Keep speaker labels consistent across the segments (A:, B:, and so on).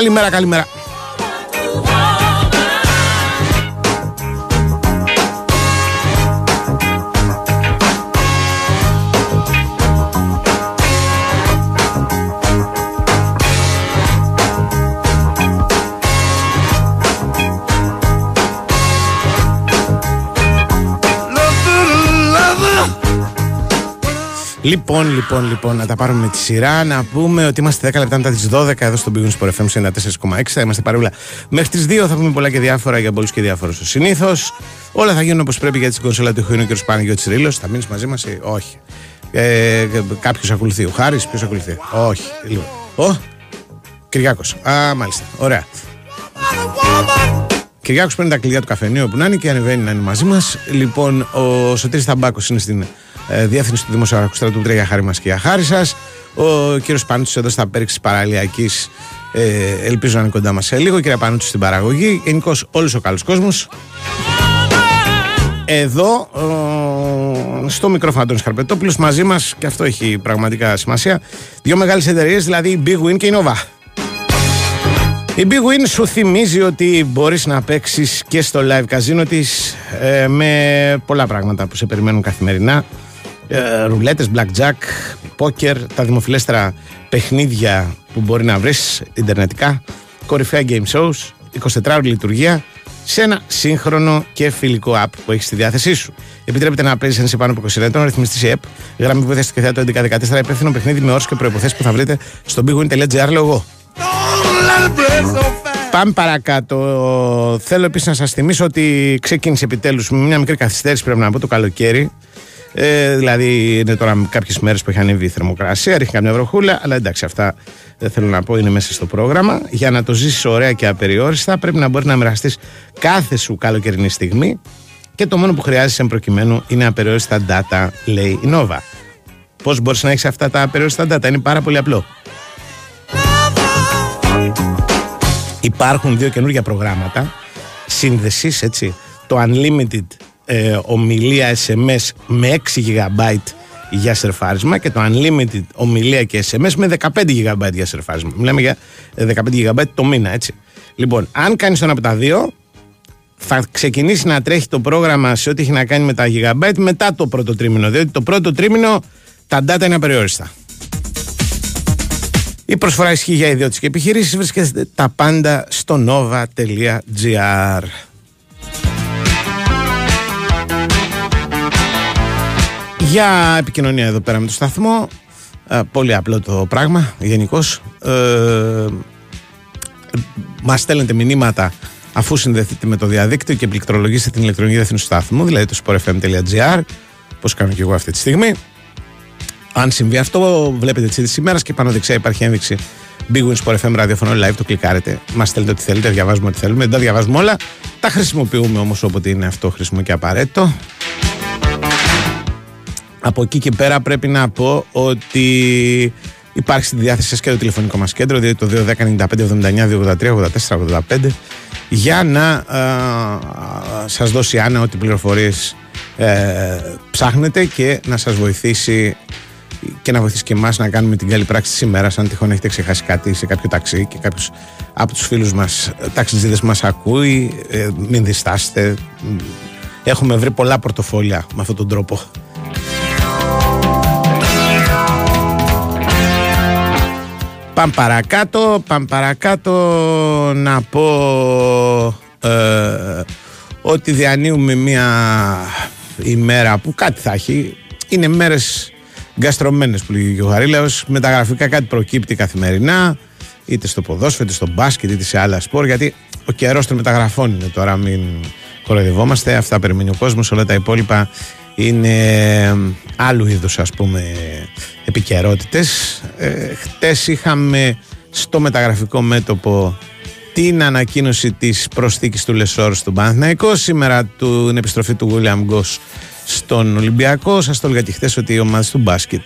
A: Καλημέρα, καλημέρα. Λοιπόν, λοιπόν, λοιπόν, να τα πάρουμε με τη σειρά. Να πούμε ότι είμαστε 10 λεπτά μετά τις 12 εδώ στον Big Sport FM 94,6. Θα είμαστε παρούλα μέχρι τις 2. Θα πούμε πολλά και διάφορα για πολλούς και διάφορους συνήθως. Όλα θα γίνουν όπως πρέπει για την κονσόλα του Χιόνιου και ο Σπάνιο Ρήλο. Θα μείνεις μαζί μας ή όχι; Ε, Κάποιος ακολουθεί. Ο Χάρης, ποιος ακολουθεί; Όχι. Λοιπόν. Ο Κυριάκος. Α, μάλιστα. Ωραία. Κυριάκος παίρνει τα κλειδιά του καφενείου που να είναι και ανεβαίνει να είναι μαζί μας. Λοιπόν, ο Σωτήρης Ταμπάκο είναι στην ε, διεύθυνση του Δημοσιογραφικού Στρατού Τρία για χάρη μας και για χάρη σας. Ο κύριος Πανούτσο εδώ στα πέριξης τη παραλιακής. Ε, ελπίζω να είναι κοντά μας σε λίγο. Κύριε Πανούτσο στην παραγωγή. Γενικώς όλο ο καλός κόσμος. Εδώ στο μικρόφωνο Αντώνης Χαρπετόπουλος μαζί μας και αυτό έχει πραγματικά σημασία δύο μεγάλες εταιρείες δηλαδή η Big Win και η Nova η Big Win σου θυμίζει ότι μπορείς να παίξεις και στο live καζίνο της ε, με πολλά πράγματα που σε περιμένουν καθημερινά ε, ρουλέτες, blackjack, poker, τα δημοφιλέστερα παιχνίδια που μπορεί να βρεις ιντερνετικά, κορυφαία game shows, 24 ώρη λειτουργία σε ένα σύγχρονο και φιλικό app που έχεις στη διάθεσή σου. Επιτρέπεται να παίζεις σε πάνω από 20 ετών, ρυθμιστή σε app, γραμμή βοήθεια στο θεάτρο 1114, υπεύθυνο παιχνίδι με όρους και προποθέσει που θα βρείτε στο bigwin.gr. Λέω Πάμε παρακάτω. Θέλω επίσης να σας θυμίσω ότι ξεκίνησε επιτέλους με μια μικρή καθυστέρηση, πρέπει να πω, το καλοκαίρι. Ε, δηλαδή είναι τώρα κάποιες μέρες που έχει ανέβει η θερμοκρασία, ρίχνει καμιά βροχούλα, αλλά εντάξει, αυτά δεν θέλω να πω είναι μέσα στο πρόγραμμα. Για να το ζήσεις ωραία και απεριόριστα, πρέπει να μπορεί να μοιραστείς κάθε σου καλοκαιρινή στιγμή και το μόνο που χρειάζεσαι προκειμένου είναι απεριόριστα data, λέει η Nova. Πώς μπορείς να έχεις αυτά τα απεριόριστα data, είναι πάρα πολύ απλό. Υπάρχουν δύο καινούργια προγράμματα σύνδεσης, έτσι. Το Unlimited ε, ομιλία SMS με 6 GB για σερφάρισμα και το Unlimited ομιλία και SMS με 15 GB για σερφάρισμα. Μιλάμε για 15 ε, GB το μήνα, έτσι. Λοιπόν, αν κάνεις τον από τα δύο, θα ξεκινήσει να τρέχει το πρόγραμμα σε ό,τι έχει να κάνει με τα GB μετά το πρώτο τρίμηνο. Διότι το πρώτο τρίμηνο τα data είναι απεριόριστα. Η προσφορά ισχύει για ιδιώτες και επιχειρήσεις. Βρίσκεται τα πάντα στο nova.gr. Για επικοινωνία εδώ πέρα με το σταθμό. Ε, πολύ απλό το πράγμα γενικώς. Ε, Μας στέλνετε μηνύματα αφού συνδεθείτε με το διαδίκτυο και πληκτρολογήσετε την ηλεκτρονική διεύθυνση του σταθμού, δηλαδή το sportfm.gr, όπω κάνω και εγώ αυτή τη στιγμή. Αν συμβεί αυτό, βλέπετε τις είδηση ημέρα και πάνω δεξιά υπάρχει ένδειξη Big Win Sport FM ραδιοφωνό live. Το κλικάρετε. Μας στέλνετε ό,τι θέλετε, διαβάζουμε ό,τι θέλουμε. Δεν τα διαβάζουμε όλα. Τα χρησιμοποιούμε όμως όποτε είναι αυτό χρήσιμο και απαραίτητο. Από εκεί και πέρα πρέπει να πω ότι υπάρχει στη διάθεση σας και το τηλεφωνικό μας κέντρο, δηλαδή το 210-95-79-283-84-85 για να α, σας δώσει Άννα ό,τι πληροφορίες ε, ψάχνετε και να σας βοηθήσει και να βοηθήσει και εμάς να κάνουμε την καλή πράξη τη ημέρα. Αν τυχόν έχετε ξεχάσει κάτι σε κάποιο ταξί και κάποιος από τους φίλους μας ταξιτζίδε μας ακούει, ε, μην διστάσετε. Έχουμε βρει πολλά πορτοφόλια με αυτόν τον τρόπο. Πάμε παρακάτω, πάμε παρακάτω να πω ε, ότι διανύουμε μια ημέρα που κάτι θα έχει. Είναι μέρες γκαστρωμένες που λέγει ο Γαρίλαος. Μεταγραφικά κάτι προκύπτει καθημερινά, είτε στο ποδόσφαιρο, είτε στο μπάσκετ, είτε σε άλλα σπορ, γιατί ο καιρός των μεταγραφών είναι τώρα, μην κοροϊδευόμαστε. Αυτά περιμένει ο κόσμος, όλα τα υπόλοιπα είναι άλλου είδους ας πούμε επικαιρότητες. Ε, χτες είχαμε στο μεταγραφικό μέτωπο την ανακοίνωση της προσθήκης του Λεσόρ στον Παναθηναϊκό. Σήμερα την επιστροφή του William Γκος στον Ολυμπιακό. Σας το έλεγα και χτες ότι οι ομάδες του μπάσκετ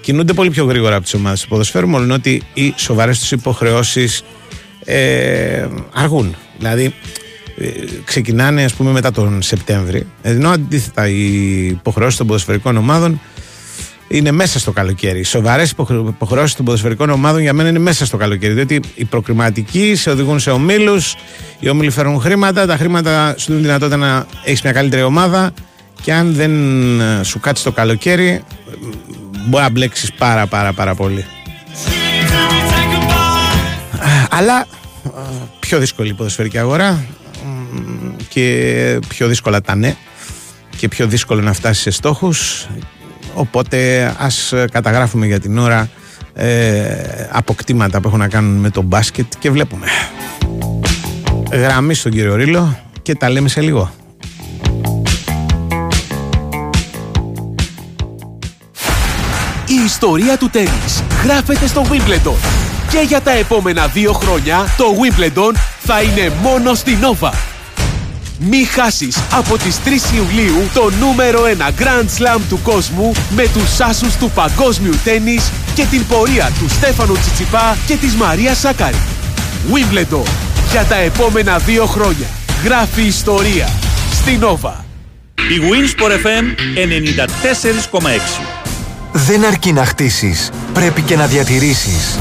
A: κινούνται πολύ πιο γρήγορα από τις ομάδες του ποδοσφαίρου μόνο ότι οι σοβαρές τους υποχρεώσεις ε, αργούν. Δηλαδή ε, ξεκινάνε ας πούμε μετά τον Σεπτέμβρη ενώ αντίθετα οι υποχρεώσεις των ποδοσφαιρικών ομάδων είναι μέσα στο καλοκαίρι. Οι σοβαρές υποχρεώσεις των ποδοσφαιρικών ομάδων για μένα είναι μέσα στο καλοκαίρι. Διότι οι προκριματικοί σε οδηγούν σε ομίλους, οι όμιλοι φέρνουν χρήματα, τα χρήματα σου δίνουν δυνατότητα να έχεις μια καλύτερη ομάδα και αν δεν ε, σου κάτσει το καλοκαίρι, μπορεί να μπλέξεις πάρα πάρα πάρα πολύ. Αλλά πιο δύσκολη η ποδοσφαιρική αγορά και πιο δύσκολα τα ναι και πιο δύσκολο να φτάσει σε στόχους. Οπότε ας καταγράφουμε για την ώρα ε, αποκτήματα που έχουν να κάνουν με το μπάσκετ και βλέπουμε. Γραμμή στον κύριο Ρίλο και τα λέμε σε λίγο.
B: Η ιστορία του τέννις γράφεται στο Wimbledon. Και για τα επόμενα δύο χρόνια το Wimbledon θα είναι μόνο στη Nova. Μη χάσεις από τις 3 Ιουλίου το νούμερο 1 Grand Slam του κόσμου με τους άσους του παγκόσμιου τέννις και την πορεία του Στέφανου Τσιτσιπά και της Μαρία Σάκαρη. Wimbledon για τα επόμενα δύο χρόνια. Γράφει ιστορία στη Nova.
C: Η Winsport FM 94,6
D: Δεν αρκεί να χτίσεις, πρέπει και να διατηρήσεις.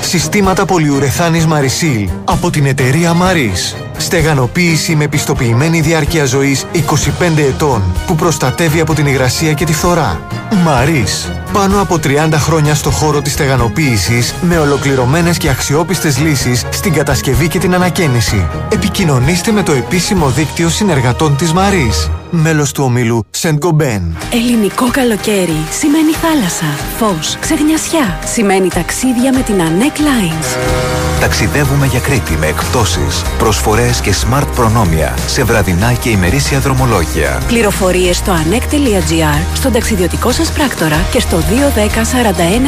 D: Συστήματα πολυουρεθάνης Marisil από την εταιρεία Maris. Στεγανοποίηση με πιστοποιημένη διάρκεια ζωής 25 ετών που προστατεύει από την υγρασία και τη φθορά. Maris. Πάνω από 30 χρόνια στο χώρο της στεγανοποίησης με ολοκληρωμένες και αξιόπιστες λύσεις στην κατασκευή και την ανακαίνιση. Επικοινωνήστε με το επίσημο δίκτυο συνεργατών της Maris. Μέλος του ομίλου Σεντ Γκομπέν.
E: Ελληνικό καλοκαίρι σημαίνει θάλασσα, φως, ξεγνιασιά. Σημαίνει ταξίδια με την ANEC Lines.
F: Ταξιδεύουμε για Κρήτη με εκπτώσεις, προσφορές και smart προνόμια σε βραδινά και ημερήσια δρομολόγια.
E: Πληροφορίες στο anec.gr, στον ταξιδιωτικό σας πράκτορα και στο 210 41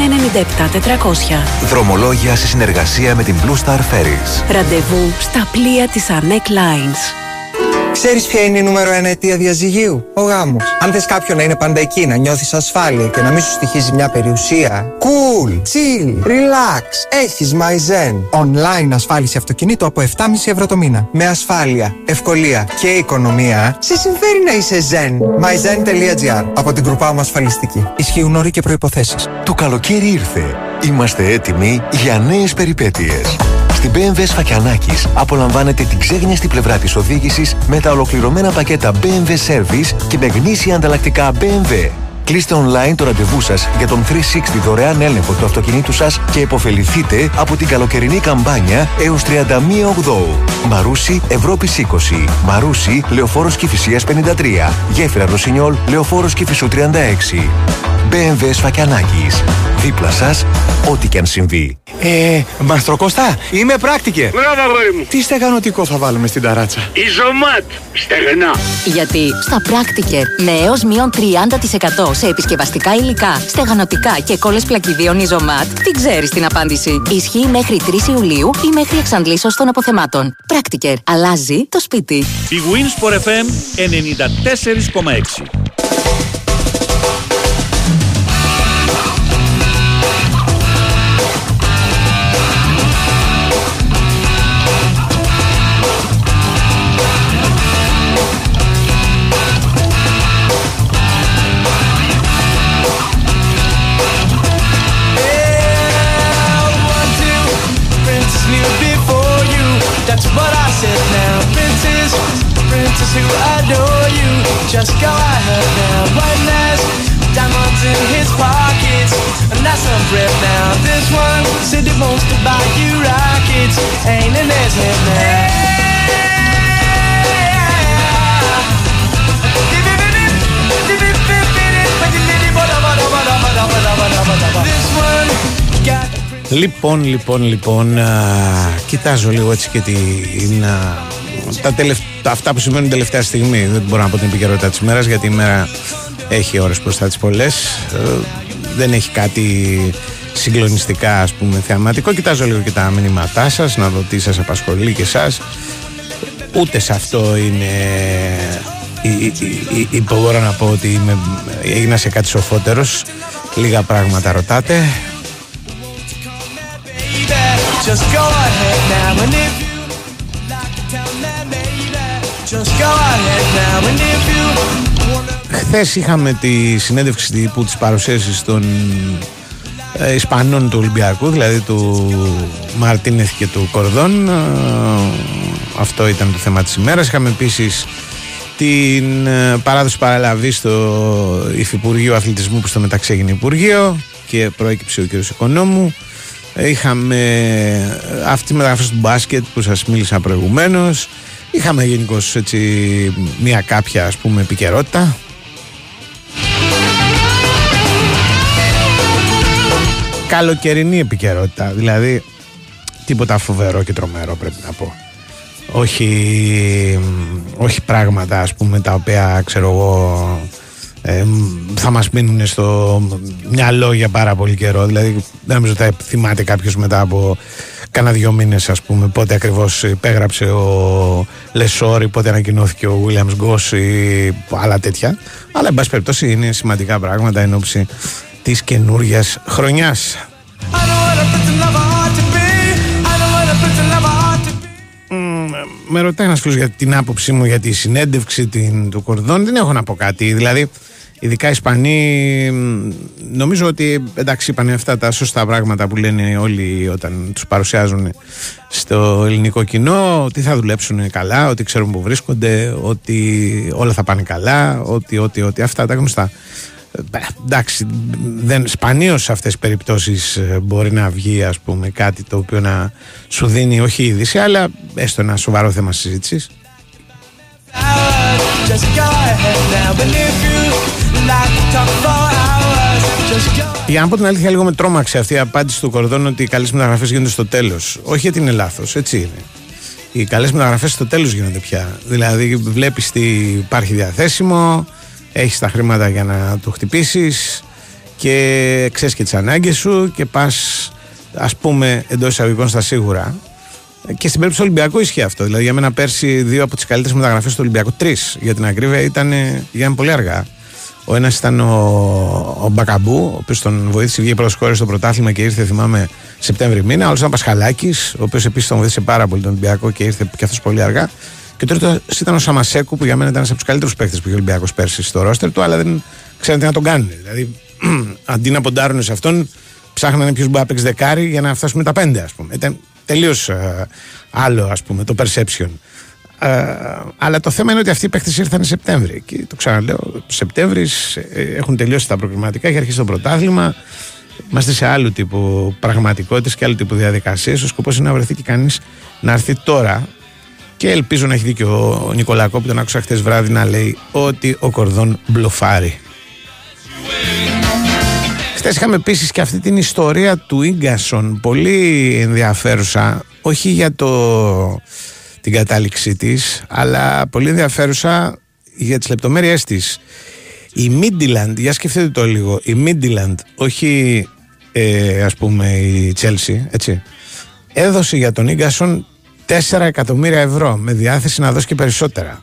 E: 97 400.
F: Δρομολόγια σε συνεργασία με την Blue Star Ferries.
E: Ραντεβού στα πλοία της ANEC Lines.
G: Ξέρεις ποια είναι η νούμερο ένα αιτία διαζυγίου; Ο γάμος. Αν θες κάποιον να είναι πάντα εκεί, να νιώθεις ασφάλεια και να μην σου στοιχίζει μια περιουσία. Cool, chill, relax. Έχεις MyZen. Online ασφάλιση αυτοκινήτου από 7,5 ευρώ το μήνα. Με ασφάλεια, ευκολία και οικονομία. Σε συμφέρει να είσαι Zen. MyZen.gr από την κρουπά μου ασφαλιστική. Ισχύουν όροι και προποθέσει.
F: Το καλοκαίρι ήρθε. Είμαστε έτοιμοι για νέες περιπέτειες. Στην BMW Σφακιανάκης απολαμβάνετε την ξέγνιαστη πλευρά της οδήγησης με τα ολοκληρωμένα πακέτα BMW Service και με γνήσια ανταλλακτικά BMW. Κλείστε online το ραντεβού σας για τον 360 δωρεάν έλεγχο του αυτοκινήτου σας και υποφεληθείτε από την καλοκαιρινή καμπάνια έως 31 Οκτώου. Μαρούσι Ευρώπη 20. Μαρούσι Λεωφόρος Κυφυσίας 53. Γέφυρα Ρωσινιόλ Λεωφόρος Κυφυσού 36. BMW Σφακιανάκης. Δίπλα σας, ό,τι και αν συμβεί.
H: Ε, Μαστροκώστα, είμαι πράκτικε.
I: Μπράβο, αγόρι μου.
H: Τι στεγανοτικό θα βάλουμε στην ταράτσα;
I: Ιζωμάτ. Στεγνά.
J: Γιατί στα πράκτικε με έως μείον 30% σε επισκευαστικά υλικά, στεγανοτικά και κόλλες πλακιδίων Ιζωμάτ, τι ξέρεις την απάντηση. Ισχύει μέχρι 3 Ιουλίου ή μέχρι εξαντλήσεως των αποθεμάτων. Πράκτικερ. Αλλάζει το σπίτι.
C: Η Winsport FM 94,6
K: Just go ahead now. One last diamonds in his pockets. And that's some breath now. This one said he wants to buy you rockets. Ain't in his head now. This one got
A: Λοιπόν, λοιπόν, λοιπόν, α, κοιτάζω λίγο έτσι και την, α, τα τελευταία, αυτά που συμβαίνουν τελευταία στιγμή. Δεν μπορώ να πω την επικαιρότητα της ημέρας γιατί η μέρα έχει ώρες μπροστά της πολλές. Ε, δεν έχει κάτι συγκλονιστικά ας πούμε θεαματικό. Κοιτάζω λίγο και τα μηνύματά σας, να δω τι σας απασχολεί και εσάς. Ούτε σε αυτό είναι ή, μπορώ να πω ότι είμαι, έγινα σε κάτι σοφότερος. Λίγα πράγματα ρωτάτε. Χθες είχαμε τη συνέντευξη τύπου τη παρουσίαση των ε, Ισπανών του Ολυμπιακού, δηλαδή του Μαρτίνεθ και του Κορδόν. Ε, αυτό ήταν το θέμα της ημέρας. Είχαμε επίσης την ε, παράδοση παραλαβή στο Υφυπουργείο Αθλητισμού που στο μεταξύ έγινε Υπουργείο και προέκυψε ο κ. Οικονόμου. Είχαμε αυτή τη μεταγραφή του μπάσκετ που σας μίλησα προηγουμένως. Είχαμε γενικώς έτσι μια κάποια ας πούμε επικαιρότητα. Καλοκαιρινή επικαιρότητα, δηλαδή τίποτα φοβερό και τρομερό πρέπει να πω. Όχι, όχι πράγματα ας πούμε τα οποία ξέρω εγώ ε, θα μας μείνουν στο μυαλό για πάρα πολύ καιρό δηλαδή δεν νομίζω θα θυμάται κάποιος μετά από κάνα δυο μήνες ας πούμε πότε ακριβώς υπέγραψε ο Λεσόρη πότε ανακοινώθηκε ο Williams Γκος ή άλλα τέτοια αλλά εν πάση περιπτώσει είναι σημαντικά πράγματα εν ώψη της καινούργιας χρονιάς με ρωτάει ένας φίλος για την άποψή μου για τη συνέντευξη την, του Κορδόν. Δεν έχω να πω κάτι. Δηλαδή, ειδικά οι Ισπανοί, νομίζω ότι εντάξει, είπαν αυτά τα σωστά πράγματα που λένε όλοι όταν τους παρουσιάζουν στο ελληνικό κοινό. Ότι θα δουλέψουν καλά, ότι ξέρουν που βρίσκονται, ότι όλα θα πάνε καλά, ότι, ότι, ότι αυτά τα γνωστά. Ε, εντάξει, δεν, σπανίως σε αυτές τις περιπτώσεις ε, μπορεί να βγει ας πούμε κάτι το οποίο να σου δίνει όχι είδηση αλλά έστω ένα σοβαρό θέμα συζήτησης για να πω την αλήθεια, λίγο με τρόμαξε αυτή η απάντηση του Κορδόν ότι οι καλές μεταγραφές γίνονται στο τέλος. Όχι γιατί είναι λάθος, έτσι είναι. Οι καλές μεταγραφές στο τέλος γίνονται πια. Δηλαδή, βλέπεις τι υπάρχει διαθέσιμο, έχεις τα χρήματα για να το χτυπήσεις και ξέρεις και τις ανάγκες σου και πας ας πούμε εντός εισαγωγικών στα σίγουρα και στην περίπτωση του Ολυμπιακού ισχύει αυτό. Δηλαδή για μένα πέρσι δύο από τις καλύτερες μεταγραφές του Ολυμπιακού, τρεις για την ακρίβεια, ήταν, για πολύ αργά. Ο ένας ήταν ο, ο Μπακαμπού, ο οποίος τον βοήθησε, βγήκε πρώτος χώρο στο πρωτάθλημα και ήρθε, θυμάμαι, Σεπτέμβρη μήνα. Ο άλλος ήταν ο Πασχαλάκης, ο οποίος επίσης τον βοήθησε πάρα πολύ τον Ολυμπιακό και ήρθε και αυτός πολύ αργά. Και το τρίτος ήταν ο Σαμασέκου που για μένα ήταν ένας από τους καλύτερους παίκτες που είχε ο Ολυμπιακός πέρσι στο ρόστερ του, αλλά δεν ξέραν τι να τον κάνουν. Δηλαδή, αντί να ποντάρουν σε αυτόν, ψάχνανε ποιος μπορεί να παίξει δεκάρι για να φτάσουμε τα πέντε, ας πούμε. Ήταν τελείως uh, άλλο, ας πούμε, το perception. Uh, αλλά το θέμα είναι ότι αυτοί οι παίκτες ήρθαν Σεπτέμβρη. Και το ξαναλέω, Σεπτέμβρη ε, έχουν τελειώσει τα προγραμματικά, έχει αρχίσει το πρωτάθλημα. Είμαστε σε άλλου τύπου πραγματικότητες και άλλου τύπου διαδικασίες. Ο σκοπός είναι να βρεθεί και κανείς να έρθει τώρα και ελπίζω να έχει δίκιο ο Νικολακό που τον άκουσα χθες βράδυ να λέει ότι ο Κορδόν μπλοφάρει. Χθες είχαμε επίσης και αυτή την ιστορία του γκασον πολύ ενδιαφέρουσα, όχι για το, την κατάληξή της, αλλά πολύ ενδιαφέρουσα για τις λεπτομέρειές της. Η Μίντιλαντ, για σκεφτείτε το λίγο, η Μίντιλαντ, όχι ε, ας πούμε η Τσέλσι, έτσι, έδωσε για τον Ίγκασον 4 εκατομμύρια ευρώ με διάθεση να δώσει και περισσότερα.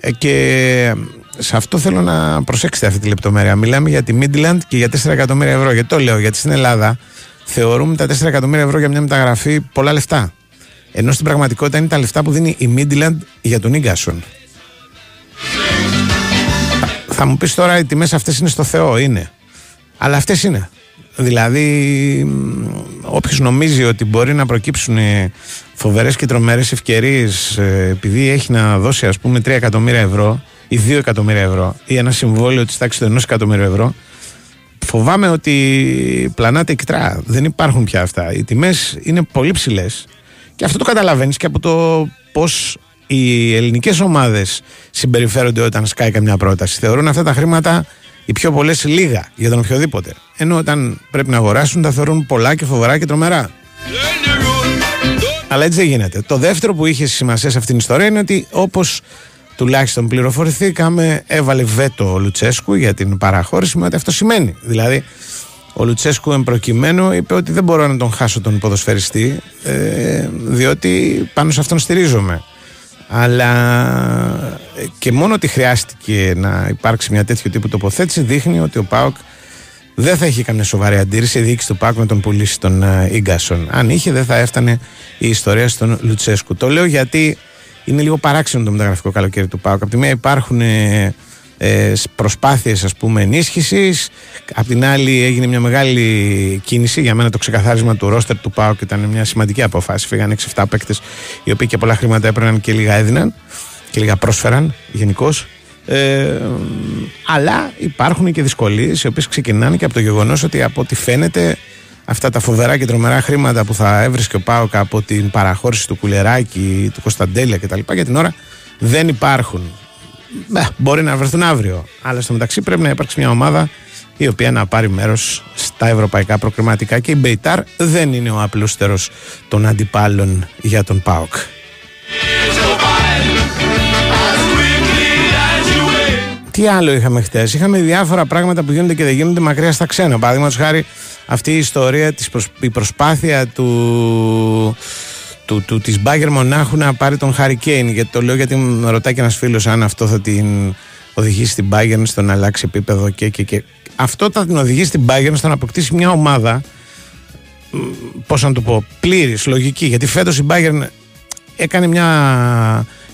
A: Ε, και σε αυτό θέλω να προσέξετε αυτή τη λεπτομέρεια. Μιλάμε για τη Midland και για 4 εκατομμύρια ευρώ. Γιατί το λέω, γιατί στην Ελλάδα θεωρούμε τα 4 εκατομμύρια ευρώ για μια μεταγραφή πολλά λεφτά. Ενώ στην πραγματικότητα είναι τα λεφτά που δίνει η Midland για τον Ίγκασον. Θα μου πεις τώρα οι τιμές αυτές είναι στο Θεό, είναι. Αλλά αυτές είναι. Δηλαδή, όποιος νομίζει ότι μπορεί να προκύψουν φοβερές και τρομερές ευκαιρίες ε, επειδή έχει να δώσει, ας πούμε, 3 εκατομμύρια ευρώ ή 2 εκατομμύρια ευρώ ή ένα συμβόλαιο της τάξης του 1 εκατομμύριο ευρώ, φοβάμαι ότι πλανάται εκτρά. Δεν υπάρχουν πια αυτά. Οι τιμές είναι πολύ ψηλές και αυτό το καταλαβαίνεις και από το πώς οι ελληνικές ομάδες συμπεριφέρονται όταν σκάει καμιά πρόταση. Θεωρούν αυτά τα χρήματα οι πιο πολλές λίγα για τον οποιοδήποτε. Ενώ όταν πρέπει να αγοράσουν τα θεωρούν πολλά και φοβερά και τρομερά. Αλλά έτσι δεν γίνεται. Το δεύτερο που είχε σημασία σε αυτήν την ιστορία είναι ότι όπως τουλάχιστον πληροφορηθήκαμε, έβαλε βέτο ο Λουτσέσκου για την παραχώρηση με ό,τι αυτό σημαίνει. Δηλαδή, ο Λουτσέσκου εμπροκειμένου είπε ότι δεν μπορώ να τον χάσω τον ποδοσφαιριστή, ε, διότι πάνω σε αυτόν στηρίζομαι. Αλλά ε, και μόνο ότι χρειάστηκε να υπάρξει μια τέτοιο τύπου τοποθέτηση δείχνει ότι ο Πάοκ δεν θα έχει καμία σοβαρή αντίρρηση η διοίκηση του Πάοκ να τον πουλήσει τον γκασον. Αν είχε, δεν θα έφτανε η ιστορία στον Λουτσέσκου. Το λέω γιατί είναι λίγο παράξενο το μεταγραφικό καλοκαίρι του Πάοκ. Από τη μία υπάρχουν ε, ε, προσπάθειες ας πούμε ενίσχυσης απ' την άλλη έγινε μια μεγάλη κίνηση για μένα το ξεκαθάρισμα του ρόστερ του ΠΑΟΚ ήταν μια σημαντική αποφάση φύγανε 6-7 παίκτες οι οποίοι και πολλά χρήματα έπαιρναν και λίγα έδιναν και λίγα πρόσφεραν γενικώς. Ε, αλλά υπάρχουν και δυσκολίες οι οποίες ξεκινάνε και από το γεγονός ότι από ό,τι φαίνεται αυτά τα φοβερά και τρομερά χρήματα που θα έβρισκε ο Πάοκ από την παραχώρηση του Κουλεράκη, του Κωνσταντέλια κτλ. για την ώρα δεν υπάρχουν. Μπα, μπορεί να βρεθούν αύριο. Αλλά στο μεταξύ πρέπει να υπάρξει μια ομάδα η οποία να πάρει μέρος στα ευρωπαϊκά προκριματικά και η Μπεϊτάρ δεν είναι ο απλούστερος των αντιπάλων για τον ΠΑΟΚ. Τι άλλο είχαμε χτες; Είχαμε διάφορα πράγματα που γίνονται και δεν γίνονται μακριά στα ξένα. Παραδείγματος χάρη αυτή η ιστορία, της προσ... η προσπάθεια του, του, του, της Μπάγκερ Μονάχου να πάρει τον Χάρη Κέιν. Γιατί το λέω γιατί με ρωτάει και ένας φίλος αν αυτό θα την οδηγήσει την Bayern στο να αλλάξει επίπεδο και, και, και. Αυτό θα την οδηγήσει την Bayern στο να αποκτήσει μια ομάδα. Πώς να το πω, πλήρης, λογική. Γιατί φέτος η Bayern έκανε μια,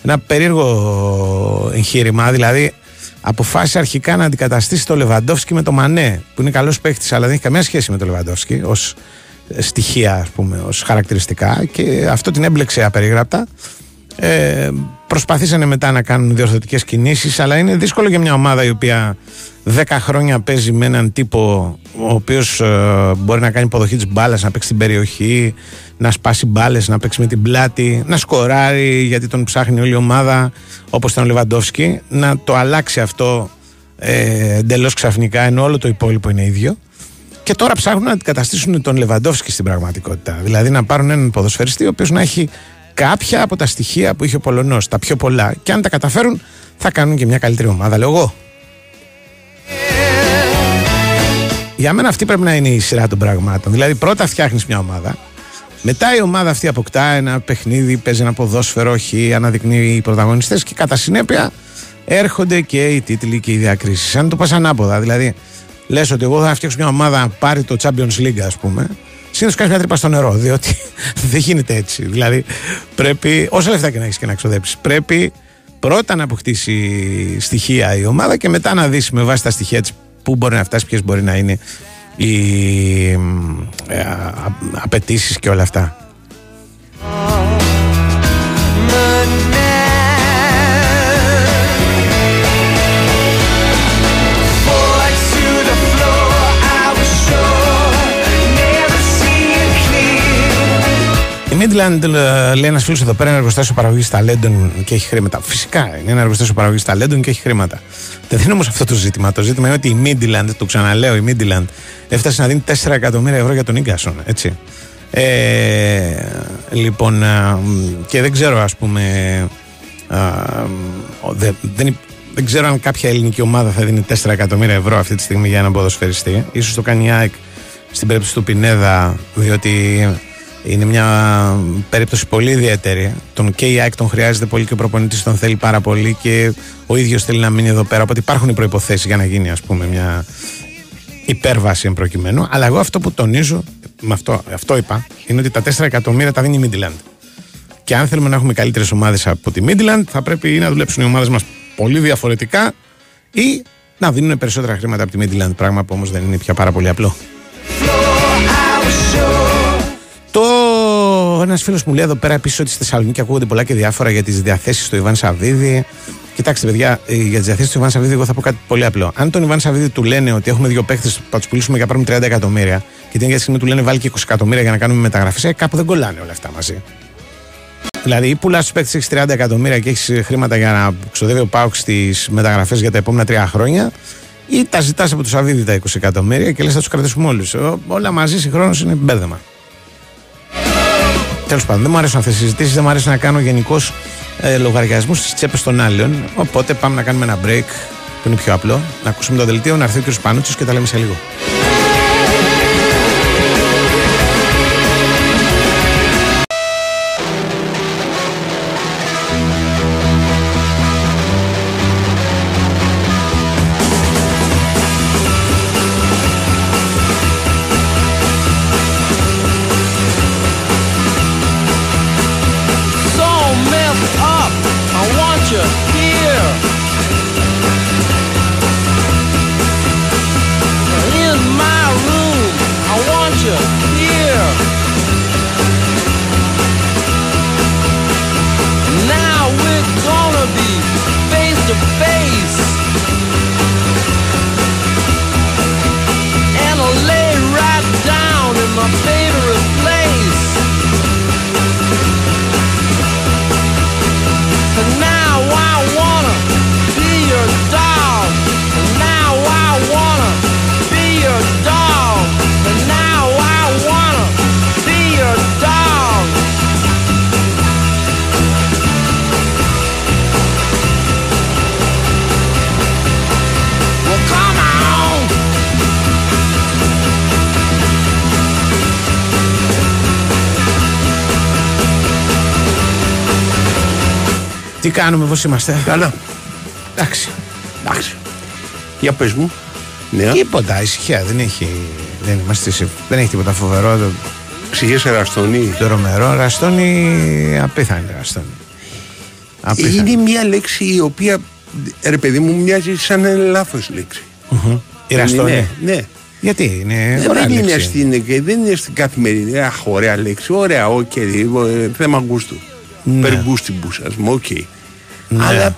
A: ένα περίεργο εγχείρημα. Δηλαδή αποφάσισε αρχικά να αντικαταστήσει το Λεβαντόφσκι με το Μανέ, που είναι καλός παίχτη, αλλά δεν έχει καμία σχέση με το Λεβαντόφσκι ως στοιχεία, ας πούμε, ως χαρακτηριστικά. Και αυτό την έμπλεξε απερίγραπτα. Ε, προσπαθήσανε μετά να κάνουν διορθωτικές κινήσεις, αλλά είναι δύσκολο για μια ομάδα η οποία 10 χρόνια παίζει με έναν τύπο ο οποίος ε, μπορεί να κάνει υποδοχή της μπάλας, να παίξει στην περιοχή, να σπάσει μπάλες, να παίξει με την πλάτη, να σκοράρει γιατί τον ψάχνει όλη η ομάδα, όπως ήταν ο Λεβαντόφσκι, να το αλλάξει αυτό ε, εντελώς ξαφνικά, ενώ όλο το υπόλοιπο είναι ίδιο. Και τώρα ψάχνουν να αντικαταστήσουν τον Λεβαντόφσκι στην πραγματικότητα. Δηλαδή να πάρουν έναν ποδοσφαιριστή ο οποίος να έχει κάποια από τα στοιχεία που είχε ο Πολωνός, τα πιο πολλά. Και αν τα καταφέρουν, θα κάνουν και μια καλύτερη ομάδα, λέω εγώ. Για μένα αυτή πρέπει να είναι η σειρά των πραγμάτων. Δηλαδή, πρώτα φτιάχνεις μια ομάδα. Μετά η ομάδα αυτή αποκτά ένα παιχνίδι, παίζει ένα ποδόσφαιρο, όχι, αναδεικνύει οι πρωταγωνιστές και κατά συνέπεια έρχονται και οι τίτλοι και οι διακρίσεις. Αν το πας ανάποδα, δηλαδή λες ότι εγώ θα φτιάξω μια ομάδα να πάρει το Champions League, ας πούμε, συνήθως κάνεις μια τρύπα στο νερό, διότι δεν γίνεται έτσι. Δηλαδή πρέπει, όσα λεφτά και να έχεις και να ξοδέψεις, πρέπει πρώτα να αποκτήσει στοιχεία η ομάδα και μετά να δεις με βάση τα στοιχεία της πού μπορεί να φτάσει, ποιες μπορεί να είναι οι ε, απαιτήσεις και όλα αυτά. Midland, λέει ένας φίλος εδώ πέρα, είναι εργοστάσιο παραγωγής ταλέντων και έχει χρήματα. Φυσικά είναι ένα εργοστάσιο παραγωγής ταλέντων και έχει χρήματα. Δεν είναι όμως αυτό το ζήτημα. Το ζήτημα είναι ότι η Midland, το ξαναλέω, η Midland έφτασε να δίνει 4 εκατομμύρια ευρώ για τον γκασον. Έτσι. Ε, λοιπόν, και δεν ξέρω, ας πούμε. δεν, δεν, δεν ξέρω αν κάποια ελληνική ομάδα θα δίνει 4 εκατομμύρια ευρώ αυτή τη στιγμή για έναν ποδοσφαιριστή. Ίσως το κάνει η ΑΕΚ στην περίπτωση του Πινέδα, διότι είναι μια περίπτωση πολύ ιδιαίτερη. Τον και η ΑΕΚ τον χρειάζεται πολύ και ο προπονητής τον θέλει πάρα πολύ και ο ίδιος θέλει να μείνει εδώ πέρα. Οπότε υπάρχουν οι προποθέσει για να γίνει ας πούμε μια υπέρβαση εν προκειμένου. Αλλά εγώ αυτό που τονίζω, με αυτό, αυτό είπα, είναι ότι τα 4 εκατομμύρια τα δίνει η Midland. Και αν θέλουμε να έχουμε καλύτερες ομάδες από τη Midland, θα πρέπει ή να δουλέψουν οι ομάδες μας πολύ διαφορετικά ή να δίνουν περισσότερα χρήματα από τη Midland. Πράγμα που όμως δεν είναι πια πάρα πολύ απλό. Το ένας φίλος μου λέει εδώ πέρα επίσης ότι στη Θεσσαλονίκη ακούγονται πολλά και διάφορα για τις διαθέσεις του Ιβάν Σαββίδη. Κοιτάξτε, παιδιά, ε, για τις διαθέσεις του Ιβάν Σαββίδη, εγώ θα πω κάτι πολύ απλό. Αν τον Ιβάν Σαββίδη του λένε ότι έχουμε δύο παίχτες που θα τους πουλήσουμε για πάρουμε 30 εκατομμύρια και την ίδια στιγμή του λένε βάλει και 20 εκατομμύρια για να κάνουμε μεταγραφές, ε, κάπου δεν κολλάνε όλα αυτά μαζί. Δηλαδή, ή πουλάς τους παίχτες, έχεις 30 εκατομμύρια και έχεις χρήματα για να ξοδεύει ο Πάουξ στις μεταγραφές για τα επόμενα τρία χρόνια, ή τα ζητάς από του Σαββίδη τα 20 εκατομμύρια και λες θα τους κρατήσουμε όλους. Όλα μαζί συγχρόνως είναι μπέρδεμα. Τέλος πάντων, δεν μου αρέσουν αυτές οι συζητήσεις, δεν μου αρέσει να κάνω γενικώς ε, λογαριασμούς στις τσέπες των άλλων. Οπότε πάμε να κάνουμε ένα break που είναι πιο απλό, να ακούσουμε το δελτίο, να έρθει ο κ. Πανούτσο και τα λέμε σε λίγο. Κάνουμε, πώς είμαστε.
L: Καλά.
A: Εντάξει.
L: Εντάξει. Για πες μου. Ναι.
A: Τίποτα, ησυχία. Δεν έχει, δεν είμαστε σε, δεν έχει τίποτα φοβερό. Το,
L: Ψυχές
A: Ραστώνη. τρομερό. Ραστώνη, απίθανη ραστώνη. Απίθανη.
L: Είναι μια λέξη η οποία, ρε παιδί μου, μοιάζει σαν να είναι λάθος λέξη.
A: Μμμ. Η ραστώνη.
L: Ναι, ναι.
A: Γιατί είναι
L: Ε,
A: ωραία
L: δεν, είναι
A: λέξη.
L: στην, δεν είναι στην καθημερινή. Αχ, ωραία λέξη. Ωραία, οκ. ε, θέμα γκούστου.
A: Ναι.
L: Per gustibus, ας πούμε, οκ.
A: Ναι.
L: Αλλά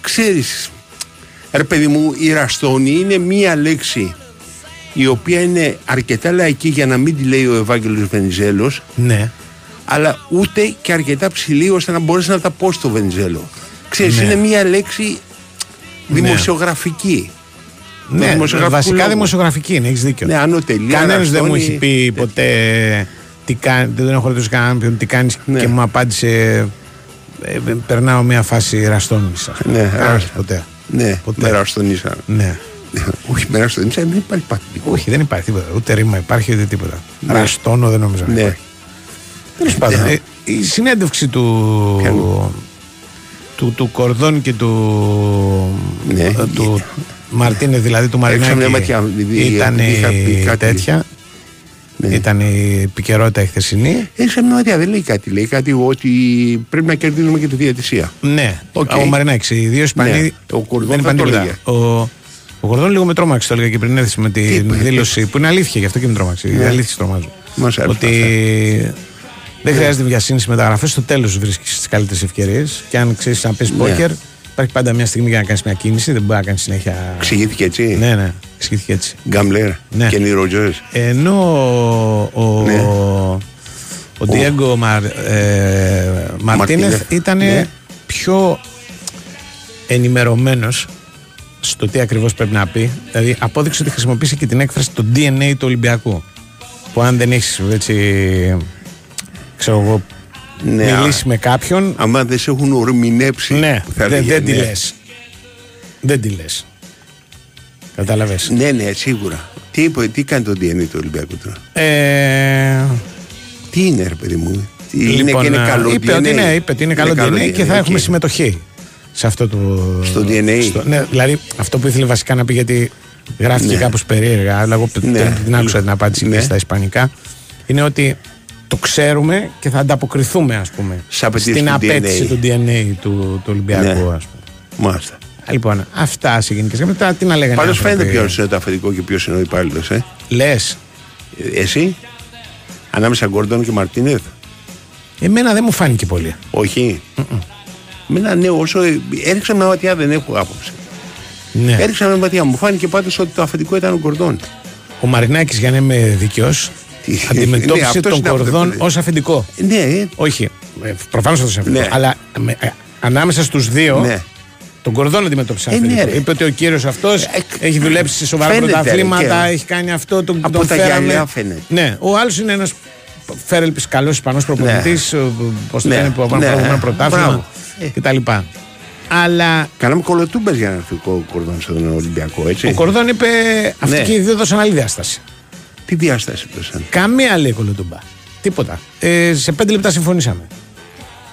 L: ξέρεις, ρε παιδί μου, η ραστώνη είναι μία λέξη η οποία είναι αρκετά λαϊκή για να μην τη λέει ο Ευάγγελος Βενιζέλος
A: Ναι.
L: αλλά ούτε και αρκετά ψηλή ώστε να μπορέσει να τα πω στο Βενιζέλο. Ξέρεις,
A: Ναι.
L: είναι μία λέξη δημοσιογραφική.
A: Ναι,
L: δημοσιογραφικού
A: βασικά
L: λόγου.
A: δημοσιογραφική είναι, έχεις δίκιο.
L: Ναι, άνω τελεία,
A: Κανένας δεν μου
L: ραστώνη.
A: έχει πει ποτέ τι κάνει, δεν έχω ρωτήσει κανέναν ποιον τι κάνεις
L: Ναι.
A: και μου απάντησε. Ε, ε, περνάω μια φάση ραστόνι.
L: Ναι,
A: Κανένας
L: ραστ-
A: ποτέ.
L: Ναι,
A: Ποτέ.
L: με ραστονίσα.
A: Ναι.
L: Όχι, με ραστονίσα δεν υπάρχει πατητικό.
A: Όχι, δεν υπάρχει τίποτα. Ούτε ρήμα υπάρχει, ούτε τίποτα.
L: Ναι.
A: Ραστόνο δεν νομίζω να
L: Ναι.
A: υπάρχει. Τέλος πάντων,
L: Ναι.
A: ε, η συνέντευξη του,
L: Ποιανού;
A: του, του Κορδόν και του,
L: Ναι.
A: ε, του Μαρτίνε, δηλαδή του
L: Έξω μια
A: Μαρινάκη,
L: ματιά, επειδή
A: ήταν
L: είχα πει
A: η
L: κάτι.
A: τέτοια.
L: Ναι.
A: Ήταν η επικαιρότητα η χθεσινή.
L: Έχει μια ματιά, δεν λέει κάτι. Λέει κάτι ότι πρέπει να κερδίζουμε και τη διαιτησία.
A: Ναι,
L: Οκ.
A: ο Μαρινάκης. Οι δύο Ισπανοί
L: Ναι. Ο Κορδόν
A: δεν
L: θα
A: είπαν
L: το
A: τίποτα.
L: έλεγε.
A: Ο, ο Κορδόν λίγο με τρόμαξε, το έλεγα και πριν έρθει με την
L: είπε,
A: δήλωση που είναι αλήθεια, γι' αυτό και με τρόμαξε.
L: Ναι.
A: Η αλήθεια τρομάζω.
L: Μας άρεσε
A: Ότι δεν χρειάζεται βιασύνη στις μεταγραφές, στο τέλος βρίσκεις τις καλύτερες ευκαιρίες. Και αν ξέρεις να παίζεις
L: Ναι.
A: πόκερ, υπάρχει πάντα μια στιγμή για να κάνεις μια κίνηση, δεν μπορεί να κάνεις συνέχεια.
L: Εξηγήθηκε έτσι;
A: Ναι, ναι, εξηγήθηκε έτσι.
L: Γκάμπλερ.
A: Ναι.
L: Και Ροτζέρ.
A: Ενώ ο,
L: Ναι.
A: ο Ντιέγκο Μαρ, ε, Μαρτίνεθ
L: Μαρτίνεθ,
A: ήταν
L: ναι.
A: πιο ενημερωμένος στο τι ακριβώς πρέπει να πει. Δηλαδή απόδειξε ότι χρησιμοποίησε και την έκφραση το DNA του Ολυμπιακού. Που αν δεν έχεις έτσι, ξέρω εγώ,
L: Ναι,
A: μιλήσει με κάποιον,
L: Άμα δεν σε έχουν ορμηνέψει.
A: ναι,
L: που θα
A: δεν,
L: έλεγε,
A: δεν τη
L: ναι.
A: λες. Δεν τη λες. Κατάλαβες.
L: Ναι, ναι, σίγουρα. Τι είπε, τι κάνει το DNA του Ολυμπιακού τώρα;
A: Ε,
L: Τι είναι, ρε παιδί μου. Τι είναι
A: Λοιπόν,
L: και είναι
A: ε,
L: καλό
A: είπε
L: DNA.
A: Ότι είναι, είπε ότι είναι καλό DNA, και θα
L: οκ.
A: έχουμε συμμετοχή σε αυτό το.
L: Στο DNA.
A: ναι, δηλαδή αυτό που ήθελε βασικά να πει γιατί γράφτηκε
L: Ναι.
A: κάπως περίεργα, αλλά εγώ
L: Ναι.
A: δεν την άκουσα την απάντηση
L: Ναι.
A: και στα Ισπανικά. Είναι ότι το ξέρουμε και θα ανταποκριθούμε, ας πούμε,
L: Στις απαιτήσεις
A: στην
L: του
A: απέτηση
L: DNA.
A: του DNA του, του Ολυμπιακού,
L: Ναι.
A: ας πούμε.
L: Μάλιστα.
A: Λοιπόν, αυτά σε γενικές γραμμές. Τώρα τι να λέγανε.
L: Πάντως
A: οι άνθρωποι;
L: φαίνεται ποιο είναι το αφεντικό και ποιο είναι ο υπάλληλος. Ε.
A: Λες,
L: Ε, Εσύ, ανάμεσα Γκόρντον και Μαρτίνεθ.
A: εμένα δεν μου φάνηκε πολύ.
L: Όχι. Μένα ναι, όσο έριξα μια ματιά δεν έχω άποψη.
A: Ναι.
L: Έριξα μια ματιά. Μου φάνηκε πάντως ότι το αφεντικό ήταν ο Γκορδόν.
A: Ο Μαρινάκης για να είμαι δικαιός
L: Τι-
A: αντιμετώπισε
L: Ναι, αυτός
A: τον
L: είναι αυτό
A: Κορδόν
L: που-
A: ως αφεντικό.
L: Ναι, ε,
A: Όχι, ε, προφανώς αυτός είναι αφεντικό.
L: Ναι.
A: Αλλά με- ε, ανάμεσα στους δύο
L: ναι.
A: Τον Κορδόν αντιμετώπισε
L: Ε,
A: αφεντικό.
L: ναι, ρε.
A: Είπε ότι ο κύριος αυτός
L: Ε,
A: έχει δουλέψει σε σοβαρά
L: φαίνεται, ρε,
A: πρωταθλήματα,
L: και-
A: έχει κάνει αυτό, τον,
L: Από
A: τον
L: τα
A: φέραμε.
L: γυαλιά φαίνεται.
A: Ναι, ο άλλος είναι ένας φέρελπης καλός Ισπανός προπονητής, ο- πώς το
L: Ναι.
A: λένε, που από ένα
L: Ναι.
A: προηγούμενο πρωτάθλημα
L: Μπράβο. Ε.
A: κτλ. Αλλά
L: Κάναμε κολοτούμπες για να έρθει ο Κορδόν στον Ολυμπιακό, έτσι.
A: ο Κορδόν είπε αυτοί
L: Ναι.
A: και οι δύο δώσαν άλλη διάσταση.
L: Τι διάσταση δώσαν;
A: Καμία λέει κωλοτούμπα. Τίποτα. Ε, σε πέντε λεπτά συμφωνήσαμε.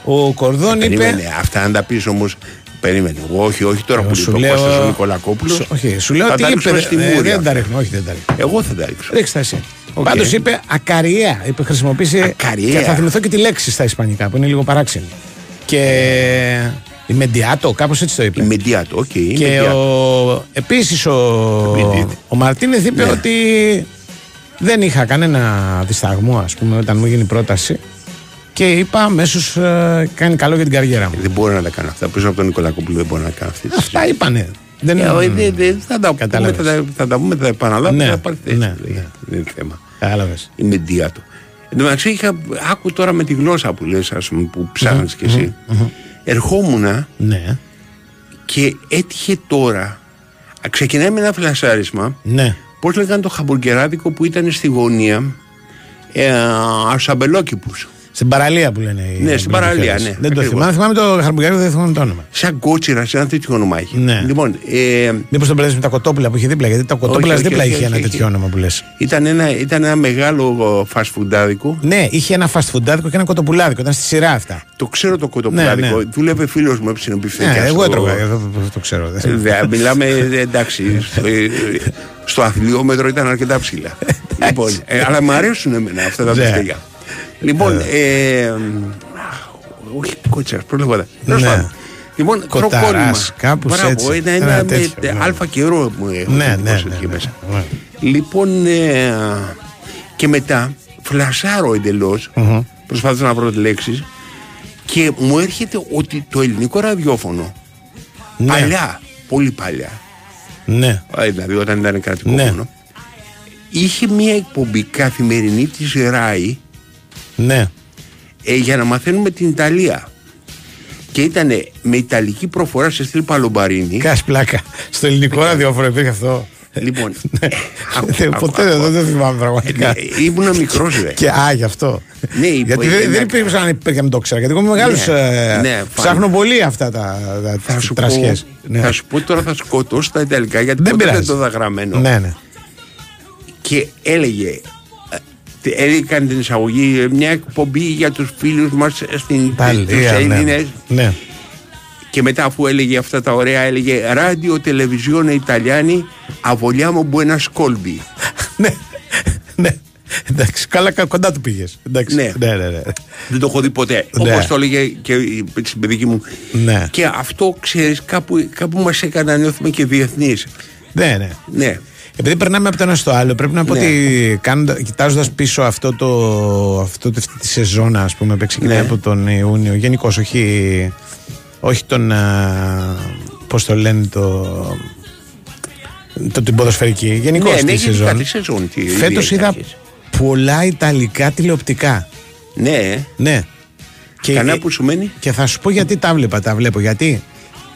A: Ο Κορδόν είπε.
L: Περίμενε, αυτά αν τα πεις όμως. Περίμενε. Εγώ, όχι, όχι τώρα που
A: σου
L: λέει ο
A: λέω-
L: Κώστας ο Νικολακόπουλος.
A: Σου- όχι, σου λέω
L: Θα
A: ότι
L: τα
A: είπε.
L: ρίξουμε στη
A: ε,
L: μούρη
A: δεν τα
L: αυτά.
A: ρίχνω, όχι, δεν τα ρίχνω.
L: Εγώ θα τα ρίξω.
A: Ρίξτε τα εσύ.
L: Οκ.
A: Πάντως είπε ακαριαία. Είπε, χρησιμοποίησε.
L: Ακαριαία.
A: Και θα θυμηθώ και τη λέξη στα Ισπανικά που είναι λίγο παράξενη. Και. Η Μεντιάτο, κάπως έτσι το είπε.
L: Η Μεντιάτο, οκ. η
A: και
L: Μεντιάτο.
A: ο, επίσης ο,
L: Μεντιάτο.
A: ο Μαρτίνεθ είπε
L: Ναι.
A: ότι δεν είχα κανένα δισταγμό ας πούμε όταν μου έγινε η πρόταση και είπα αμέσως κάνει καλό για την καριέρα μου.
L: Δεν μπορεί να τα κάνει αυτά. Πίσω από τον Νικολακόπουλο δεν μπορεί να κάνει αυτή. τη
A: Αυτά είπανε. Δεν
L: Ε, όχι, δεν- δεν- θα τα πούμε,
A: Κατάλαβες.
L: θα τα- θα τα πούμε, θα τα επαναλάβουμε,
A: Ναι,
L: θα πάρει θέση.
A: ναι,
L: Δεν
A: ναι.
L: δεν είναι θέμα.
A: Κατάλαβες.
L: Η Μεντιάτο. Εν τω μεταξύ είχα, άκου τώρα με τη γλώσσα που λες, ας πούμε, που ψάχνεις κι εσύ. Ερχόμουνα
A: Ναι,
L: και έτυχε τώρα, α, ξεκινάει με ένα φλασάρισμα,
A: ναι.
L: πώς λέγανε το χαμπουργκεράδικο που ήταν στη γωνία, ε, ασαμπελόκηπους.
A: Στην παραλία που λένε. οι
L: Ναι, στην παραλία,
A: μπλοκές.
L: ναι,
A: Δεν το
L: ακριβώς.
A: θυμάμαι. Θυμάμαι το χαρμπουγκάκι, δεν θυμάμαι το όνομα.
L: Σαν κότσιρα, σε ένα τέτοιο όνομα έχει.
A: Ναι.
L: Λοιπόν, ε,
A: Μήπως τον μπερδεύει με τα κοτόπουλα που είχε δίπλα. Γιατί τα κοτόπουλα
L: όχι,
A: δίπλα
L: όχι,
A: είχε
L: όχι,
A: ένα
L: όχι.
A: τέτοιο όνομα που λες.
L: ήταν, ένα, ήταν ένα μεγάλο fast foodάδικο.
A: Ναι, είχε ένα fast foodάδικο και ένα κοτοπουλάδικο. Ήταν στη σειρά αυτά.
L: Το ξέρω το κοτοπουλάδικο.
A: Ναι, ναι.
L: Δούλευε φίλος μου έψινε μπιφτέκια.
A: Ναι, εγώ
L: στο-
A: έτρωγα. ε, το- το- Το ξέρω.
L: Ε, δε- Μιλάμε, ε, εντάξει, στο, ε, στο αθλιόμετρο ήταν αρκετά ψηλά. λοιπόν, ε, αλλά μου αρέσουν εμένα αυτά τα
A: Ναι.
L: Μπιφτέκια. Λοιπόν, ε, όχι κότσιρα, πρόλαβα. Τέλος
A: Ναι.
L: πάντων. Λοιπόν,
A: Κοταράς,
L: κροκόνημα.
A: κάπως
L: Μπράβο,
A: έτσι.
L: Ένα,
A: Ένα
L: ένα,
A: τέτοιο,
L: με-
A: ναι.
L: αλφα καιρό μου έχω
A: Ναι, ναι,
L: εντυπώσει
A: ναι,
L: εκεί
A: ναι,
L: μέσα.
A: ναι.
L: Λοιπόν, ε, και μετά φλασάρω εντελώς, προσπαθώ να βρω τις λέξεις και μου έρχεται ότι το ελληνικό ραδιόφωνο
A: Ναι.
L: παλιά, πολύ παλιά,
A: Ναι.
L: ε, δηλαδή όταν ήταν κρατικό
A: Ναι.
L: φωνο, είχε μια εκπομπή καθημερινή της ΡΑΗ
A: Ναι.
L: ε, για να μαθαίνουμε την Ιταλία. Και ήταν με ιταλική προφορά σε στυλ Παλομπαρίνη.
A: Κάς πλάκα. Στο ελληνικό ραδιόφωνο υπήρχε αυτό.
L: Λοιπόν, άκου,
A: Ε,
L: άκου,
A: Ποτέ
L: άκου.
A: δεν δεν θυμάμαι πραγματικά.
L: Ε, ήμουνα μικρός, ρε.
A: Και α, γι' αυτό.
L: Ναι, υπό-
A: Γιατί
L: ε,
A: δεν,
L: ναι.
A: δεν υπήρχε σαν να υπήρχε να μην το ξέρα. Γιατί εγώ είμαι μεγάλος.
L: Ναι, ναι,
A: ψάχνω
L: φάνηκε.
A: πολύ αυτά τα, τα,
L: Θα
A: τις
L: σου,
A: τρασιές.
L: πω,
A: Ναι.
L: θα σου πω τώρα θα σκοτώσω τα Ιταλικά γιατί
A: Δεν
L: ποτέ δεν
A: πειράζει.
L: το είδα γραμμένο.
A: Ναι, ναι.
L: Και έλεγε, ε, έκανε την εισαγωγή ε, μια εκπομπή για τους φίλους μας στην τους
A: ναι,
L: Έλληνες
A: ναι.
L: και μετά αφού έλεγε αυτά τα ωραία έλεγε «Ράδιο Τελεβιζιόνε Ιταλιάνη αβολιάμο buena scolbi».
A: ναι. ναι. Εντάξει, καλά κα- κοντά του πήγες. Εντάξει.
L: Ναι.
A: ναι, ναι, ναι.
L: Δεν το έχω δει ποτέ.
A: Ναι.
L: Όπως το έλεγε και η- στην παιδική μου.
A: Ναι.
L: Και αυτό ξέρεις κάπου, κάπου μας έκανε να νιώθουμε και διεθνείς.
A: Ναι, ναι.
L: Ναι.
A: Επειδή περνάμε από το ένα στο άλλο, πρέπει να πω
L: Ναι.
A: ότι κοιτάζοντας πίσω αυτό το, αυτό το, αυτή τη σεζόν, ας πούμε, που ξεκινάει
L: Ναι.
A: από τον Ιούνιο, γενικώς, όχι, όχι τον. Πώς το λένε, το. το την ποδοσφαιρική. Γενικώς
L: ναι,
A: τη
L: ναι,
A: σεζόν.
L: γενικά τη σεζόν. τι-
A: Φέτος
L: τι
A: είδα
L: έχεις.
A: πολλά ιταλικά τηλεοπτικά.
L: Ναι,
A: Ναι. Και,
L: κανένα που σου μένει;
A: και θα σου πω γιατί τα βλέπα. Τα βλέπω. Γιατί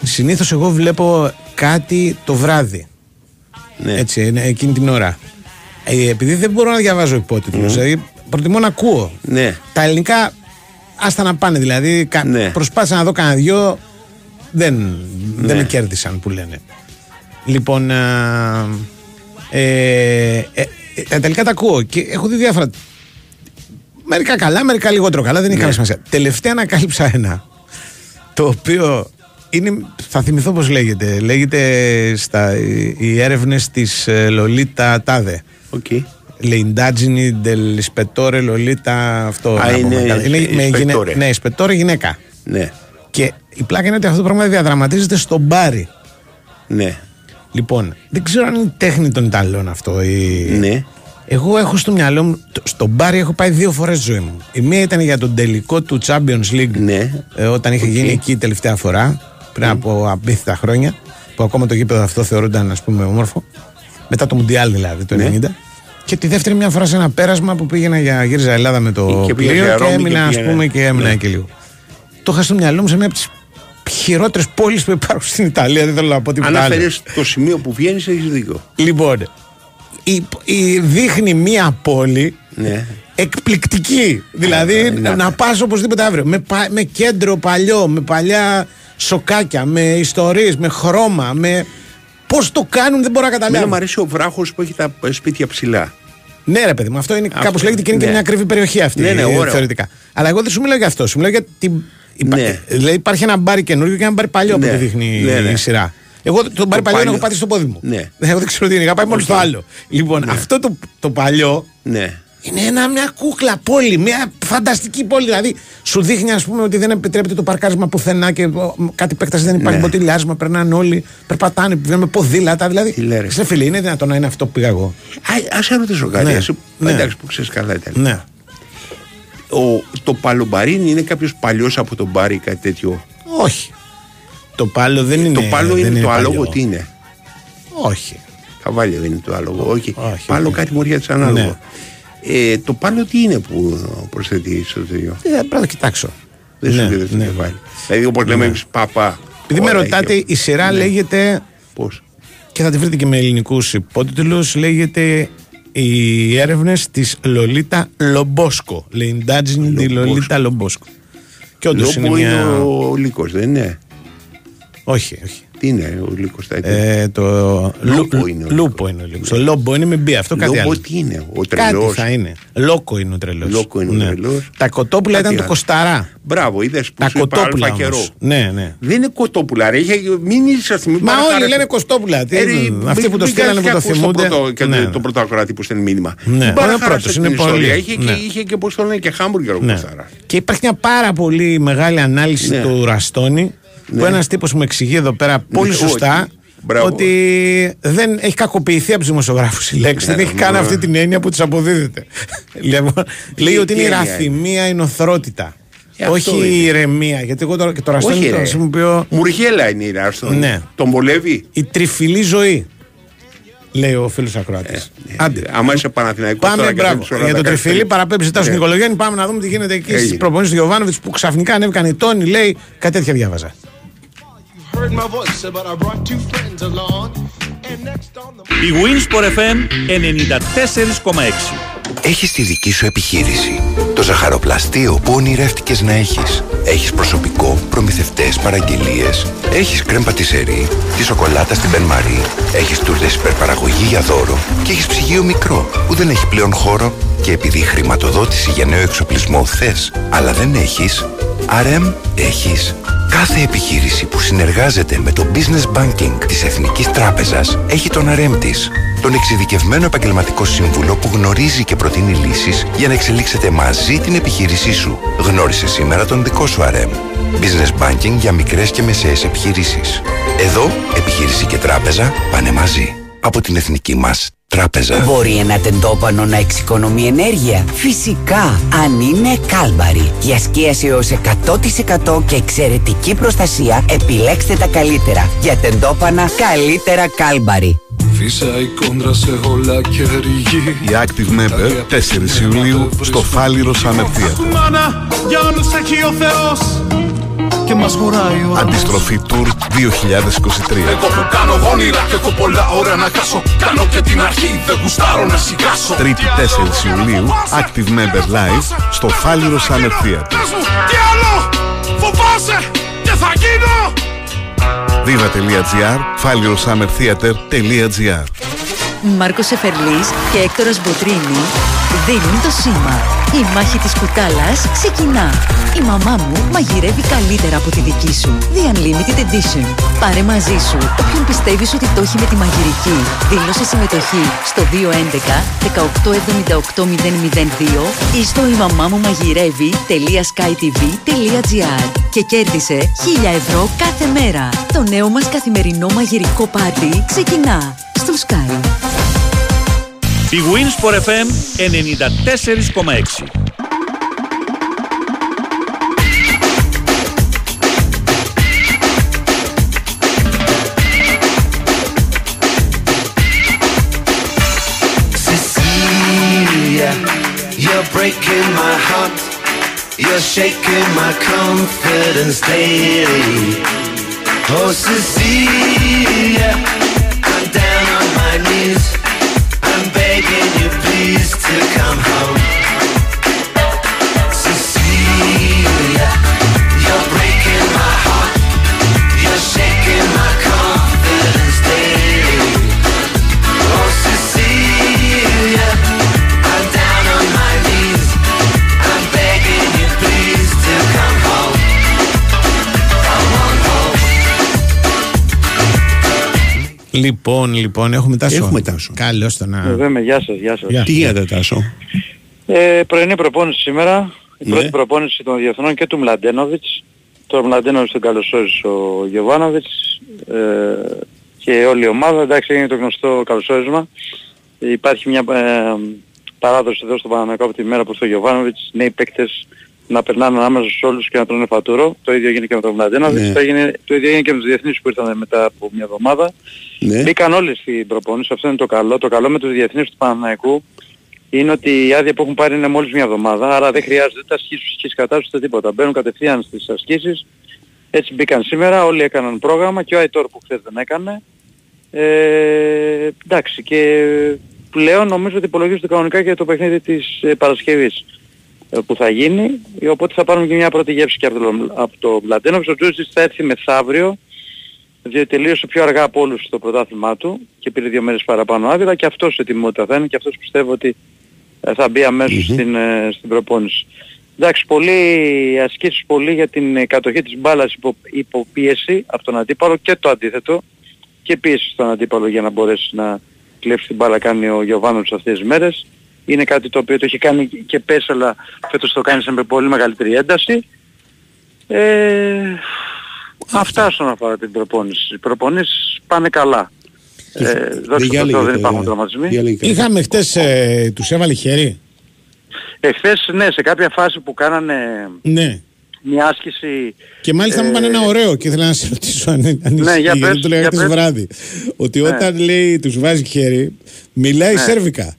A: συνήθως εγώ βλέπω κάτι το βράδυ.
L: Ναι.
A: Έτσι, είναι εκείνη την ώρα. Ε, επειδή δεν μπορώ να διαβάζω υπότιτλους, δηλαδή προτιμώ να ακούω.
L: Ναι.
A: Τα ελληνικά, άστα να πάνε. Δηλαδή, κα,
L: Ναι.
A: προσπάθησα να δω κανένα δυο, δεν, δεν
L: Ναι.
A: με κέρδισαν που λένε. Λοιπόν, α, ε, ε, ε, τα τελικά τα ακούω και έχω δει διάφορα. Μερικά καλά, μερικά λιγότερο καλά, δεν έχει
L: Ναι.
A: καμία σημασία. Τελευταία ανακάλυψα ένα, το οποίο είναι, θα θυμηθώ πώς λέγεται. Λέγεται στα, οι, οι έρευνες της ε, Λολίτα Τάδε.
L: Οκ.
A: Λεϊντάτζινι del Ispettore Λολίτα αυτό.
L: Α,
A: να πούμε
L: είναι
A: καλά. είναι με
L: Ispettore.
A: γυναι- Ναι, Ισπετόρε γυναίκα.
L: Ναι,
A: Και η πλάκα είναι ότι αυτό το πράγμα διαδραματίζεται στο μπάρι.
L: ναι,
A: Λοιπόν, δεν ξέρω αν είναι η τέχνη των Ιταλών αυτό. Η...
L: ναι.
A: Εγώ έχω στο μυαλό μου, το- στο μπάρι έχω πάει δύο φορές στη ζωή μου. Η μία ήταν για τον τελικό του Champions League
L: Ναι.
A: ε, όταν είχε γίνει εκεί η τελευταία φορά, πριν από απίθυτα χρόνια, που ακόμα το γήπεδο αυτό θεωρούνταν ας πούμε όμορφο. Μετά το Μουντιάλ δηλαδή το 90. Και τη δεύτερη μια φορά σε ένα πέρασμα που πήγαινα για γύριζα Ελλάδα με το
L: Και πήγες
A: πλοίο
L: για
A: και
L: Ρώμη και
A: έμεινα ας
L: πήγαινε.
A: πούμε και έμεινα
L: Ναι.
A: και λίγο. Το είχα στο μυαλό μου σε μια από τις χειρότερες πόλεις που υπάρχουν στην Ιταλία. Δεν θέλω να πω τίποτα άλλο.
L: Αναφέρεις το σημείο που βγαίνεις, έχεις δίκιο.
A: Λοιπόν, η, η, δείχνει μία πόλη
L: Ναι.
A: εκπληκτική. Δηλαδή
L: ναι.
A: να πας οπωσδήποτε αύριο. Με, πα- με κέντρο παλιό, με παλιά σοκάκια, με ιστορίες, με χρώμα, με... Πώς το κάνουν δεν μπορώ να
L: Εμένα
A: καταλάβω.
L: μου αρέσει ο βράχος που έχει τα σπίτια ψηλά.
A: Ναι, ρε παιδί μου, αυτό είναι
L: Αυτό,
A: κάπως λέγεται και είναι και
L: ναι.
A: μια ακριβή περιοχή αυτή.
L: Ναι, ναι,
A: ε,
L: ωραίο.
A: Θεωρητικά. Αλλά εγώ δεν σου μιλάω για αυτό. Σου μιλάω για την. υπα-
L: Ναι.
A: Δηλαδή υπάρχει ένα μπάρι καινούριο και ένα μπάρι παλιό
L: Ναι.
A: που τη δείχνει
L: Ναι, ναι.
A: η σειρά. Εγώ το μπάρι παλιό
L: παλιό-
A: έχω πάτη στο πόδι μου.
L: Ναι.
A: Εγώ δεν ξέρω τι είναι. Είχα πάει μόνο στο άλλο. Λοιπόν, αυτό το, το παλιό
L: Ναι.
A: Είναι ένα, μια κούκλα πόλη, μια φανταστική πόλη. Δηλαδή, σου δείχνει, ας πούμε, ότι δεν επιτρέπεται το παρκάρισμα πουθενά και ο, κάτι επέκταση δεν υπάρχει.
L: Ναι.
A: Μποτιλιάρισμα, περνάνε όλοι, περπατάνε, πηγαίνουν με ποδήλατα. Δηλαδή,
L: Τι λέει, ρε.
A: σε φίλε, είναι δυνατόν να είναι αυτό που πήγα εγώ;
L: Α σε ρωτήσω κάτι.
A: Ναι.
L: Εσύ,
A: Ναι.
L: Εντάξει που ξέρεις καλά ήταν.
A: Ναι.
L: Ο, το παλομπαρίνι είναι κάποιος παλιός από τον μπάρι ή κάτι τέτοιο;
A: Όχι. Το πάλο δεν είναι.
L: το πάλο
A: δεν
L: είναι, το
A: παλιό.
L: άλογο, τι είναι;
A: Όχι.
L: Χαβάλιο είναι το άλογο. Όχι.
A: Όχι,
L: Πάλο
A: όχι.
L: κάτι μοριά της ανάλογο.
A: Ναι.
L: Ε, το πάλο τι είναι που προσθέτει στο τέτοιο.
A: Ε, πρέπει να το κοιτάξω.
L: Δεν σου
A: Ναι,
L: πει, δεν σου
A: ναι.
L: το βάλει. Δηλαδή όπως λέμε εμείς πάπα.
A: Επειδή με
L: ωραία,
A: ρωτάτε,
L: και-
A: η σειρά
L: Ναι.
A: λέγεται.
L: Πώς;
A: και θα τη βρείτε και με ελληνικούς υπότιτλους. Λέγεται οι έρευνες της Λολίτα Λομπόσκο. Λεϊντάτζιν τη Λολίτα Λομπόσκο. Και όντως είναι
L: Λόμπο είναι
A: μια.
L: ο Λύκος, δεν είναι;
A: Όχι, όχι.
L: Τι είναι ο Λύκος, τα
A: Ε, το
L: Λούπο
A: Λου-
L: είναι ο
A: Λούπο είναι ο Λύκος. Το Λόμπο είναι με μπι. Αυτό κάτι
L: Λόμπο
A: άλλο.
L: τι είναι, ο
A: Κάτι
L: τρελός.
A: θα είναι. Λόκο είναι ο τρελός.
L: Λόκο είναι ο τρελός.
A: Τα κοτόπουλα
L: Κάτι
A: ήταν το
L: άλλο.
A: κοσταρά.
L: Μπράβο, είδες που
A: Τα
L: σου είπα
A: κοτόπουλα.
L: αλφα καιρό.
A: όμως. Ναι, ναι.
L: Δεν είναι κοτόπουλα, ρε. Είχε- Μην είσαι μην
A: Μα
L: παραχάρεσαι.
A: όλοι λένε κοστόπουλα. Τι,
L: Ε, ρε,
A: αυτοί
L: μην-
A: που το
L: μην
A: στείλανε που
L: κάνεις
A: το
L: και ακούς
A: θυμούνται.
L: πρώτο- Και
A: ναι,
L: το- το πρώτο ακροατή που στέλνει μήνυμα.
A: Ναι,
L: Μην
A: ο
L: παραχάρεσαι
A: πρώτος,
L: την
A: είναι πολύ.
L: ιστορία. Είχε και-
A: Ναι.
L: Είχε και πώς το λένε και χάμπουργκερ ο
A: Ναι.
L: Κοσταράς.
A: Και υπάρχει μια πάρα πολύ μεγάλη ανάλυση
L: Ναι.
A: του Ραστόνη που
L: Ναι.
A: ένας τύπος μου εξηγεί εδώ πέρα πολύ
L: Ναι,
A: σωστά
L: ότι- μπράβο.
A: ότι δεν έχει κακοποιηθεί από τους δημοσιογράφους η λέξη.
L: Ναι,
A: δεν έχει
L: ναι,
A: καν
L: ναι.
A: αυτή την έννοια που τη αποδίδεται. Λοιπόν, Λέει ότι είναι η
L: τι έννοια
A: ραθυμία, η νοθρότητα.
L: Ε, αυτό
A: Όχι
L: είναι.
A: η ηρεμία. Γιατί εγώ τώρα και το Ραστόνη
L: Όχι,
A: το
L: ρε.
A: χρησιμοποιώ.
L: Μουργέλα είναι η Ράστον.
A: Ναι.
L: Τον βολεύει.
A: Η τριφυλή ζωή. Λέει ο φίλος Ακροάτης. Άντε.
L: Άμα είσαι Παναθηναϊκός
A: Πάμε,
L: τώρα και
A: μπράβο.
L: θέλεις όλα
A: Για
L: τα
A: το
L: κάνεις
A: τριφυλί
L: τέλεια.
A: παραπέμψη τάσου
L: Ναι.
A: Νικολογιάννη. Πάμε να δούμε τι γίνεται εκεί στις
L: Έγινε.
A: προπονήσεις του Γιωβάνοβιτς που ξαφνικά ανέβηκαν οι τόνοι. Λέει κάτι τέτοια διάβαζα.
K: Heard my voice, but I brought two friends along. And next on the
C: Η Winsport FM 94,6.
F: Έχεις τη δική σου επιχείρηση. Το ζαχαροπλαστείο που ονειρεύτηκες να έχεις. Έχεις προσωπικό, προμηθευτές, παραγγελίες. Έχεις κρέμ πατησερί, τη σοκολάτα στην Μπεν Μαρί. Έχεις τούρτες υπερπαραγωγή για δώρο. Και έχεις ψυγείο μικρό που δεν έχει πλέον χώρο. Και επειδή χρηματοδότηση για νέο εξοπλισμό θες, αλλά δεν έχεις, RM έχεις. Κάθε επιχείρηση που συνεργάζεται με το Business Banking της Εθνικής Τράπεζας έχει τον RM της. Τον εξειδικευμένο επαγγελματικό σύμβουλο που γνωρίζει και προτείνει λύσεις για να εξελίξετε μαζί την επιχείρησή σου. Γνώρισε σήμερα τον δικό σου RM. Business Banking για μικρές και μεσαίες επιχειρήσεις. Εδώ, επιχείρηση και τράπεζα πάνε μαζί. Από την Εθνική μας Τράπεζα.
M: Μπορεί ένα τεντόπανο να εξοικονομεί ενέργεια. Φυσικά, αν είναι κάλμπαρη. Για σκίαση έως 100% και εξαιρετική προστασία, επιλέξτε τα καλύτερα. Για τεντόπανα, καλύτερα κάλμπαρη.
N: Φύσα η κόντρα σε όλα και ρηγή
O: Η Active Member 4 Ιουλίου στο Φάληρο Summer Theater.
K: Μάνα, για όλους έχει ο Θεός και μας χωράει ο
O: Αντιστροφή Tour 2023.
N: Εγώ που κάνω όνειρα και έχω πολλά ώρα να χάσω Κάνω και την αρχή, δεν γουστάρω να σιγάσω
O: 3η 4 Ιουλίου Active Member Live στο Φάληρο Summer Theater.
N: Πες μου, τι άλλο, φοβάσαι και θα γίνω
O: Viva.gr φάληροσummertheater.gr
P: Μάρκος Εφερλής και Έκτορας Μποτρίνη δίνουν το σήμα. Η μάχη της κουτάλας ξεκινά. Η μαμά μου μαγειρεύει καλύτερα από τη δική σου. The Unlimited Edition. Πάρε μαζί σου όποιον πιστεύεις ότι το έχει με τη μαγειρική. Δήλωσε συμμετοχή στο 211 1878 002 ή στο η μαμά μου μαγειρεύει.skytv.gr και κέρδισε 1000 ευρώ κάθε μέρα. Το νέο μας καθημερινό μαγειρικό πάρτι ξεκινά στο Sky.
C: Η Winsport FM 94,6.
K: Cecilia, you're breaking my heart. You're shaking my confidence daily. Oh, Cecilia, I'm down on my knees. Please to come home.
A: Λοιπόν, λοιπόν, έχουμε τάσο.
L: Έχουμε Τάσο.
A: Καλώς το να.
Q: Βέβαια, με γεια σας, γεια σας.
A: Γεια.
L: Τι γίνεται Τάσο;
Q: Ε, πρωινή προπόνηση σήμερα. Η
L: Ναι.
Q: πρώτη προπόνηση των διεθνών και του Μλαντένοβιτς. Το Μλαντένοβιτς τον καλωσόρισε ο Γεβάνοβιτς ε, και όλη η ομάδα. Εντάξει, έγινε το γνωστό καλωσόρισμα. Υπάρχει μια ε, παράδοση εδώ στο Παναμαϊκό από τη μέρα που ήρθε ο Γεβάνοβιτς, νέοι παίκτες να περνάνε ανάμεσα στους όλους και να τρώνε φατούρο. Το ίδιο έγινε και με τον Μλαντένοβιτς.
L: Ναι.
Q: Το, έγινε- το ίδιο έγινε και με τους διεθνείς που ήρθαν μετά από μια εβδομάδα.
L: Ναι.
Q: Μπήκαν όλοι στην προπόνηση, αυτό είναι το καλό. Το καλό με τους διεθνείς του Παναναϊκού είναι ότι η άδεια που έχουν πάρει είναι μόλις μια εβδομάδα, άρα δεν χρειάζεται ούτε ασκήσεις ασκήσεις κατάστασης ούτε τίποτα. Μπαίνουν κατευθείαν στις ασκήσεις, έτσι μπήκαν σήμερα, όλοι έκαναν πρόγραμμα και ο Αϊτόρ που χθες δεν έκανε. Ε, εντάξει και πλέον νομίζω ότι υπολογίζεται κανονικά για το παιχνίδι της ε, Παρασκευής ε, που θα γίνει, ε, οπότε θα πάρουμε και μια πρώτη γεύση και από το, από το Μπλαντένοβιτς. Ο Τζούζης θα έρθει μεθαύριο, διότι τελείωσε πιο αργά από όλους το πρωτάθλημά του και πήρε δύο μέρες παραπάνω άδεια και αυτός σε ετοιμότητα θα είναι και αυτός πιστεύω ότι ε, θα μπει αμέσως στην, ε, στην προπόνηση. Εντάξει, πολύ ασκήσεις πολύ για την ε, κατοχή της μπάλας υπό, υπό πίεση από τον αντίπαλο και το αντίθετο και πίεση στον αντίπαλο για να μπορέσει να κλέψει την μπάλα κάνει ο Γιωβάνος αυτές τις μέρες. Είναι κάτι το οποίο το έχει κάνει και πέσει αλλά φέτος το κάνεις σε με πολύ μεγαλύτερη ένταση. Ε, αυτά όσον αφορά την προπόνηση. Οι προπονήσεις πάνε καλά. Ε, δόξα τω Θεώ δεν υπάρχουν τραυματισμοί.
A: Είχαμε χτες, ε, τους έβαλε χέρι.
Q: Εχθές ναι, σε κάποια φάση που κάνανε
A: Ναι.
Q: μια άσκηση...
A: Και μάλιστα μου είπαν ένα ωραίο και ήθελα να σε ρωτήσω αν, αν
Q: Ναι,
A: ισχύει,
Q: για
A: γιατί
Q: πες,
A: το λέγα
Q: για
A: χτες
Q: πες.
A: βράδυ. Ότι
Q: Ναι.
A: όταν λέει τους βάζει χέρι, μιλάει
Q: Ναι.
A: σέρβικα.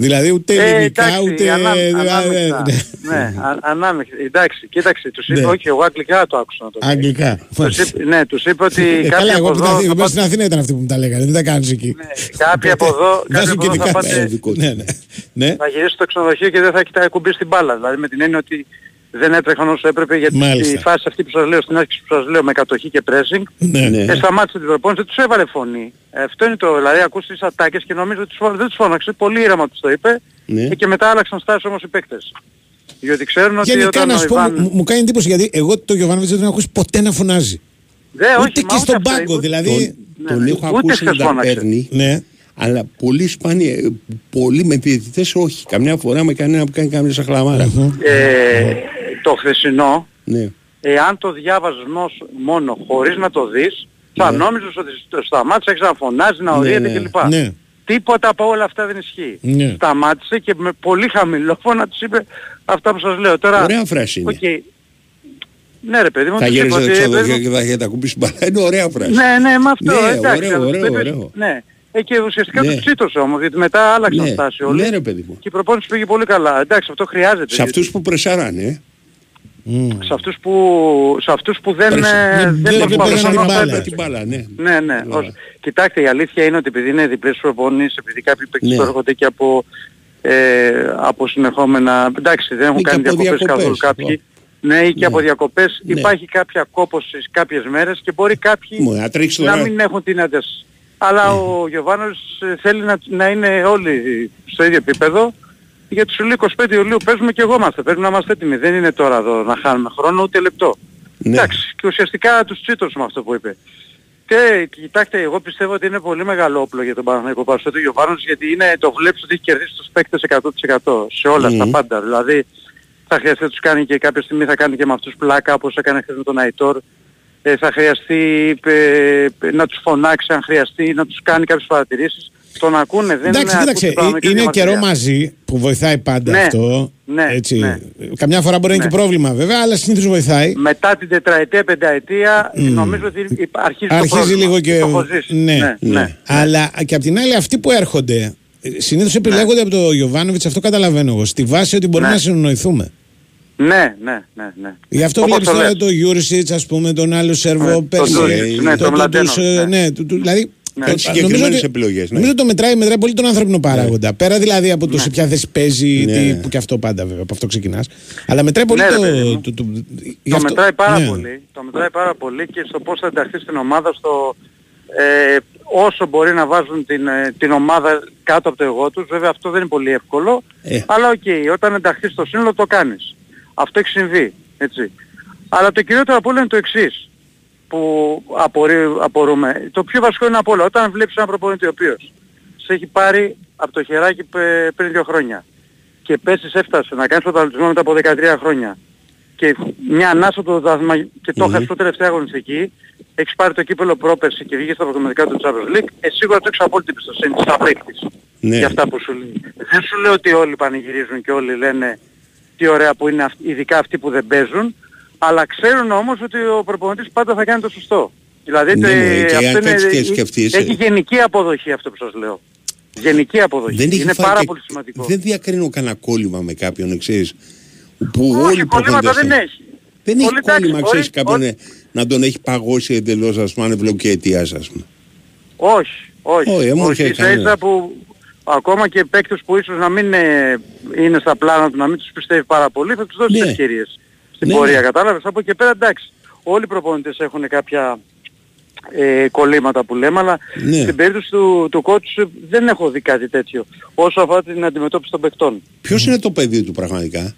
A: Δηλαδή ούτε
Q: Ε,
A: ελληνικά
Q: εντάξει,
A: ούτε...
Q: ανά-
A: ε,
Q: ανάμεικτα.
A: ναι.
Q: Ναι, α- ανάμεικτα. Εντάξει, κοίταξε, τους είπε,
A: Ναι.
Q: όχι, εγώ αγγλικά το άκουσα να το πει.
A: Αγγλικά.
Q: Τους είπε, ναι, τους είπε ότι
A: Ε,
Q: κάποιοι
A: καλά,
Q: από
A: εγώ που
Q: εδώ
A: τα-
Q: θα
A: εγώ
Q: πάτε-
A: στην Αθήνα ήταν αυτοί που μου τα λέγανε, δεν τα κάνεις εκεί.
Q: κάποιοι από εδώ, κάποιοι
A: Βάζουν
Q: από
A: και
Q: εδώ θα
A: δικά
Q: πάτε,
A: τους. Ναι, ναι. Ναι.
Q: θα γυρίσει στο ξενοδοχείο και δεν θα κοιτάει κουμπί στην μπάλα. Δηλαδή με την έννοια ότι δεν έτρεχαν όσο έπρεπε γιατί
A: Μάλιστα.
Q: στη φάση αυτή που σας λέω, στην άσκηση που σας λέω με κατοχή και pressing,
A: Ναι.
Q: ε, σταμάτησε την προπόνηση, δεν τους έβαλε φωνή. Ε, αυτό είναι το, δηλαδή ακούσει τις ατάκες και νομίζω ότι τους φω- δεν τους φώναξε, πολύ ήρεμα τους το είπε
A: Ναι.
Q: ε, και μετά άλλαξαν στάση όμως οι παίκτες. Διότι ξέρουν ότι
A: Γενικά
Q: όταν
A: να
Q: ο
A: σου πω,
Q: Ιβάν...
A: μου, μου κάνει εντύπωση γιατί εγώ το Γιωβάνοβιτς δεν τον έχω ακούσει ποτέ να φωνάζει.
Q: Δε,
A: Ούτε
Q: όχι,
A: και
Q: μα ούτε
A: στον
Q: αυτό,
A: πάγκο,
Q: ούτε-
A: δηλαδή.
L: Τον
Q: ναι.
L: έχω
Q: Ούτε
L: ακούσει να
Q: χθες
L: τα
Q: φώναξε.
L: παίρνει.
A: Ναι.
L: Αλλά πολύ σπάνια, ε, πολύ με διαιτητές όχι. Καμιά φορά με κανένα που κάνει καμιά σαχλαμάρα.
Q: Ε, το χθεσινό,
L: Ναι.
Q: εάν το διάβαζες μος- μόνο χωρίς να το δεις, θα νόμιζες ότι στο- σταμάτησες να φωνάζει, να
L: Ναι,
Q: ορίεται
L: ναι.
Q: κλπ.
A: Ναι.
Q: Τίποτα από όλα αυτά δεν ισχύει.
A: Ναι.
Q: Σταμάτησε και με πολύ χαμηλό φώνα τους είπε αυτά που σας λέω. Τώρα,
L: Ωραία φράση είναι.
Q: οκ. Ναι ρε παιδί μου,
L: Θα
Q: τους
L: γυρίσει
Q: είπα
L: το
Q: ότι,
L: ξενοδοχείο
Q: παιδί μου,
L: και θα έχει τα κουμπί στην μπαλά. Είναι ωραία φράση.
Q: Ναι, ναι, με αυτό,
L: Ναι,
Q: εντάξει.
L: ωραίο,
Q: αλλά
L: ωραίο,
Q: τους είπες-
L: ωραίο.
Q: Ναι. Ε, και ουσιαστικά
L: Ναι.
Q: τους τσίτωσε όμως, γιατί μετά άλλαξαν
L: Ναι,
Q: στάση όλοι.
L: ναι, ρε παιδί μου.
Q: Και η προπόνηση πήγε πολύ καλά. Εντάξει, αυτό χρειάζεται.
L: Σε αυτούς που πρεσάρανε. Ε.
Q: σε αυτούς που, σε αυτούς που δεν,
L: Πρεσ-
Q: ε,
L: δεν-
Q: δεν
L: δεν
Q: προσπαθούν
L: παίζανε
Q: να
L: την μπάλα.
Q: παίζουν.
L: Την μπάλα, ναι.
Q: Ναι, ναι. ως- Κοιτάξτε, η αλήθεια είναι ότι επειδή είναι διπλές προπονήσεις, επειδή κάποιοι παίκτες
L: Ναι.
Q: προέρχονται και από, ε, από συνεχόμενα... Εντάξει, δεν έχουν
L: Ή και
Q: κάνει
L: από
Q: διακοπές
L: διακοπές.
Q: καθόλου κάποιοι. Ναι, ή και από διακοπές.
L: Ναι.
Q: Υπάρχει κάποια κόπωση κάποιες μέρες και μπορεί κάποιοι
L: Μου, να τρέξεις
Q: να
L: τώρα.
Q: μην έχουν την ένταση. Αλλά ο Γιωβάνος ε, θέλει να, να είναι όλοι στο ίδιο επίπεδο. Γιατί σου λέει 25 Ιουλίου παίζουμε και εγώ είμαστε. Πρέπει να είμαστε έτοιμοι. Δεν είναι τώρα εδώ να χάνουμε χρόνο ούτε λεπτό.
L: Ναι.
Q: Εντάξει. Και ουσιαστικά τους τσίτωσες με αυτό που είπε. Και κοιτάξτε, εγώ πιστεύω ότι είναι πολύ μεγάλο όπλο για τον Παναγενικό Πασό του Γιωβάνος γιατί είναι, το βλέπεις ότι έχει κερδίσει τους παίκτες 100% σε όλα, στα
L: Μμμ.
Q: πάντα. Δηλαδή θα χρειαστεί να τους κάνει και κάποια στιγμή θα κάνει και με αυτούς πλάκα όπως έκανε χθες με τον Αϊτόρ. Ε, θα χρειαστεί ε, ε, να τους φωνάξει αν χρειαστεί, να τους κάνει κάποιες παρατηρήσεις. Τον ακούνε, δεν
A: Εντάξει,
Q: είναι
A: κοίταξε,
Q: ακούσει
A: ε, είναι καιρό μαζί που βοηθάει πάντα
Q: Ναι,
A: αυτό.
Q: ναι,
A: έτσι.
Q: ναι.
A: Καμιά φορά μπορεί να είναι
Q: Ναι.
A: και πρόβλημα βέβαια, αλλά συνήθως βοηθάει.
Q: Μετά την τετραετία, πενταετία,
A: Μμ.
Q: νομίζω ότι υπ- αρχίζει, το
A: Αρχίζει
Q: πρόβλημα.
A: λίγο και.
Q: Το έχω ζήσει.
A: Ναι,
Q: ναι, ναι.
A: Αλλά και απ' την άλλη, αυτοί που έρχονται συνήθως επιλέγονται από τον Γιωβάνοβιτς, αυτό καταλαβαίνω εγώ. Στη βάση ότι μπορούμε
Q: Ναι.
A: να συνοηθούμε.
Q: Ναι, ναι, ναι, ναι.
A: Γι' αυτό
Q: Όπως
A: βλέπεις
Q: το
A: τώρα
Q: λες.
A: το Γιούρισιτς, ας πούμε, τον άλλο Σερβό
Q: Ναι,
A: πέρσι.
Q: τον Ντούρισιτς, ναι,
A: το-
Q: τον
A: το-
Q: Μλαντένοβιτς,
A: τους, ε,
Q: ναι.
A: ναι, του- του- δηλαδή.
Q: Ναι.
A: το-
L: Έχει συγκεκριμένες
A: νομίζω ότι-
L: επιλογές, ναι.
A: Νομίζω ότι το μετράει, μετράει πολύ τον ανθρώπινο παράγοντα. Πέρα δηλαδή από το σε ποια θέση παίζει,
L: Ναι.
A: τι- που και αυτό πάντα βέβαια, από αυτό ξεκινάς. Αλλά μετράει πολύ
Q: Ναι, ρε
A: το.
Q: παιδί μου.
A: το- το- γι'
Q: Το
A: αυτό-
Q: μετράει πάρα
A: ναι.
Q: πολύ. Το μετράει πάρα πολύ και στο πώς θα ενταχθεί στην ομάδα στο ε, όσο μπορεί να βάζουν την, ε, την ομάδα κάτω από το εγώ τους. Βέβαια αυτό δεν είναι πολύ εύκολο.
L: Ε.
Q: Αλλά οκ, όταν ενταχθείς στο σύνολο το κάνεις. Αυτό έχει συμβεί. Έτσι. Αλλά το κυριότερο από όλα είναι το εξής που απορρί- απορούμε. Το πιο βασικό είναι από όλα. Όταν βλέπεις έναν προπονητή ο οποίος σε έχει πάρει από το χεράκι πε- πριν δύο χρόνια και πέσεις έφτασε να κάνεις πρωταθλητισμό μετά από 13 χρόνια και μια ανάσα το δάθμα και το
L: Μμμ.
Q: έχασες στο τελευταία αγωνιστική, έχεις πάρει το κύπελο πρόπερση και βγήκες στα προκριματικά του Champions League, ε, σίγουρα το έχεις απόλυτη εμπιστοσύνη στα παίκτης
L: Ναι.
Q: για αυτά που σου λέει. Δεν σου λέω ότι όλοι πανηγυρίζουν και όλοι λένε τι ωραία που είναι αυτοί, ειδικά αυτοί που δεν παίζουν, αλλά ξέρουν όμως ότι ο προπονητής πάντα θα κάνει το σωστό. Δηλαδή
L: Ναι,
Q: τε-
L: μωρέ, και αν
Q: αυτό
L: κάτσεις και
Q: είναι,
L: σκεφτείς, ε.
Q: έχει γενική αποδοχή αυτό που σας λέω. Γενική αποδοχή.
L: Δεν έχει
Q: είναι
L: φάει
Q: πάρα
L: και-
Q: πολύ σημαντικό.
L: Δεν διακρίνω κανένα κόλλημα με κάποιον, ξέρεις. Που
Q: Όχι,
L: όλοι οι
Q: κολλήματα
L: προπονητές
Q: δεν
L: είναι.
Q: έχει.
L: Δεν
Q: Πολύ
L: έχει
Q: εντάξει,
L: κόλλημα,
Q: μπορεί-
L: ξέρεις, κάποιον
Q: μπορεί-
L: ε, να τον έχει παγώσει εντελώς, ας πούμε, ανευλοκαιτίας, ας πούμε.
Q: Όχι, όχι.
L: Όχι, ε, μου
Q: όχι
L: είχε
Q: ίσα
L: κανένα.
Q: ίσα που ακόμα και παίκτες που ίσως να μην ε, είναι στα πλάνα του, να μην τους πιστεύει πάρα πολύ, θα τους δώσει
L: Ναι.
Q: ευκαιρίες στην
L: Ναι,
Q: πορεία,
L: ναι.
Q: κατάλαβες; Από εκεί πέρα εντάξει, όλοι οι προπονητές έχουν κάποια ε, κολλήματα που λέμε, αλλά
L: Ναι.
Q: στην περίπτωση του, του coach δεν έχω δει κάτι τέτοιο όσο αφορά την αντιμετώπιση των παιχτών.
L: Ποιος είναι το παιδί του πραγματικά;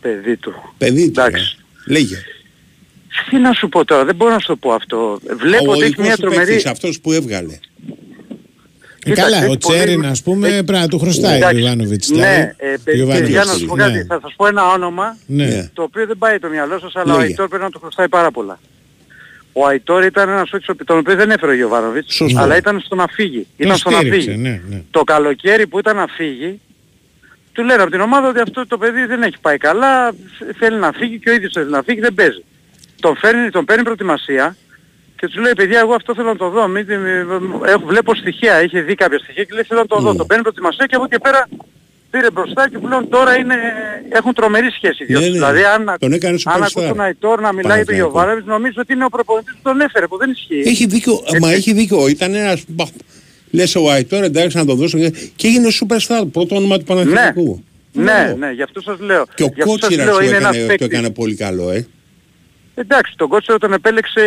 Q: Παιδί του.
L: Παιδί του.
Q: Εντάξει.
L: ε. Λέγε.
Q: Τι να σου πω τώρα, δεν μπορώ να σου το πω αυτό. Βλέπω
L: ο
Q: ότι έχει
L: δικός
Q: μια
L: σου
Q: τρομερή...
L: παίκτης, αυτός που έβγαλε.
A: Ε,
Q: Κοίταξε,
A: καλά,
Q: έχει
A: ο
Q: πολύ-
A: Τσέριν, ας πούμε,
Q: έχει-
A: πρέπει να του χρωστάει ο
Q: Εντάξει,
A: Ιωβάνοβιτς.
Q: Ναι,
A: δηλαδή.
Q: ε,
A: Ο
Q: παιδί,
A: Ιωβάνοβιτς,
Q: για να σου πω κάτι,
A: ναι.
Q: θα σας πω ένα όνομα
A: Ναι.
Q: το οποίο δεν πάει το μυαλό σας, αλλά ο
A: Λέγε.
Q: Αϊτόρ πρέπει να του χρωστάει πάρα πολλά. Ο Αϊτόρ ήταν ένας παίκτης τον οποίο δεν έφερε ο Γιωβάνοβιτς,
A: Σωστό.
Q: αλλά ήταν στο να φύγει.
A: Τον
Q: Ήταν στο να
A: στήριξε,
Q: φύγει.
A: ναι, ναι.
Q: Το καλοκαίρι που ήταν να φύγει, του λένε από την ομάδα ότι αυτό το παιδί δεν έχει πάει καλά, θέλει να φύγει και ο ίδιος θέλει να φύγει, δεν παίζει. Τον, φέρνει, τον παίρνει προετοιμασία και τους λέει παιδιά εγώ αυτό θέλω να το δω, μην, έχω, βλέπω στοιχεία, είχε δει κάποια στοιχεία και λέει θέλω να το δω. Τον παίρνει προετοιμασία και από εκεί πέρα πήρε μπροστά και πλέον τώρα είναι, έχουν τρομερή σχέση οι δυο
L: Ναι,
Q: τους.
L: ναι.
Q: Δηλαδή αν,
L: Τον έκανε
Q: αν
L: superstar.
Q: ακούς τον Αϊτόρ να μιλάει του
L: Παναθηναϊκό.
Q: Ιωβάνοβιτς νομίζω ότι είναι ο προπονητής που τον έφερε που δεν ισχύει.
L: Έχει δίκιο, μα έχει δίκιο. Ήταν ένας... μπα, Λες ο Αϊτόρ εντάξει να το δώσω και- και έγινε superstar, πρώτο όνομα του Παναθηναϊκού.
Q: Ναι, ναι, γι' αυτό σας λέω.
L: Και ο
Q: Γι' αυτό σας
L: Κότσιρας
Q: λέω,
L: του
Q: είναι ένας
L: έκανε, το
Q: παίκτης.
L: έκανε πολύ καλό, ε.
Q: Εντάξει, τον Κότσερο τον επέλεξε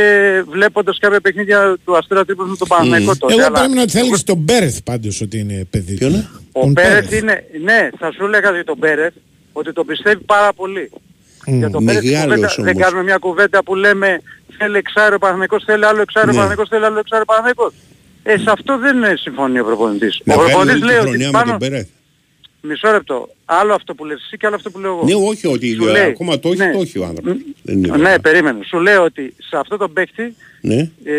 Q: βλέποντας κάποια παιχνίδια του Αστέρα Τρίπολης με τον Παναθηναϊκό τότε.
A: Εγώ
Q: αλλά
A: πρέπει να θέλεις τον Μπέρεθ πάντως ότι είναι παιδί. Ποιο
L: είναι;
Q: Ο Πέρεθ είναι, ναι, θα σου έλεγα για τον Πέρεθ ότι τον πιστεύει πάρα πολύ. Για τον Πέρεθ
L: Μεγάλος
Q: κουβέντα- δεν
L: όμως.
Q: κάνουμε μια κουβέντα που λέμε θέλει εξάριο ο Παναθηναϊκός, θέλει άλλο εξάριο ο
L: Ναι.
Q: Παναθηναϊκός, θέλει άλλο εξάριο ο Παναθηναϊκός. Ε, σε αυτό δεν ε, συμφωνεί ο προπονητής.
L: Να
Q: ο
L: βγάλει
Q: προπονητής
L: όλη
Q: λέει
L: τη
Q: ότι
L: χρονιά με
Q: πάνω...
L: τον Πέρεθ.
Q: Μισό λεπτό. Άλλο αυτό που λες εσύ και άλλο αυτό που λέω εγώ.
L: Ναι, όχι ότι
Q: Σου λέει,
L: ακόμα το έχει,
Q: ναι.
L: το έχει ο άνθρωπος. Δεν είναι
Q: Ναι, περίμενε. Σου λέω ότι σε αυτό το παίκτη
L: Ναι.
Q: ε,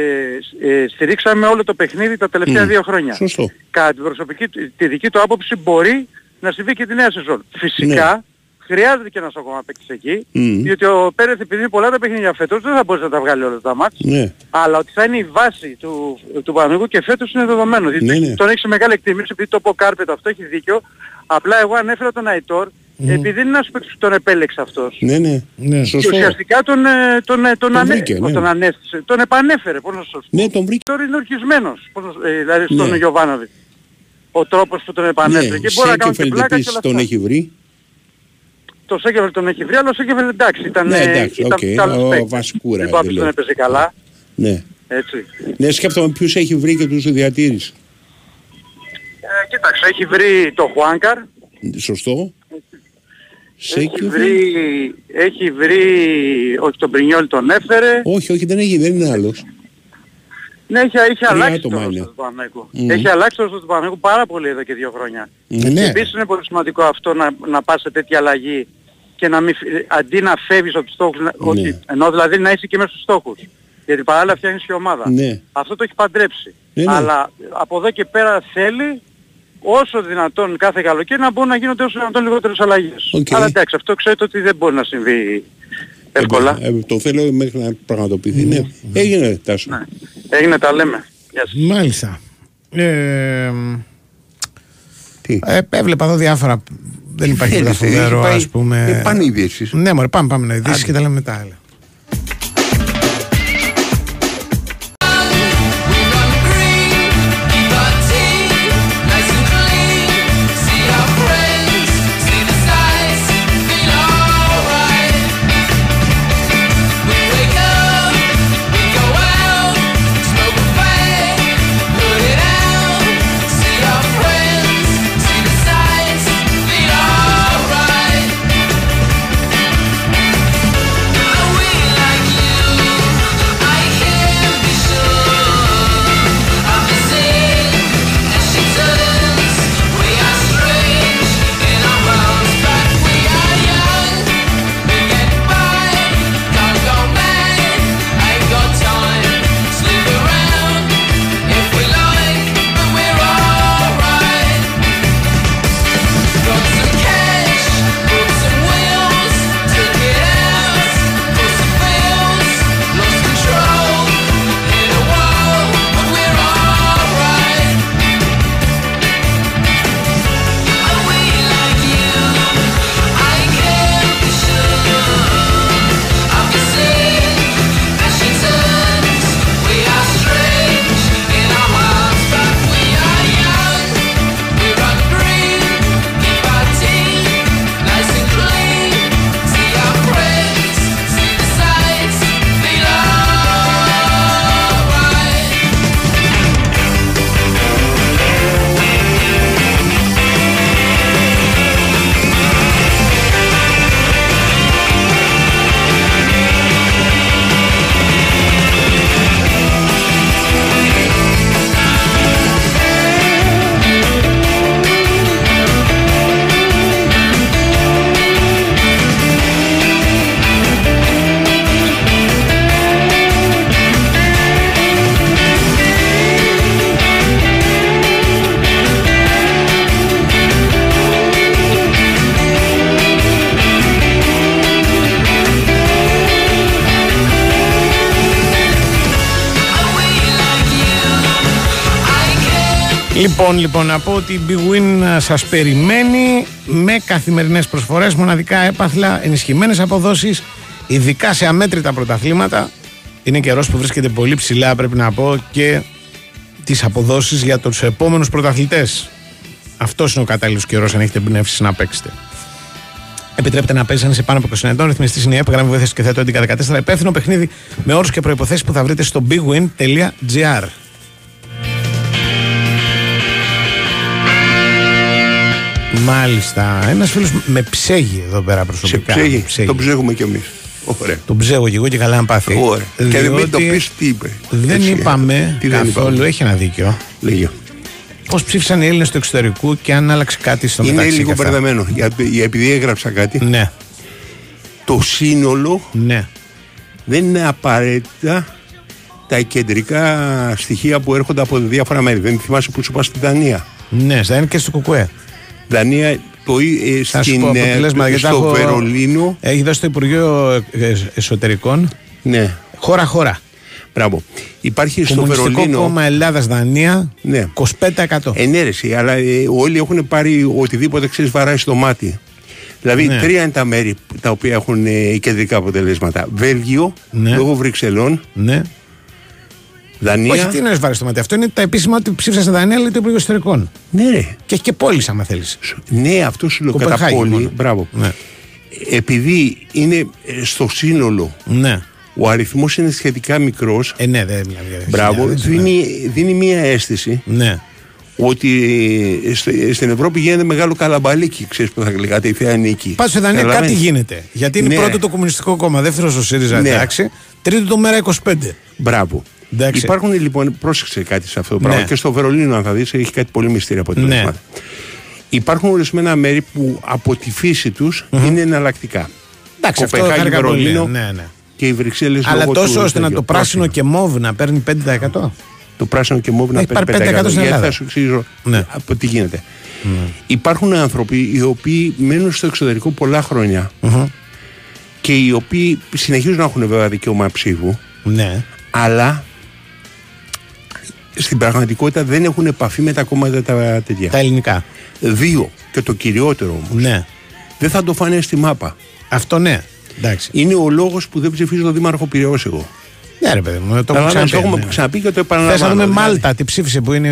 Q: ε, στηρίξαμε όλο το παιχνίδι τα τελευταία
L: Μμ.
Q: δύο χρόνια.
L: Σωστό.
Q: Κατά την προσωπική, του- τη δική του άποψη μπορεί να συμβεί και τη νέα σεζόν. Φυσικά χρειάζεται και ένας ακόμα παίκτης εκεί,
L: Μμ.
Q: διότι ο Πέρεθ επειδή είναι πολλά τα παιχνίδια φέτος δεν θα μπορέσει να τα βγάλει όλα τα μάτς.
L: Ναι.
Q: Αλλά ότι θα είναι η βάση του, του Παναγικού και φέτος είναι δεδομένο. διότι
L: Ναι, ναι.
Q: Τον έχεις σε μεγάλη εκτίμηση επειδή το πω κάρπετ αυτό έχει δίκιο. Απλά εγώ ανέφερα τον Αϊτόρ επειδή είναι ένας παίκτης που τον επέλεξε αυτός.
L: Ναι, ναι.
A: Ναι.
Q: Και
L: Σωστό.
Q: ουσιαστικά τον, ε, τον, ε, τον,
L: Τον
Q: ανέ...
L: βρήκε, ναι.
Q: τον ανέστησε, τον επανέφερε, πώς να σου πω.
L: Ναι, τον βρήκε.
Q: Τώρα είναι ορκισμένος, πώς να σου- ε, δηλαδή στον
L: Ναι.
Q: Γιωβάνοβιτς. Ο τρόπος που τον επανέφερε.
L: Ναι,
Q: και μπορεί να κάνουν και
L: Σέκεφελντ
Q: πλάκα και
L: επίσης
Q: όλα
L: τον
Q: αυτά.
L: έχει βρει.
Q: Το Σέκεφελ τον έχει βρει, αλλά ο Σέκεφελ εντάξει, ήταν,
L: Ναι,
Q: ε,
L: εντάξει,
Q: ήταν
L: οκ,
Q: τους άλλους
L: ο
Q: παίκτες.
L: Βασκούρα,
Q: Δεν πάω να
L: δεν
Q: τον
L: λέω.
Q: έπαιζε καλά,
L: Ναι.
Q: έτσι.
L: Ναι, σκέφτομαι ποιους έχει βρει και τους διατήρησε.
Q: Ε, κοίταξε, έχει βρει το Χουάνκαρ,
L: Σωστό.
Q: έχει
L: Σέκεφελντ.
Q: βρει, έχει βρει, όχι τον Πρινιόλ τον έφερε,
L: Όχι, όχι, δεν έχει, δεν είναι άλλος.
Q: ναι, έχει, έχει αλλάξει το
L: άτομα
Q: ρόστερ
L: είναι.
Q: του Παναθηναϊκού.
L: Μμμ.
Q: Έχει αλλάξει το ρόστερ του Παναθηναϊκού πάρα πολύ εδώ και δύο χρόνια.
A: Ε, ναι.
Q: Επίσης είναι πολύ σημαντικό αυτό να, να πας σε τέτοια αλλαγή και να μην, φυ- αντί να φεύγεις από τους στόχους, να- ότι, ενώ δηλαδή να είσαι και μέσα στους στόχους. Γιατί παράλληλα φτιάχνεις και ομάδα.
L: Ναι.
Q: Αυτό το έχει παντρέψει.
L: Ναι, ναι.
Q: Αλλά από εδώ και πέρα θέλει όσο δυνατόν κάθε καλοκαίρι να μπορούν να γίνονται όσο δυνατόν λιγότερες αλλαγές.
L: Οκ.
Q: Αλλά εντάξει, αυτό ξέρετε ότι δεν μπορεί να συμβεί εύκολα.
L: Ε, το θέλω μέχρι να πραγματοποιηθεί. Ναι. Έγινε τάσο.
Q: Έγινε τα λέμε. Γεια σας.
A: Μάλιστα. Ε,
L: Τι;
A: ε, έβλεπα εδώ διάφορα. Δεν υπάρχει τίποτα
L: θέλεις,
A: φοβερό,
L: έχει πάει-
A: ας πούμε.
L: ε, πάνε οι ειδήσεις.
A: Ναι, μωρέ, πάμε, πάμε να ειδήσεις και τα λέμε μετά. Έλα. Λοιπόν, λοιπόν, να πω ότι η Big Win ε, σας περιμένει με καθημερινές προσφορές, μοναδικά έπαθλα, ενισχυμένες αποδόσεις, ειδικά σε αμέτρητα πρωταθλήματα. Είναι καιρός που βρίσκεται πολύ ψηλά, πρέπει να πω, και τις αποδόσεις για τους επόμενους πρωταθλητές. Αυτός είναι ο κατάλληλος καιρός αν έχετε εμπνεύσει να παίξετε. Επιτρέπεται να παίζει αν είσαι πάνω από 20 ετών. Ρυθμιστής είναι η ΕΠ, γραμμή βοήθεια και θέτω 1114. Υπεύθυνο παιχνίδι με όρους και προποθέσει που θα βρείτε στο bigwin.gr. Μάλιστα. Ένας φίλος με ψέγει εδώ πέρα
L: Σε
A: προσωπικά.
L: ψέγει. Το ψέγουμε κι εμείς. Ωραία.
A: Τον ψέγω και εγώ και καλά να πάθει.
L: Ωραία. Και δεν μην το
A: Διότι
L: πεις τι είπε.
A: Δεν
L: Έτσι.
A: είπαμε
L: Τι δεν
A: καθόλου,
L: είπαμε.
A: έχει ένα δίκιο.
L: Λέγε.
A: Πώς ψήφισαν οι Έλληνες του εξωτερικού και αν άλλαξε κάτι στο
L: Είναι
A: μεταξύ.
L: λίγο
A: και αυτά.
L: μπερδεμένο. Για- για- Επειδή έγραψα κάτι.
A: Ναι.
L: Το σύνολο
A: ναι.
L: δεν είναι απαραίτητα τα κεντρικά στοιχεία που έρχονται από διάφορα μέρη. Δεν θυμάσαι που σου είπα στη Δανία.
A: Ναι, στα είναι και στο Κουκουέ.
L: Δανία, το, ε,
A: Θα σου
L: στην,
A: πω
L: ε,
A: αποτελέσματα γιατί τα
L: στο
A: έχω-
L: Βερολίνο.
A: Έχει δώσει το Υπουργείο ε, Εσωτερικών.
L: Ναι.
A: Χώρα-χώρα.
L: Μπράβο. Υπάρχει στο
A: Κομμουνιστικό
L: Βερολίνο.
A: κόμμα Ελλάδα-Δανία.
L: Ναι.
A: 25%.
L: Ενέρεση, αλλά ε, όλοι έχουν πάρει οτιδήποτε ξέρεις βαράει στο μάτι. Δηλαδή,
A: Ναι.
L: τρία είναι τα μέρη τα οποία έχουν ε, κεντρικά αποτελέσματα. Βέλγιο,
A: Ναι.
L: λόγω Βρυξελών,
A: Ναι.
L: Δανία.
A: Όχι, τι είναι βάρη στο μάτι. Αυτό είναι τα επίσημα ότι ψήφισαν στη Δανία, λέει το Υπουργείο Εσωτερικών.
L: Ναι, ρε.
A: Και έχει και πόλεις, άμα θέλεις.
L: Ναι, αυτό σου λέω κατά
A: Κοπενχάγη
L: πόλη.
A: μόνο.
L: Μπράβο.
A: Ναι.
L: Επειδή είναι ε, στο σύνολο,
A: Ναι.
L: ο αριθμός είναι σχετικά μικρός.
A: Ε, ναι, δεν μιλάμε για
L: Μπράβο,
A: χιλιάδες,
L: δίνει, δίνει μία αίσθηση
A: Ναι.
L: ότι ε, στη- στην Ευρώπη γίνεται μεγάλο καλαμπαλίκι. Ξέρεις που θα γλυκάτε η Θέα Νίκη.
A: Πάντω στη Δανία κάτι
L: Καταλαβαίνεις.
A: γίνεται. Γιατί είναι
L: Ναι.
A: πρώτο το Κομμουνιστικό Κόμμα, δεύτερο ο ΣΥΡΙΖΑ,
L: Ναι.
A: εντάξει. Τρίτο το Μέρα 25.
L: Μπράβο.
A: Εντάξει.
L: Υπάρχουν λοιπόν, πρόσεξε κάτι σε αυτό το
A: Ναι.
L: πράγμα. Και στο Βερολίνο, αν θα δεις, έχει κάτι πολύ μυστήριο από την
A: Ναι.
L: Υπάρχουν ορισμένα μέρη που από τη φύση τους είναι εναλλακτικά.
A: Εντάξει, αυτό
L: Κοπενχάγη,
A: χάρηκα πολύ.
L: Βερολίνο
A: Ναι, ναι.
L: και οι Βρυξέλλες
A: Αλλά τόσο ώστε να το πράσινο και μόβ να παίρνει 5%.
L: Το πράσινο και μόβ να
A: Έχει
L: παίρνει
A: πάρει 5%
L: 5%.
A: στην
L: Γιατί
A: Ελλάδα.
L: θα σου εξηγήσω
A: Ναι.
L: από τι γίνεται. Υπάρχουν άνθρωποι οι οποίοι μένουν στο εξωτερικό πολλά χρόνια και οι οποίοι συνεχίζουν να έχουν βέβαια δικαίωμα ψήφου,
A: Ναι.
L: αλλά στην πραγματικότητα δεν έχουν επαφή με τα κόμματα τα τέτοια.
A: Τα ελληνικά.
L: Δύο. Και το κυριότερο όμως.
A: Ναι.
L: Δεν θα το φάνε στη μάπα.
A: Αυτό ναι. Εντάξει.
L: Είναι ο λόγος που δεν ψηφίζω τον Δήμαρχο Πυραιός εγώ.
A: Ναι, ρε παιδί μου, το
L: Αλλά
A: έχω
L: ναι, το
A: ξαναπεί.
L: έχουμε
A: ναι.
L: ξαναπεί και το
A: Θες
L: επαναλαμβάνω.
A: να δούμε
L: δηλαδή.
A: Μάλτα, τι ψήφισε που είναι,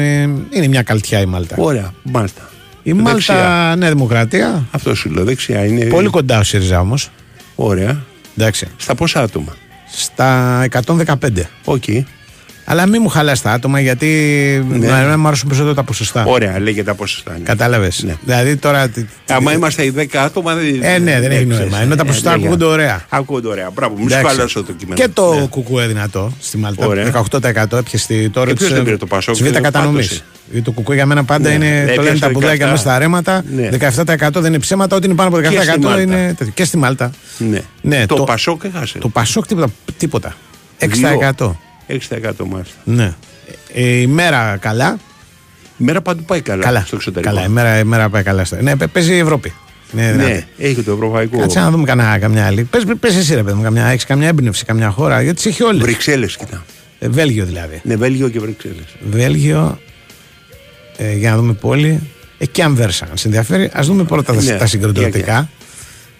A: είναι μια καλτιά η Μάλτα.
L: Ωραία, Μάλτα.
A: Η Μάλτα
L: Δεξιά.
A: Νέα Δημοκρατία.
L: Αυτό σου λέω, δεξιά είναι.
A: Πολύ κοντά ο ΣΥΡΙΖΑ όμως.
L: Ωραία.
A: Εντάξει.
L: Στα πόσα άτομα;
A: Στα 115.
L: Οκ.
A: Αλλά μην μου χαλάς τα άτομα γιατί
L: Ναι.
A: ναι. μου αρέσουν περισσότερο τα ποσοστά.
L: Ωραία, λέγεται τα ποσοστά. Ναι.
A: Κατάλαβες. Δηλαδή τώρα. τι-
L: Άμα είμαστε οι 10 άτομα. Δεν,
A: Ε, ναι, δεν έχει
L: ξέρεις.
A: νόημα. Ενώ τα
L: Ε,
A: ποσοστά
L: ναι,
A: ακούγονται ωραία.
L: Ακούγονται ωραία. Μπράβο, μου σου
A: Εντάξει.
L: χάλασε το κείμενο.
A: Και το
L: Ναι.
A: κουκουέ δυνατό στη Μάλτα.
L: Ωραία.
A: 18% έπιασε τώρα
L: Και ποιος δεν πήρε το Πασόκ,
A: της β'
L: το
A: κατανομής.
L: πάτωσε.
A: Γιατί το κουκουέ για μένα πάντα
L: Ναι.
A: είναι.
L: Ε,
A: Το
L: έπιασε
A: λένε τα
L: το
A: πουδάκια
L: 17.
A: μέσα στα ρέματα.
L: Ναι.
A: 17% δεν είναι ψέματα. Ό,τι είναι πάνω από
L: Και στη
A: 17%
L: Μάλτα.
A: είναι. τέτοιο. Και στη Μάλτα.
L: Ναι.
A: Ναι,
L: το,
A: το-
L: Πασόκ έχασε.
A: Το Πασόκ τίποτα. τίποτα.
L: Δύο.
A: 6%.
L: 6% μάλιστα.
A: Ναι. Ε, η μέρα καλά.
L: Η μέρα παντού πάει καλά,
A: Καλά.
L: στο εξωτερικό.
A: Καλά, η μέρα, η μέρα πάει καλά. στα- Ναι, παι- παίζει η Ευρώπη. Ναι,
L: Ναι, έχει το ευρωπαϊκό.
A: Κάτσε να δούμε κανένα, καμιά άλλη. Πες, πες εσύ ρε παιδί μου, καμιά, έχεις καμιά έμπνευση, καμιά χώρα, γιατί τις έχει όλες.
L: Βρυξέλλες, κοιτά.
A: Ε, Βέλγιο δηλαδή.
L: Ναι, Βέλγιο και Βρυξέλλες.
A: Βέλγιο, ε, για να δούμε πόλη. Ε, και Αμβέρσα, αν σε ενδιαφέρει. Ας δούμε πρώτα τα,
L: Ναι,
A: τα συγκεντρωτικά.
L: για,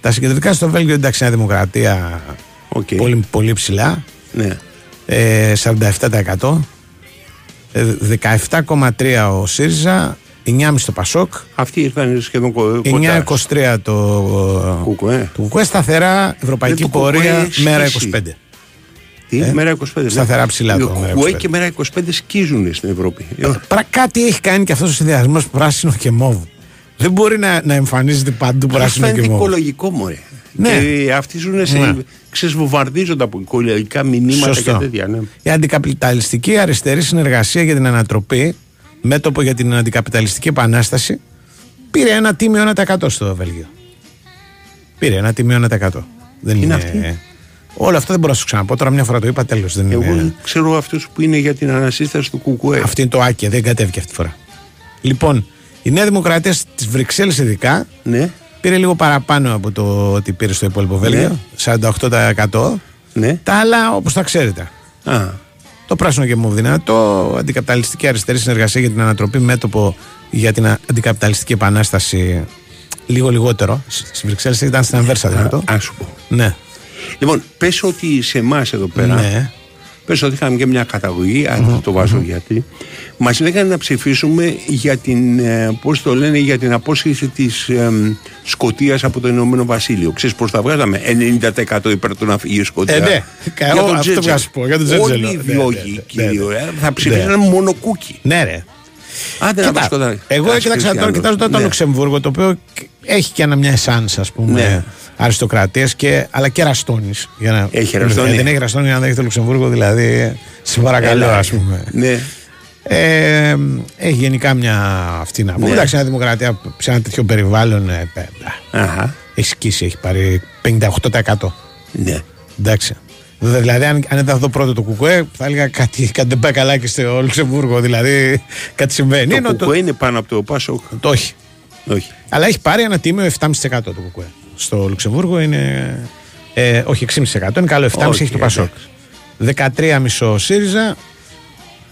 A: Τα συγκεντρωτικά στο Βέλγιο, εντάξει, είναι δημοκρατία
L: Οκ.
A: πολύ, πολύ ψηλά.
L: Ναι.
A: Ε, 47%. Ε, 17,3 ο ΣΥΡΙΖΑ, 9,5 το ΠΑΣΟΚ,
L: Αυτοί ήρθαν σχεδόν κο- κοντά.
A: 9,23 το
L: Κουκουέ.
A: το Κουκουέ σταθερά, ευρωπαϊκή
L: Δεν το Κουκουέ
A: πορεία,
L: έχει
A: μέρα
L: σχέση.
A: 25.
L: Τι,
A: Ε,
L: μέρα 25.
A: σταθερά ψηλά
L: Οι
A: το μέρα
L: Κουκουέ
A: 25.
L: και μέρα 25 σκίζουν στην Ευρώπη. Ε,
A: Πρα, κάτι έχει κάνει και αυτός ο συνδυασμός πράσινο και μόβ. Δεν μπορεί να, να εμφανίζεται παντού
L: Αυτό
A: πράσινο και
L: φαίνεται
A: μόβ.
L: οικολογικό μωρέ.
A: Ναι.
L: Και αυτοί ζουν σε.
A: Ναι.
L: Ξέρεις, βομβαρδίζονται από οικολογικά μηνύματα
A: Σωστό.
L: και τέτοια. Ναι.
A: Η αντικαπιταλιστική αριστερή συνεργασία για την ανατροπή, μέτωπο για την αντικαπιταλιστική επανάσταση, πήρε ένα τίμιο 1% στο Βέλγιο. Πήρε ένα τίμιο 1%. Δεν είναι,
L: Είναι αυτή;
A: Όλο αυτό δεν μπορώ να σου ξαναπώ. Τώρα μια φορά το είπα, τέλος. Δεν
L: Εγώ
A: είναι...
L: ξέρω αυτούς που είναι για την ανασύσταση του Κουκουέ.
A: Αυτή είναι το άκια, δεν κατέβηκε αυτή τη φορά. Λοιπόν, η Νέα Δημοκρατία στι Βρυξέλλες ειδικά
L: Ναι.
A: Πήρε λίγο παραπάνω από το ότι πήρε στο υπόλοιπο Βέλγιο. 48%.
L: Ναι.
A: Τα άλλα όπως τα ξέρετε.
L: Α,
A: Το πράσινο και μου δυνατό, αντικαπιταλιστική αριστερή συνεργασία για την ανατροπή, μέτωπο για την αντικαπιταλιστική επανάσταση. Λίγο λιγότερο. Στις Βρυξέλλες ήταν στην Ανβέρσα, δυνατό.
L: Α σου πω.
A: Ναι.
L: Λοιπόν, πες ότι σε εμάς εδώ πέρα.
A: Ναι.
L: Πες ότι είχαμε και μια καταγωγή, αν δεν το βάζω γιατί. Μας λέγανε να ψηφίσουμε για την, ε, πώς το λένε, για την απόσχεση της ε, Σκοτίας από το Ηνωμένο Βασίλειο. Ξέρεις πώς τα βγάζαμε, 90% υπέρ του να φύγει η Σκοτία.
A: Ε, ναι.
L: Για
A: Εγώ
L: τον
A: αυτό
L: Τζέτζελ.
A: βγάζω πω, για τον Τζέτζελ.
L: Όλοι οι
A: Ναι, ναι,
L: βιόγοι,
A: ναι,
L: κύριο,
A: ναι,
L: ε,
A: ναι.
L: θα ψηφίσαν μόνο κούκι.
A: Ναι, ρε.
L: Άντε να
A: Κοίτα,
L: πας κοντά.
A: εγώ
L: Κάτσε,
A: κοίταξα τώρα,
L: Χριστιανός.
A: κοιτάζω τώρα το
L: Ναι.
A: Λουξεμβούργο, το οποίο έχει και ένα μια εσάνς, ας πούμε,
L: Ναι.
A: αριστοκρατίας και, αλλά και ραστόνης. Για να,
L: Έχει ραστόνι.
A: Ε, Δεν έχει ραστόνι αν δεν έχει το Λουξεμβούργο, δηλαδή, σε παρακαλώ,
L: Έλα,
A: ας πούμε.
L: Ναι.
A: Ε, έχει γενικά μια αυτή να πούμε.
L: Ναι.
A: Εντάξει, μια δημοκρατία σε ένα τέτοιο περιβάλλον ε, ε, ε,
L: Αχα.
A: έχει σκίσει, έχει πάρει 58%.
L: Ναι.
A: Εντάξει. Δε- Δηλαδή, αν, αν ήταν αυτό πρώτο το κουκουέ, θα έλεγα κάτι, κάτι δεν πάει καλά και στο Λουξεμβούργο. Δηλαδή, κάτι συμβαίνει.
L: Το
A: Ενώ
L: κουκουέ είναι πάνω από το Πάσοκ.
A: το όχι.
L: Όχι.
A: Αλλά έχει πάρει ένα τίμιο 7,5% το κουκουέ. Στο Λουξεμβούργο είναι. Ε, όχι 6,5%. Είναι καλό. 7,5%
L: Όχι,
A: έχει το Πασόκ. 13,5% ΣΥΡΙΖΑ.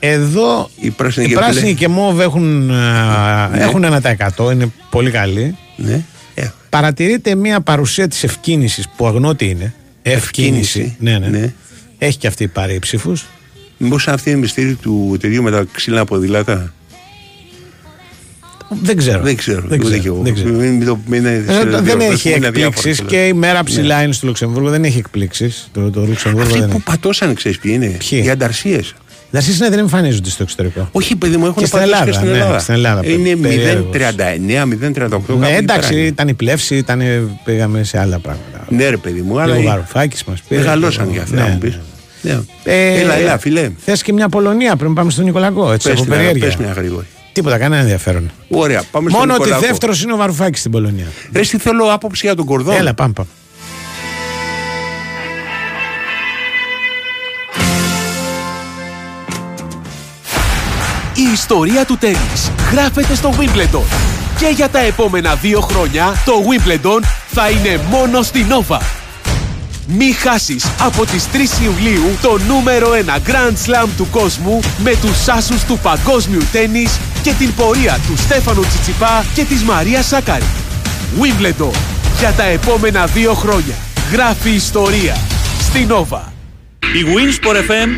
A: Εδώ
L: Οι πράσινοι
A: οι
L: και
A: πράσινοι
L: μπλε.
A: και μόβ έχουν, α,
L: Ναι.
A: έχουν 1%. Είναι πολύ καλή.
L: Ναι. Ε,
A: Παρατηρείται μια παρουσία της ευκίνησης που αγνώτη είναι. Ευκίνηση.
L: Ευκίνηση.
A: Ναι, ναι.
L: Ναι.
A: Έχει και αυτή πάρει ψήφους.
L: Μήπως αυτή είναι μυστήριο του εταιρείου με τα ξύλα ποδηλάτα.
A: Δεν ξέρω.
L: Δεν ξέρω.
A: Δεν
L: ούτε
A: ξέρω.
L: κι εγώ.
A: Δεν ξέρω.
L: Μην- μην το- μην είναι-
A: Ε,
L: σε-
A: δεν
L: είναι
A: έχει
L: διάφορα
A: εκπλήξεις
L: κιόλας.
A: και η μέρα ψηλά
L: Ναι.
A: είναι στο Λουξεμβούργο. Δεν έχει εκπλήξεις. Το, το Λουξεμβούργο
L: Αυτοί
A: δεν
L: που
A: έχει.
L: πατώσαν, ξέρεις ποιοι είναι;
A: Ποιοι;
L: Οι ανταρσίες.
A: Δασίε ναι, δεν εμφανίζονται στο εξωτερικό.
L: Όχι, παιδί μου, έχουν
A: Και στην
L: πατώσει
A: Ελλάδα,
L: και στην
A: ναι,
L: Ελλάδα.
A: στην Ελλάδα,
L: Είναι
A: περίεργος.
L: 0,39, 0,38.
A: Ναι,
L: κάπου εκεί
A: εντάξει,
L: πέρα είναι.
A: ήταν η πλεύση, ήταν, πήγαμε σε άλλα πράγματα.
L: Ναι, ρε παιδί μου, αλλά.
A: Λίγο
L: οι-
A: Βαρουφάκης μας πήρε.
L: Μεγαλώσαν
A: λίγο-
L: για αυτά,
A: ναι,
L: να μου πεις.
A: ναι. Ε,
L: Έλα, έλα, φιλέ.
A: Θες και μια Πολωνία πριν πάμε στον Νικολακό, έτσι
L: Πες
A: από
L: μια-
A: περιέργεια.
L: πες μια γρήγορη.
A: Τίποτα, κανένα ενδιαφέρον.
L: Ωραία, πάμε στον
A: Μόνο ότι
L: Νικολάκο.
A: δεύτερος είναι ο Βαρουφάκης στην Πολωνία.
L: Ρε, τι θέλω άποψη για τον Κορδόν.
A: Έλα, πάμε. πάμε.
B: Η ιστορία του τέννις γράφεται στο Wimbledon. Και για τα επόμενα δύο χρόνια το Wimbledon θα είναι μόνο στη Nova. Μη χάσεις από τις 3 Ιουλίου το νούμερο 1 Grand Slam του κόσμου με τους άσους του παγκόσμιου τέννις και την πορεία του Στέφανου Τσιτσιπά και της Μαρία Σάκαρη. Wimbledon. Για τα επόμενα δύο χρόνια. Γράφει ιστορία. Στη Nova.
C: Η Winsport FM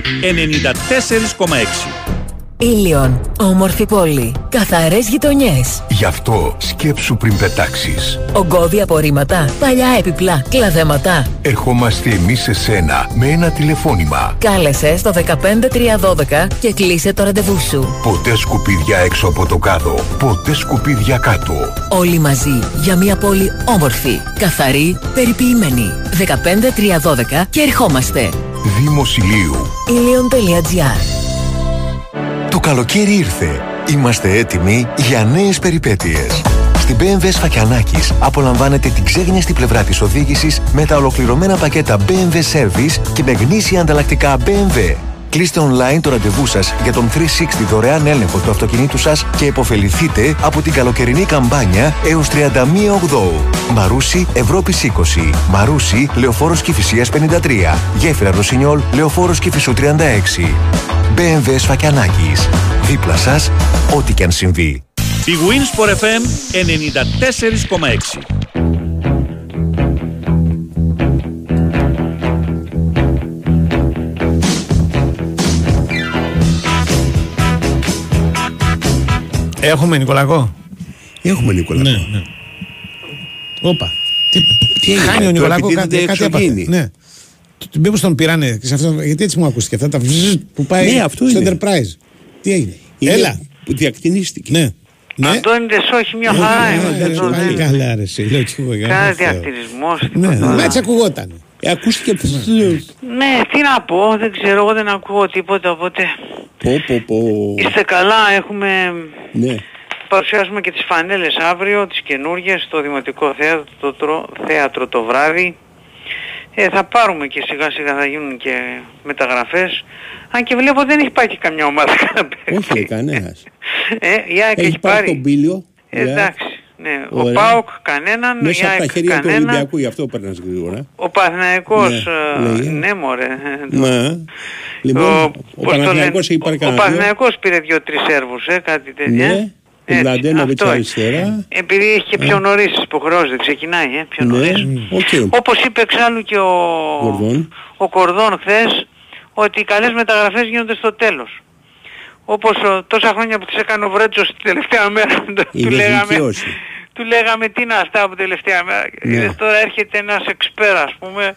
C: 94,6.
P: Ήλιον. Όμορφη πόλη. Καθαρές γειτονιές.
R: Γι' αυτό σκέψου πριν πετάξεις.
P: Ογκώδη απορρίμματα. Παλιά επιπλά. Κλαδέματα.
R: Ερχόμαστε εμείς σε σένα με ένα τηλεφώνημα.
P: Κάλεσε στο 15312 και κλείσε το ραντεβού σου.
R: Ποτέ σκουπίδια έξω από το κάδο. Ποτέ σκουπίδια κάτω.
P: Όλοι μαζί για μια πόλη όμορφη, καθαρή, περιποιημένη. 15312 και ερχόμαστε.
R: Δήμος Ηλίου.
P: Ήλιον.gr
F: Το καλοκαίρι ήρθε. Είμαστε έτοιμοι για νέες περιπέτειες. Στην BMW Σφακιανάκης απολαμβάνετε την ξέγνιαστη πλευρά της οδήγησης με τα ολοκληρωμένα πακέτα BMW Service και με γνήσια ανταλλακτικά BMW. Κλείστε online το ραντεβού σας για τον 360 δωρεάν έλεγχο του αυτοκινήτου σας και επωφεληθείτε από την καλοκαιρινή καμπάνια έως 31 Οκτώου. Μαρούσι Ευρώπης 20. Μαρούσι Λεωφόρος Κηφισίας 53. Γέφυρα Ρωσινιόλ Λεωφόρος Κηφισού 36. BMW Σφακιανάκης. Δίπλα σας, ό,τι και αν συμβεί.
C: Η Winsport FM 94,6.
A: Έχουμε Νικολακό;
L: Έχουμε Νικολακό.
A: Ναι, ναι. Όπα. Τι,
L: Τι έγινε,
A: χάνει ο
L: του
A: Νικολακό κάτι,
L: επιτίθεται
A: κάτι έπαθε.
L: εξωγήινη.
A: Ναι. Μήπως τον πήρανε. σε αυτό, γιατί έτσι μου ακούστηκε αυτά τα βζζζ που πάει
L: Ναι, αυτό
A: στο
L: είναι.
A: Enterprise. Τι έγινε;
L: Είναι
A: Έλα.
L: Που διακτηνίστηκε.
A: Ναι. Ναι.
S: Αντώνιδες όχι μια χαρά είμαστε
A: Ε,
S: εδώ.
A: Πάλι
S: δεν-
A: καλά, ρε. εσύ, λέω κι εγώ, για να
S: Κανένα
A: Θεό.
S: διακτηρισμός,
A: Ναι,
S: τίποτα.
A: ναι, έτσι ακουγόταν.
L: Ε, ακούστηκε.
S: Ναι, τι να πω, δεν ξέρω, εγώ δεν ακούω τίποτα, οπότε
L: Πω, πω, πω.
S: είστε καλά, έχουμε...
L: Ναι.
S: Παρουσιάζουμε και τις φανέλες αύριο, τις καινούργιες, στο Δημοτικό Θέατρο, το- θέατρο το βράδυ. Ε, θα πάρουμε και σιγά σιγά θα γίνουν και μεταγραφές. Αν και βλέπω δεν έχει πάει και καμιά ομάδα να παίξει.
L: Όχι, ρε, κανένας.
S: Ε, η ΑΕΚ
L: Έχει
S: έχει
L: πάρει
S: πάρει.
L: τον Μπίλιο.
S: Ε, Εντάξει. Ναι. Ο
L: Ωραία.
S: ΠΑΟΚ κανέναν,
L: Μέσα
S: η
L: από τα
S: ΑΕΚ
L: χέρια του
S: κανένα.
L: Ολυμπιακού, γι' αυτό παίρνει γρήγορα.
S: Ο Παναθηναϊκός,
L: Ναι,
S: ε,
L: ναι.
S: ναι μωρέ.
L: Ναι. Λοιπόν,
S: Ο-
L: ο,
S: πώς το
L: Παναθηναϊκός
S: λένε,
L: έχει πάρει
S: Ο
L: κανένα δύο.
S: Παναθηναϊκός πήρε δύο-τρεις Σέρβους, ε, κάτι τέτοια.
L: Ναι, ο
S: Έτσι,
L: Μλαντένοβιτς
S: αυτό.
L: αριστερά.
S: Επειδή έχει και πιο νωρίς τις υποχρεώσεις, δεν ξεκινάει, ε, πιο νωρίς.
L: Ναι, οκ.
S: Όπως είπε εξάλλου και ο,
L: Γορδόν.
S: ο Κορδόν χθες, ότι οι καλές μεταγραφές γίνονται στο τέλος. Όπως ο, τόσα χρόνια που τις έκανε ο Βρέτσος την τελευταία μέρα,
L: Η
S: του λέγαμε,
L: βελτίωση.
S: του λέγαμε τι είναι αυτά από τελευταία μέρα.
L: Ναι.
S: Είδες, τώρα έρχεται ένας εξπέρα ας πούμε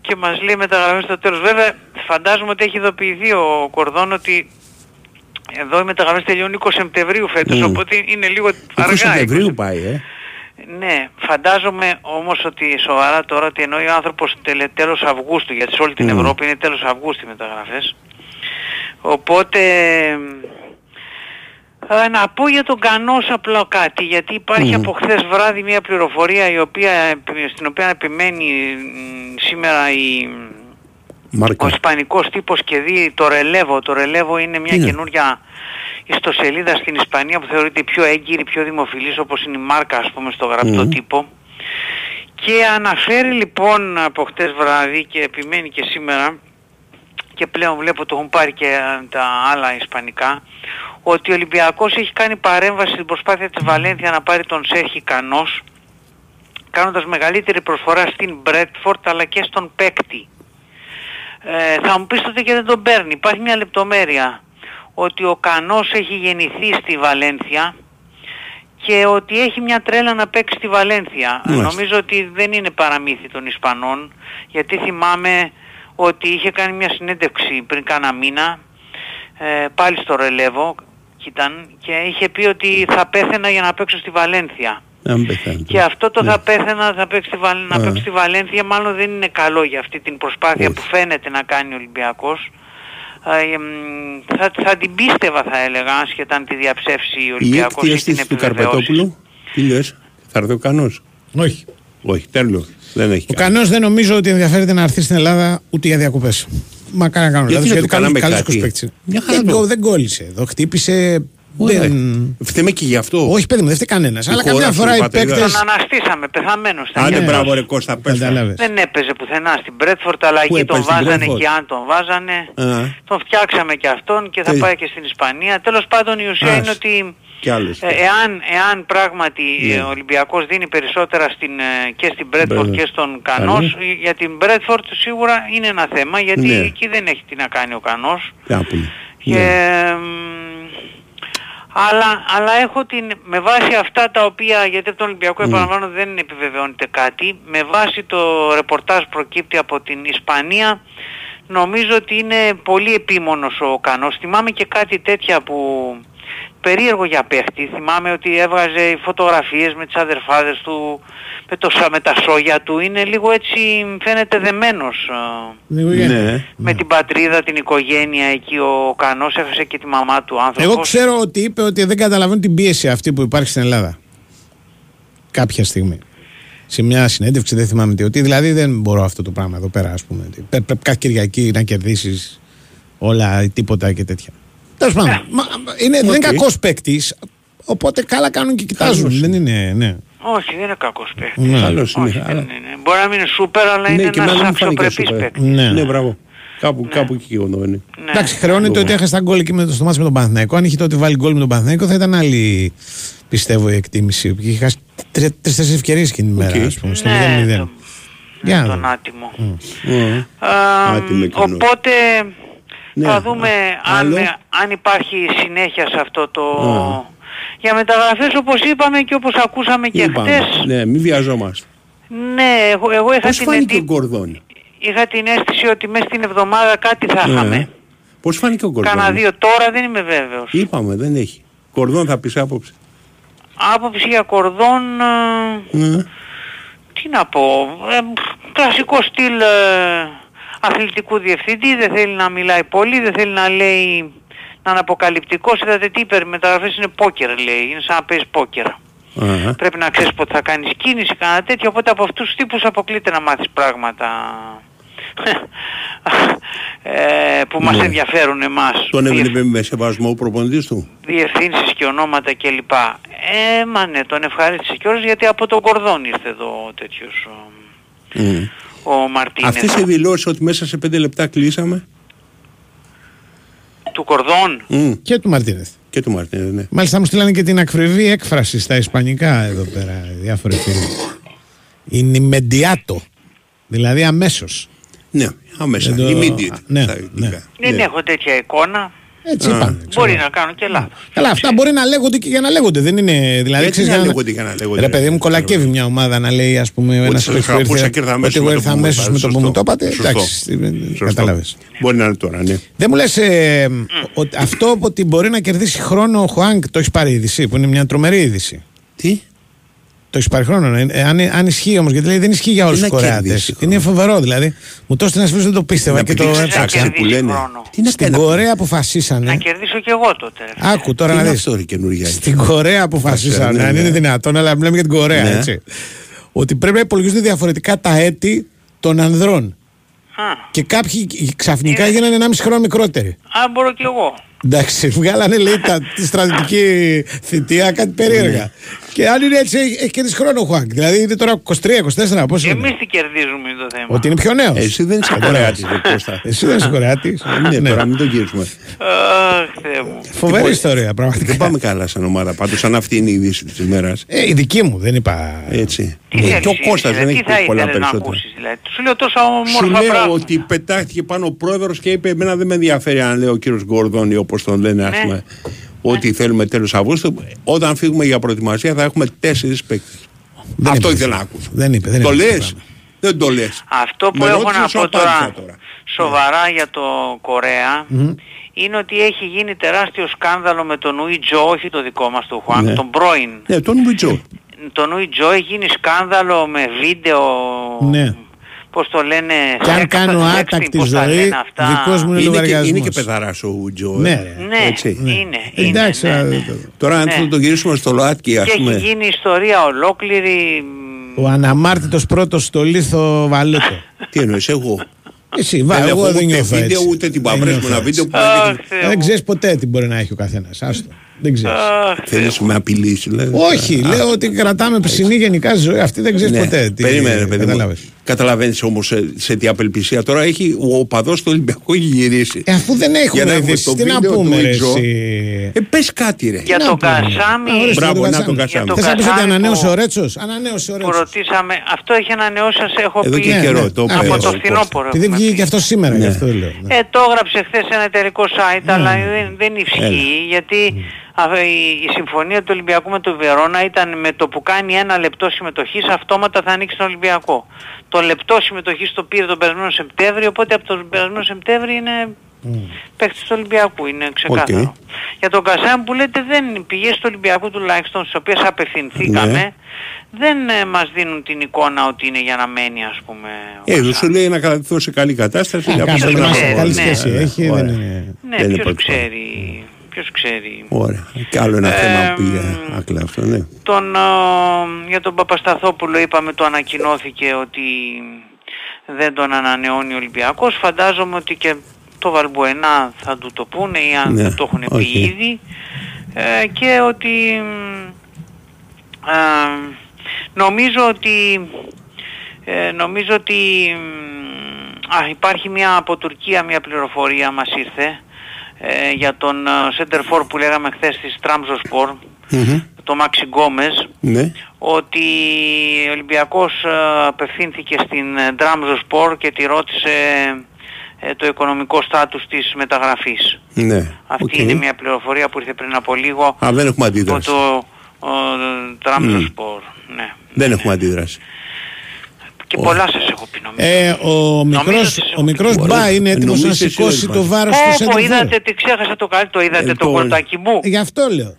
S: και μας λέει μεταγραφές στο τέλος. Βέβαια φαντάζομαι ότι έχει ειδοποιηθεί ο Κορδόν ότι εδώ οι μεταγραφές τελειώνουν 20 Σεπτεμβρίου φέτος,
L: Μμ.
S: οπότε είναι λίγο
L: 20
S: αργά.
L: Σεπτεμβρίου πάει, ε.
S: Ναι, φαντάζομαι όμως ότι σοβαρά τώρα ότι εννοεί ο άνθρωπος τελε, τέλος Αυγούστου, γιατί σε όλη την
L: Μμ.
S: Ευρώπη είναι τέλος Αυγούστου οι μεταγραφές. Οπότε ε, να πω για τον Κανός απλά κάτι, γιατί υπάρχει
L: Μμ.
S: από χθες βράδυ μια πληροφορία η οποία, επι- στην οποία επιμένει μ, σήμερα η, ο
L: Μάρκα.
S: ισπανικός τύπος και δει το ρελεύο. Το ρελεύο είναι μια
L: Τι είναι;
S: καινούρια ιστοσελίδα στην Ισπανία που θεωρείται η πιο έγκυρη, πιο δημοφιλής όπως είναι η Μάρκα ας πούμε στο γραπτό
L: Μμμ.
S: τύπο. Και αναφέρει λοιπόν από χτες βράδυ και επιμένει και σήμερα και πλέον βλέπω το έχουν πάρει και ε, τα άλλα ισπανικά ότι ο Ολυμπιακός έχει κάνει παρέμβαση στην προσπάθεια της Βαλένθια να πάρει τον Σέρχη Κανός κάνοντας μεγαλύτερη προσφορά στην Μπρέτφορτ αλλά και στον παίκτη. Ε, θα μου πεις τότε και δεν τον παίρνει. Υπάρχει μια λεπτομέρεια ότι ο Κανός έχει γεννηθεί στη Βαλένθια και ότι έχει μια τρέλα να παίξει στη Βαλένθια.
L: Μάλιστα.
S: Νομίζω ότι δεν είναι παραμύθι των Ισπανών γιατί θυμάμαι ότι είχε κάνει μια συνέντευξη πριν κάνα μήνα ε, πάλι στο ρελεύο ήταν και είχε πει ότι θα πέθαινα για να παίξω στη Βαλένθια.
L: Αν πεθάνει.
S: Και αυτό το
L: Ναι.
S: θα πέθαινα θα παίξει στη Βαλ- να
L: Α.
S: παίξει στη Βαλένθια μάλλον δεν είναι καλό για αυτή την προσπάθεια
L: Όχι.
S: που φαίνεται να κάνει ο Ολυμπιακός. Ε, εμ, θα, θα την πίστευα θα έλεγα άσχετα αν τη διαψεύσει ο
L: Η
S: Ολυμπιακός
L: έκτη
S: ή την
L: αίσθηση του
S: επιβεβαιώσει.
L: Καρπετόπουλου. Τι λες, θα έρθει ο Κανός.
A: Όχι.
L: Όχι, τέλος. Δεν έχει
A: Ο
L: κάνει.
A: Κανό δεν νομίζω ότι ενδιαφέρεται να έρθει στην Ελλάδα ούτε για διακοπές. Μα κάνα κάνω.
L: Γιατί
A: Δηλαδή,
L: να του κάναμε κάτι;
A: παίκτη.
L: Μια χαρά
A: Δεν,
L: το.
A: γκο- δεν κόλλησε εδώ. Χτύπησε.
L: Ωραία.
A: Δεν...
L: Φταίμε και γι' αυτό.
A: Όχι, παιδί μου, δεν φταίει κανένας. Αλλά
L: χώρα
A: καμιά
L: σου,
A: φορά
L: η
A: οι
L: πατρίδα
A: παίκτε.
S: Τον αναστήσαμε πεθαμένος. ήταν
L: Άντε
S: γερός.
L: μπράβο ρε Κώστα, πες τα.
A: Κατάλαβε.
S: Δεν έπαιζε πουθενά στην Μπρέτφορτ αλλά
L: Πού
S: εκεί τον
L: έπαιζε, στην
S: βάζανε
L: Brentford?
S: και αν τον βάζανε.
L: Α,
S: Τον φτιάξαμε και αυτόν και θα
L: Τι;
S: πάει και στην Ισπανία. Τέλος πάντων η ουσία
L: Ας.
S: είναι ότι
L: Κι άλλος.
S: ε, εάν, εάν πράγματι
L: Ναι.
S: ε, ο Ολυμπιακός δίνει περισσότερα στην, ε, και στην Μπρέτφορτ
L: Μπράβο.
S: και στον Κανός,
L: Καλό.
S: ε, για την Μπρέτφορτ σίγουρα είναι ένα θέμα γιατί
L: Ναι.
S: εκεί δεν έχει τι να κάνει ο Κανός.
L: τι να πούμε.
S: Και,
L: Ναι.
S: μ, αλλά, αλλά έχω την, με βάση αυτά τα οποία, γιατί από τον Ολυμπιακό
L: Μμ.
S: επαναλαμβάνω δεν επιβεβαιώνεται κάτι, με βάση το ρεπορτάζ προκύπτει από την Ισπανία, νομίζω ότι είναι πολύ επίμονος ο Κανός. Θυμάμαι και κάτι τέτοια που περίεργο για παίχτη. Θυμάμαι ότι έβγαζε φωτογραφίες με τις αδερφάδες του, με, το, σα- με τα σόγια του. Είναι λίγο έτσι, φαίνεται δεμένος. ε,
L: Ναι.
S: με την πατρίδα, την οικογένεια εκεί ο Κανός έχασε και τη μαμά του άνθρωπος.
A: Εγώ ξέρω ότι είπε ότι δεν καταλαβαίνω την πίεση αυτή που υπάρχει στην Ελλάδα. Κάποια στιγμή. Σε μια συνέντευξη, δεν θυμάμαι τι. Ότι δηλαδή δεν μπορώ αυτό το πράγμα εδώ πέρα, ας πούμε. ότι Πρέπει, πρέπει κάθε Κυριακή να κερδίσεις όλα ή τίποτα και τέτοια. Τέλος πάντων. μα, είναι, Δεν είναι
L: Οκ.
A: κακός παίκτης. Οπότε καλά κάνουν και κοιτάζουν.
L: Καλός
A: Δεν είναι, ναι.
S: Όχι, δεν είναι κακός παίκτης.
A: Ναι.
L: Καλός είναι,
S: Όχι,
L: αλλά-
S: δεν είναι. Μπορεί να μην είναι σούπερ, αλλά
L: Ναι,
S: είναι
L: και
S: ένας
L: εμένα μου φάνηκε
S: αξιοπρεπής
L: σούπερ.
S: παίκτης.
A: Ναι.
L: Ναι, μπράβο. Κάπου, κάπου εκεί εγώ είναι.
S: Ναι.
A: Εντάξει, χρεώνεται ότι έχασε τα γκολ εκεί με το, στο μάτς με τον Παναθηναϊκό. Αν είχε τότε βάλει γκολ με τον Παναθηναϊκό, θα ήταν άλλη, πιστεύω, η εκτίμηση. Είχε χάσει τρεις-τέσσερις ευκαιρίες εκείνη την μέρα,
L: Οκ.
A: ας πούμε, στο
S: Ναι,
A: 0-0.
S: το-
A: Για να
S: τον
A: δούμε.
S: άτιμο.
L: Ε,
S: Α,
L: Άτιμο εκείνος.
S: οπότε
L: Ναι.
S: θα δούμε αν,
L: Άλλο.
S: αν υπάρχει συνέχεια σε αυτό το...
L: Α.
S: Για μεταγραφές όπως είπαμε και όπως ακούσαμε και
L: Είπαμε.
S: χτες.
L: Ναι, μην βιαζόμαστε.
S: Ναι, εγώ, εγώ είχα,
L: Πώς
S: την
L: φάνηκε ο
S: εντύ-
L: Γκορδόνη;
S: είχα την αίσθηση ότι μέσα στην εβδομάδα κάτι θα είχαμε.
L: Ναι. Πώς φάνηκε ο
S: Κάνα
L: Γκορδόνη;
S: δύο τώρα δεν είμαι βέβαιος.
L: Είπαμε, δεν έχει. Κορδόν θα πεις άποψη.
S: Άποψη για κορδόν, ε,
L: Ναι.
S: τι να πω, ε, κλασικό στυλ ε, αθλητικού διευθυντή, δεν θέλει να μιλάει πολύ, δεν θέλει να λέει να είναι αποκαλυπτικός, είδατε τι είπε, οι μεταγραφές είναι πόκερ λέει, είναι σαν να παίζεις πόκερ.
L: Αχα.
S: Πρέπει να ξέρεις πότε θα κάνεις κίνηση, κανένα τέτοιο, οπότε από αυτούς τους τύπους αποκλείται να μάθεις πράγματα ε, που μας
L: Ναι.
S: ενδιαφέρουν εμάς.
L: Τον
S: Διευθ-
L: έβλεπε με σεβασμό ο προπονητής του.
S: διευθύνσεις και ονόματα κλπ. Ε, μα ναι, τον ευχαρίστησες κιόλας γιατί από τον Κορδόν ήρθε εδώ ο τέτοιος ο,
L: Mm.
S: Ο Μαρτίνες.
L: Αυτές οι δηλώσεις ότι μέσα σε πέντε λεπτά κλείσαμε.
S: Του Κορδόν.
A: Και του Μαρτίνεθ.
L: Και του Μαρτίνεθ, ναι.
A: Μάλιστα μου στείλανε και την ακριβή έκφραση στα ισπανικά εδώ πέρα, διάφοροι φίλοι. Είναι immediato. Δηλαδή αμέσως.
L: Ναι, άμεσα.
A: Δεν το-
L: Immediate,
A: Ναι,
L: θα
A: ναι.
S: Δεν έχω τέτοια εικόνα.
A: Έτσι είπαμε.
S: Μπορεί να κάνω και λάθος.
A: Καλά, αυτά μπορεί να λέγονται και για να λέγονται. Δεν είναι. Δηλαδή,
L: Γιατί
A: ξέρεις,
L: να
A: για
L: λέγονται για να λέγονται,
A: Ρε παιδί
L: ρε,
A: μου, κολακεύει μια ομάδα να λέει, ας πούμε, ένας
L: σας αγαπούσα και ήρθα αμέσως
A: Ότι εγώ
L: με το
A: ήρθα
L: που μου
A: αμέσως
L: είπατε.
A: με το που μου το είπατε.
L: Σωστό.
A: Εντάξει,
L: Σωστό.
A: κατάλαβε.
L: Μπορεί να είναι τώρα, ναι.
A: Δεν μου λες ότι αυτό ότι μπορεί να κερδίσει χρόνο ο Χουάνκ το έχεις πάρει είδηση, που είναι μια τρομερή είδηση.
L: Τι;
A: Το έχει πάρει χρόνο. ε, αν, αν ισχύει όμως, γιατί λέει δεν ισχύει για όλους
L: Τι
A: τους
L: να
A: Κορεάτες.
L: κερδίσει
A: Είναι φοβερό δηλαδή. Μου το έστειλε να δεν το πίστευα
L: Να
A: και το
L: πηδήξεις
A: έψαξα.
L: τάξη που λένε. Τι να
A: Στην
L: κάνει
A: Κορέα
S: Να
A: αποφασίσανε.
S: κερδίσω κι εγώ τότε. ρε.
A: Άκου τώρα
L: Τι
A: να
L: είναι
A: δεις.
L: αυτό, ρε, καινούργια;
A: Στην Κορέα αποφασίσανε,
L: ναι,
A: αν
L: ναι.
A: είναι δυνατόν, αλλά μιλάμε για την Κορέα,
L: Ναι.
A: έτσι. Ότι πρέπει να υπολογίζονται διαφορετικά τα έτη των ανδρών. Και κάποιοι ξαφνικά γίνανε 1,5 χρόνο μικρότεροι.
S: Α, μπορώ κι εγώ.
A: Εντάξει, βγάλανε λέει τα, τη στρατιωτική θητεία κάτι περίεργα. Και αν είναι έτσι, έχει έχει και τη χρόνο ο Χουάνκ. Δηλαδή είναι τώρα 23-24, πόσο είναι.
S: Εμείς τι κερδίζουμε είναι το θέμα.
A: Ότι είναι πιο νέος.
L: Εσύ δεν είσαι Κορεάτης, Κώστα.
A: Εσύ δεν είσαι Κορεάτης.
L: Ναι, τώρα μην το γυρίσουμε.
S: Αχ, Θεέ μου.
A: Φοβερή
L: Λοιπόν,
A: ιστορία, πραγματικά.
L: Δεν πάμε καλά σαν ομάδα. Πάντως, αν αυτή είναι η είδηση της ημέρας.
A: Ε, η δική μου, δεν είπα.
L: Έτσι.
S: Τι
L: Ε,
S: θέλεις,
L: και ο Κώστας δεν
S: δηλαδή,
L: έχει
S: τι θα
L: πει πολλά
S: ήθελες να
L: περισσότερα.
S: ακούσεις, δηλαδή. Σου λέω τόσα
L: Σου
S: όμορφα
L: λέω
S: πράγματα.
L: ότι πετάχτηκε πάνω ο πρόεδρος και είπε: Εμένα δεν με ενδιαφέρει αν λέει ο κύριος Γκόρδον ή όπως τον λένε, ας
S: Ναι.
L: πούμε, ότι θέλουμε τέλος Αυγούστου. Όταν φύγουμε για προετοιμασία θα έχουμε τέσσερις παίκτες.
A: Δεν
L: Αυτό
A: είπες
L: ήθελα να
A: αυτό.
L: ακούσω.
A: Δεν είπε, δεν
L: το
A: είπες
L: λες;
A: αυτό το
L: Δεν το λες.
S: Αυτό που
L: Με
S: έχω
L: ρώτησες,
S: να
L: σου
S: πω
L: απάντησα
S: τώρα, σοβαρά για το Κορέα είναι ότι έχει γίνει τεράστιο σκάνδαλο με τον Ουι Τζο, όχι το δικό μας το Χουάν,
L: Ναι.
S: τον πρώην.
L: Ναι, τον Μπιτζό.
S: Τον Ουι Τζο έχει γίνει σκάνδαλο με βίντεο,
A: Ναι.
S: Πώς το λένε,
A: Και αν
S: sexting,
A: κάνω
S: sexting,
A: άτακτη
S: πώς τα
A: ζωή,
S: λένε αυτά.
A: δικός μου είναι
L: Είναι και,
A: λογαριασμός.
L: είναι και παιδαρά ο Τζο.
A: Ναι,
L: ε.
A: ρε.
S: Ναι,
L: Έτσι.
S: είναι, είναι.
A: Εντάξει,
S: ναι,
A: α,
S: ναι.
A: το-
L: Τώρα, αν
S: Ναι.
L: θα το γυρίσουμε στο ΛΟΑΤΚΙ, ας
S: Και έχει
L: πούμε.
S: γίνει ιστορία ολόκληρη.
A: Ο αναμάρτητος πρώτος στο λίθο Βαλέτο.
L: Τι εννοείς, εγώ;
A: Εσύ, βα,
L: Δεν
A: εγώ
L: έχω
A: δεν
L: ούτε
A: νιώθω
L: βίντεο,
A: έτσι.
L: ούτε την
A: Δεν
L: παυρές μου
A: νιώθω
L: ένα
A: έτσι.
L: βίντεο που
S: Αχ,
L: έδειχνε.
S: Θεέ
A: Δεν
S: μου.
A: ξέρεις ποτέ τι μπορεί να έχει ο καθένας. Άστο. Δεν ξέρεις.
S: Αχ,
L: Θέλεις με απειλή, δηλαδή.
A: Όχι, λέω ότι κρατάμε ψηνή γενικά στη ζωή. Αυτή δεν ξέρεις
L: Ναι,
A: ποτέ. τι-
L: Περίμενε, ρε παιδί μου.
A: κατάλαβες.
L: Καταλαβαίνεις όμως σε, σε τι απελπισία. Τώρα έχει ο οπαδός του Ολυμπιακού έχει γυρίσει.
A: Ε, αφού δεν
L: Για
A: έχουμε
L: να έχουμε
A: ειδήσει,
L: το
A: τι να
L: βίντεο
A: πούμε,
L: του
A: ρε,
L: Ιτζο.
A: εσύ.
L: Ε, πες κάτι, ρε.
S: Για
A: να
S: τον
A: πούμε.
S: Κασάμι,
A: Α, ορίστε,
L: Μπράβο,
A: για
L: να τον
S: για
L: Κασάμι.
S: τον
A: Θες να πεις ότι
S: Κασάμι
A: ανανέωσε
S: που-
A: ο Ρέτσος; Ανανέωσε ο
S: που
A: Ρέτσος.
S: ρωτήσαμε, αυτό έχει ανανεώσει, σας έχω
L: Εδώ
S: πει.
L: και καιρό, το
A: Α,
L: είπε
S: από
L: ο
S: το
L: Κώστας.
S: φθινόπωρο.
A: Επειδή
S: έχουμε
A: βγήκε
S: πει.
A: και αυτό σήμερα,
L: Ναι.
A: γι' αυτό λέω. ναι.
S: Ε, το έγραψε χθες ένα εταιρικό site, αλλά δεν, δεν ισχύει, γιατί α, η, η συμφωνία του Ολυμπιακού με τον Βερόνα ήταν με το που κάνει ένα λεπτό συμμετοχής, αυτόματα θα ανοίξει τον Ολυμπιακό. Το λεπτό συμμετοχής το πήρε τον περασμένο Σεπτέμβριο, οπότε από τον περασμένο Σεπτέμβριο είναι παίκτης του Ολυμπιακού, είναι ξεκάθαρο.
L: Οκ.
S: Για τον Κασάμ που λέτε δεν πηγές του Ολυμπιακού τουλάχιστον στις οποίες απευθυνθήκαμε,
L: Ναι.
S: δεν ε, μας δίνουν την εικόνα ότι είναι για να μένει ας πούμε. ο
L: Ε,
S: Κασάμ.
L: σου λέει να κρατηθώ σε καλή κατάσταση.
A: Α,
L: για
A: κάθε
L: αυτό
S: ποιος
L: να
A: μας
S: ξέρει,
L: πω.
A: καλή
S: ναι.
A: σχέση
L: Ναι,
A: έχει,
L: ωραία.
A: δεν είναι.
S: Ναι,
L: Δεν είναι
S: ποιος
L: πρώτη φορά.
S: ξέρει, ποιος ξέρει.
L: Ωραία. Και άλλο ένα
S: Ε,
L: θέμα που
S: μ,
L: πήγε άκλα αυτό, ναι.
S: Τον, ε, για τον Παπασταθόπουλο είπαμε το ανακοινώθηκε ότι δεν τον ανανεώνει ο Ολυμπιακός. Φαντάζομαι ότι και το Βαλμπουενά θα του το πούνε ή αν
L: Ναι,
S: δεν το έχουν πει
L: οκ.
S: ήδη. Ε, και ότι μ, ε, νομίζω ότι ε, νομίζω ότι μ, α, υπάρχει μια από Τουρκία μια πληροφορία μας ήρθε ε, για τον σέντερ φορ που λέγαμε χθες της Τραμπζονσπόρ
L: Μμμ.
S: το Μάξι Γκόμες
L: Ναι.
S: ότι ο Ολυμπιακός ε, απευθύνθηκε στην Τραμπζονσπόρ και τη ρώτησε ε, το οικονομικό στάτους της μεταγραφής.
L: Ναι.
S: Αυτή
L: Οκ.
S: είναι μια πληροφορία που ήρθε πριν από λίγο
L: Α, δεν έχουμε
S: από
L: αντίδραση.
S: το Τραμπζονσπόρ. Ναι.
L: Δεν έχουμε αντίδραση.
S: Και πολλά σας έχω πει νομίζω.
A: Ε, ο μικρός, ο μικρός Μπα είναι έτοιμος να
L: Νομίζω εσύ
A: σηκώσει
L: δεν
A: το
L: πας.
A: βάρος
S: Πω,
A: του
S: πω,
A: Σέντερφορ.
S: είδατε, τι ξέχασα το κάτι, το είδατε
L: Ε,
S: το
L: το-
S: γκολ του Ακιμπού.
A: Γι' αυτό λέω.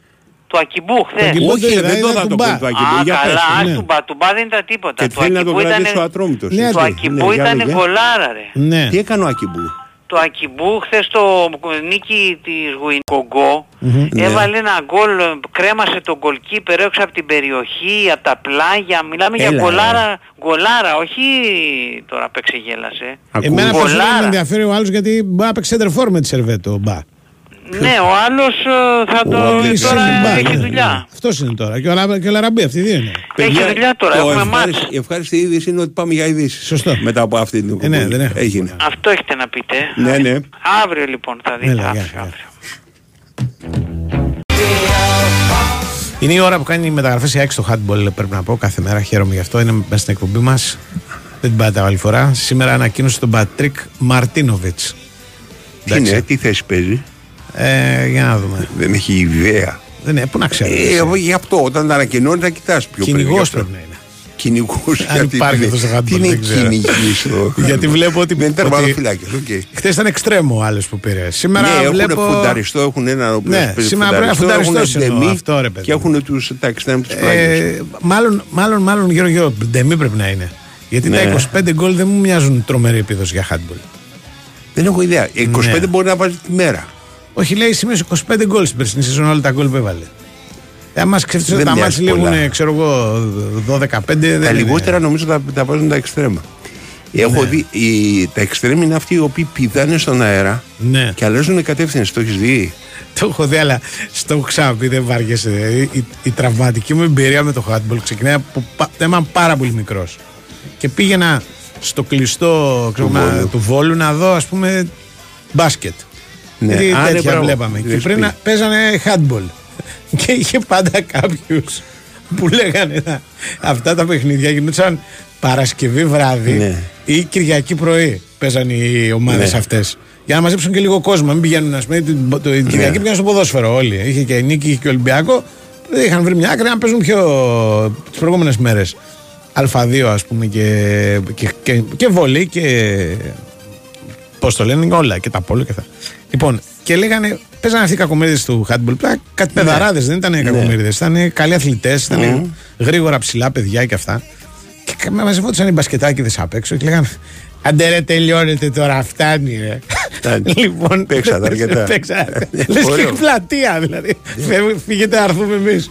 S: Το Ακιμπού χθες.
A: Ακιμπού
L: Όχι,
A: το
L: ρε,
A: είδα,
L: δεν το
A: είδα
L: είδα
A: του
L: το
A: Μπα.
L: γκολ του Ακιμπού.
S: Α,
L: Για πες,
S: καλά, ας
A: ναι.
S: του μπα, του μπα δεν ήταν τίποτα.
L: Και
S: Το
L: θέλει να το
S: Ακιμπού ήταν-
L: κρατήσει ο Ατρόμητος.
A: Ναι,
S: Το
A: ναι,
S: Ακιμπού
L: ναι, για
S: ήταν
L: λέγε.
S: γκολάρα ρε.
A: Ναι.
L: Τι έκανε ο Ακιμπού.
S: Το Ακιμπού χθες το νίκη της Γουινκογκό
L: Ναι.
S: έβαλε ένα γκολ, κρέμασε τον γκολκίπερ έξω από την περιοχή, από τα πλάγια. Μιλάμε για
L: Έλα,
S: γκολάρα, γκολάρα, όχι τώρα παίξε γέλασε.
A: Εμένα
S: Γκολάρα.
A: προσωπικά με ενδιαφέρει ο άλλος γιατί Μπα έπαιξε Σέντερφορ με τη Σερβέτο. Μπα.
S: Ναι, ο άλλος ε, θα το...
A: Ρόμπλετς
S: τώρα
A: είναι μπα,
S: έχει
A: ναι,
S: δουλειά.
A: ναι. Αυτός είναι τώρα. Και ο, Λα- και ο Λαραμπή, αυτοί οι δύο είναι;
S: Έχει δουλειά τώρα,
L: το
S: έχουμε
L: ευχάριστη-
S: μάτς.
L: Η ευχάριστη είδηση είναι ότι πάμε για ειδήσεις.
A: Σωστό.
L: Μετά από αυτή την
A: Ε, ναι,
L: εκπομπή.
A: δεν έχω.
L: Έγινε.
S: Αυτό έχετε να πείτε.
L: Ναι, ναι.
S: Αύριο λοιπόν θα δείτε.
A: Έλα, γεια,
S: αύριο,
A: γεια.
S: αύριο.
A: Είναι η ώρα που κάνει μεταγραφές η ΑΕΚ στο χάντμπολ, πρέπει να πω, κάθε μέρα. Χαίρομαι γι' αυτό. Είναι μέσα στην εκπομπή μας. Δεν την πάτε άλλη φορά. Σήμερα ανακοίνωσε τον Πατρίκ Μαρτίνοβιτς.
L: Τι είναι, τι θέση παίζει;
A: Ε, για να δούμε.
L: Δεν έχει ιδέα.
A: Δεν είναι, πού να ξέρω.
L: Ε, εγώ γι' αυτό όταν τα ανακοινώνει θα κοιτάς πιο πριν.
A: Κυνηγός
L: γι' αυτό.
A: πρέπει να είναι.
L: Κυνηγός.
A: Αν
L: γιατί
A: υπάρχει
L: είναι-
A: αυτός στο χάντμπολ,
L: Τι είναι
A: δεν ξέρω.
L: κυνηγής το
A: Γιατί βλέπω ότι-
L: Δεν είναι
A: ότι-
L: τερματοφυλάκες, οκ.
A: Χθες ήταν εξτρέμο ο άλλος που πήρε. Σήμερα
L: ναι,
A: βλέπω.
L: έχουν φουνταριστό, έχουν ένα ο οποίος
A: Ναι,
L: παίζει
A: σήμερα πρέπει να
L: φουνταριστό,
A: φουνταριστός
L: έχουν
A: εννοώ,
L: ντεμή
A: αυτό, ρε παιδί.
L: Και έχουν τους, τα εξτρέμ τους πλάγιους.
A: Ε, μάλλον, μάλλον, μάλλον γύρω γύρω. Ντεμή πρέπει να είναι. Γιατί
L: Ναι.
A: τα 25 γκολ δεν μου μοιάζουν τρομερή επίδοση για handball.
L: Δεν έχω ιδέα. 25
A: Ναι.
L: μπορεί να βάζει τη μέρα.
A: Όχι, λέει σήμερα 25 γκολ στην περσινή σεζόν όλα τα γκολ που έβαλε. Ε, άμα σκεφτεί ότι
L: Δεν
A: τα
L: μοιάζει
A: μάτια
L: πολλά.
A: λίγουν, ξέρω εγώ, 12-15.
L: Τα
A: δεν είναι.
L: λιγότερα νομίζω τα, τα βάζουν τα εξτρέμα. Έχω δει, οι, τα εξτρέμ είναι αυτοί οι οποίοι πηδάνε στον αέρα
A: Ναι.
L: και αλλάζουν κατεύθυνση. Το έχεις δει;
A: Το έχω δει, αλλά στο έχω ξαναπεί, δεν βάργεσαι. Δηλαδή, η, η τραυματική μου εμπειρία με το handball ξεκινάει από πα- όταν ήμουν πάρα πολύ μικρός. Και πήγαινα στο κλειστό ξέρω,
L: Του
A: να-
L: Βόλου.
A: του Βόλου να δω, ας πούμε, μπάσκετ.
L: Ναι.
A: Γιατί
L: Α, ναι,
A: τέτοια
L: μπράβο.
A: βλέπαμε.
L: Δεν
A: Και πριν
L: πει.
A: να- παίζανε handball. Και είχε πάντα κάποιους που λέγανε να- αυτά τα παιχνίδια γινόταν Παρασκευή βράδυ
L: Ναι.
A: ή Κυριακή πρωί. Παίζαν οι ομάδες
L: Ναι.
A: αυτές. Για να μαζέψουν και λίγο κόσμο. Μην πηγαίνουν, ας πούμε, την, το, την Κυριακή
L: Ναι.
A: πήγαιναν στο ποδόσφαιρο όλοι. Είχε και νίκη είχε και Ολυμπιακό. Δεν είχαν βρει μια άκρη να παίζουν πιο τις προηγούμενες μέρες. Α2 ας πούμε και, και, και, και βολή και Πώς το λένε, όλα και τα πόλο και αυτά. Λοιπόν, και λέγανε, παίζανε αυτοί οι κακομίριδε του handball. Πλά, κάτι
L: Ναι.
A: παιδαράδε, δεν ήταν κακομίριδε. Ήταν καλοί αθλητές, ήταν
L: Μμμ.
A: γρήγορα ψηλά παιδιά και αυτά. Και κα- μαζευόντουσαν οι μπασκετάκιδε απ' έξω και λέγανε, Αντε ρε τελειώνετε τώρα, φτάνει ρε.
L: Φτάνει.
A: λοιπόν,
L: Παίξατε αρκετά.
A: Παίξατε.
L: Ε,
A: Λες και
L: ωραίο.
A: πλατεία δηλαδή. Φεύγ- Φύγετε να έρθουμε εμείς.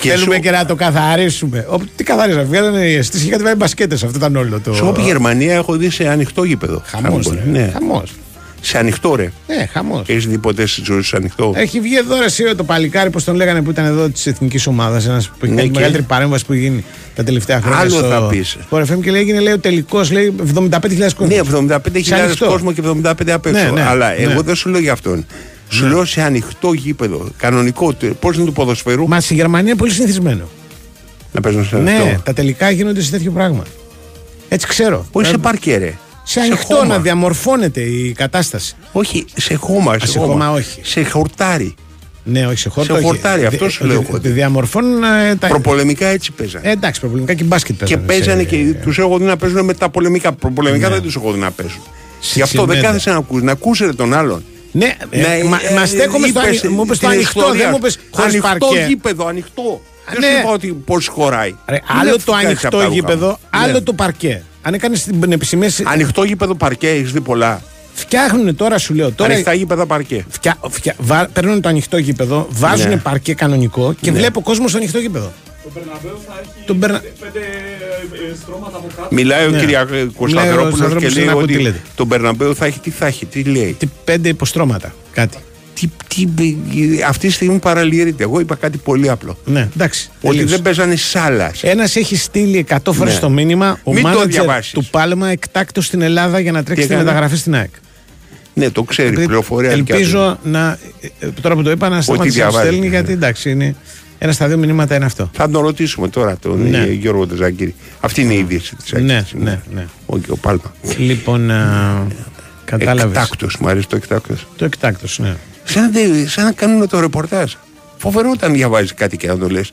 L: Και
A: Θέλουμε
L: σου-
A: και να το καθαρίσουμε. Ω, Τι καθαρίσαμε, βγάλανε οι αισθήσεις και κάτι βάλει μπασκέτες. Αυτό ήταν όλο το.
L: Σε όπου Γερμανία έχω δει σε ανοιχτό γήπεδο.
A: Χαμός,
L: Handball.
A: ρε.
L: Ναι.
A: Χαμός.
L: Σε ανοιχτό ρε.
A: Ναι, χαμός.
L: Έχεις δει ποτέ στη ζωή σου ανοιχτό;
A: Έχει βγει εδώ ρε, εσύ, το παλικάρι, πώς τον λέγανε που ήταν εδώ της εθνικής ομάδας. Ένας που έχει
L: Ναι,
A: κάνει τη
L: και-
A: μεγαλύτερη παρέμβαση που έχει γίνει τα τελευταία χρόνια.
L: Άλλο
A: στο,
L: θα πεις.
A: Στο RFM και λέει, έγινε λέει, ο τελικός, λέει 75.000 κόσμος.
L: Ναι, 75.000 κόσμος και 75 απ' έξω.
A: Ναι, ναι,
L: Αλλά
A: ναι.
L: εγώ δεν σου λέω για αυτόν. Σου λέω σε ανοιχτό γήπεδο. Κανονικό. Πώς είναι του ποδοσφαιρού.
A: Μα στη Γερμανία είναι πολύ συνηθισμένο.
L: Να παίζουν σε
A: Ναι,
L: ανοιχτό.
A: τα τελικά γίνονται σε τέτοιο πράγμα. Έτσι ξέρω.
L: Όχι σε
A: Ε,
L: παρκέ, ρε.
A: Σε ανοιχτό
L: χώμα.
A: να διαμορφώνεται η κατάσταση.
L: Όχι, σε χώμα.
A: Α, σε χώμα όχι.
L: Σε χορτάρι.
A: Ναι, όχι σε χόρτα.
L: Σε
A: όχι.
L: χορτάρι, αυτός
A: Δι-
L: σου λέω
A: δι-
L: εγώ.
A: δι- Διαμορφώνουν ε, τα.
L: Προπολεμικά έτσι παίζανε.
A: Ε, εντάξει, προπολεμικά και μπάσκετ
L: Και
A: παίζανε.
L: παίζανε
A: σε-
L: και τους έχω δει να παίζουν με τα πολεμικά. Προπολεμικά
A: Ναι.
L: δεν τους έχω δει να παίζουν.
A: Σε
L: Γι' αυτό δεν
A: τσιμέντα.
L: κάθεσαι να ακούσει. Να ακούσει τον άλλον.
A: Ναι, ε,
L: Να-
A: μα,
L: ε,
A: μα
L: ε,
A: στέκομαι στο
L: είπες
A: ανοιχτό. Μου είπες το
L: την
A: ανοιχτό,
L: ιστορία.
A: δεν μου είπες χωρίς
L: Ανοιχτό
A: παρκέ.
L: γήπεδο, ανοιχτό. Δεν
A: ναι.
L: σου είπα ότι πώς χωράει.
A: Ρε,
L: Μην
A: άλλο
L: με
A: το
L: φουκάρεις
A: ανοιχτό
L: από τα ρούχα
A: γήπεδο,
L: μου.
A: άλλο
L: Ναι.
A: το παρκέ. Αν έκανες την επισημία.
L: Ανοιχτό γήπεδο παρκέ, έχεις δει πολλά.
A: Φτιάχνουν τώρα, σου λέω. Τώρα
L: Ανοιχτά γήπεδα παρκέ.
A: φτια, φτια, βα, παίρνουν το ανοιχτό γήπεδο, βάζουν
L: Ναι.
A: παρκέ κανονικό και
L: Ναι.
A: βλέπω κόσμος στο ανοιχτό γήπεδο. Τον Μπερνα...
L: Μιλάει ο
A: Ναι.
L: Κυριακό
A: Μιλάει ο
L: Κωνσταντινόπουλος και
A: Σταυρόπουλος
L: λέει
A: να ακούει
L: ότι
A: τι λέτε.
L: τον Μπερναμπέου θα έχει τι θα έχει, τι λέει.
A: Τι πέντε υποστρώματα. Κάτι.
L: Τι, τι, αυτή τη στιγμή παραλυρείται. Εγώ είπα κάτι πολύ απλό.
A: Ναι, εντάξει.
L: Ότι
A: τελείωσε.
L: δεν παίζανε σάλας.
A: Ένας έχει στείλει 100 φορές
L: Ναι.
A: το μήνυμα ο
L: Μην το
A: μάνατζερ
L: διαβάσεις.
A: του Πάλμα εκτάκτος στην Ελλάδα για να τρέξει τη
L: έκανε;
A: μεταγραφή στην ΑΕΚ.
L: Ναι, το ξέρει.
A: Επειδή
L: Πληροφορία δικιά του.
A: Ελπίζω να. ε, Τώρα που το είπα να σταματήσει να το
L: διαβάζει,
A: στέλνει
L: ναι.
A: γιατί εντάξει είναι. Ένα στα δύο μηνύματα είναι αυτό.
L: Θα τον ρωτήσουμε τώρα τον
A: Ναι.
L: ε, Γιώργο Τεζάκη. Αυτή είναι η είδηση της
A: Ναι, ναι, ναι.
L: Ο, ο Πάλμα.
A: Λοιπόν, κατάλαβες.
L: Εκτάκτος, μου αρέσει το εκτάκτος.
A: Το εκτάκτος, ναι.
L: Σαν, να δεν- σαν να κάνουν το ρεπορτάζ. Φοβερό όταν διαβάζεις κάτι και να το λες.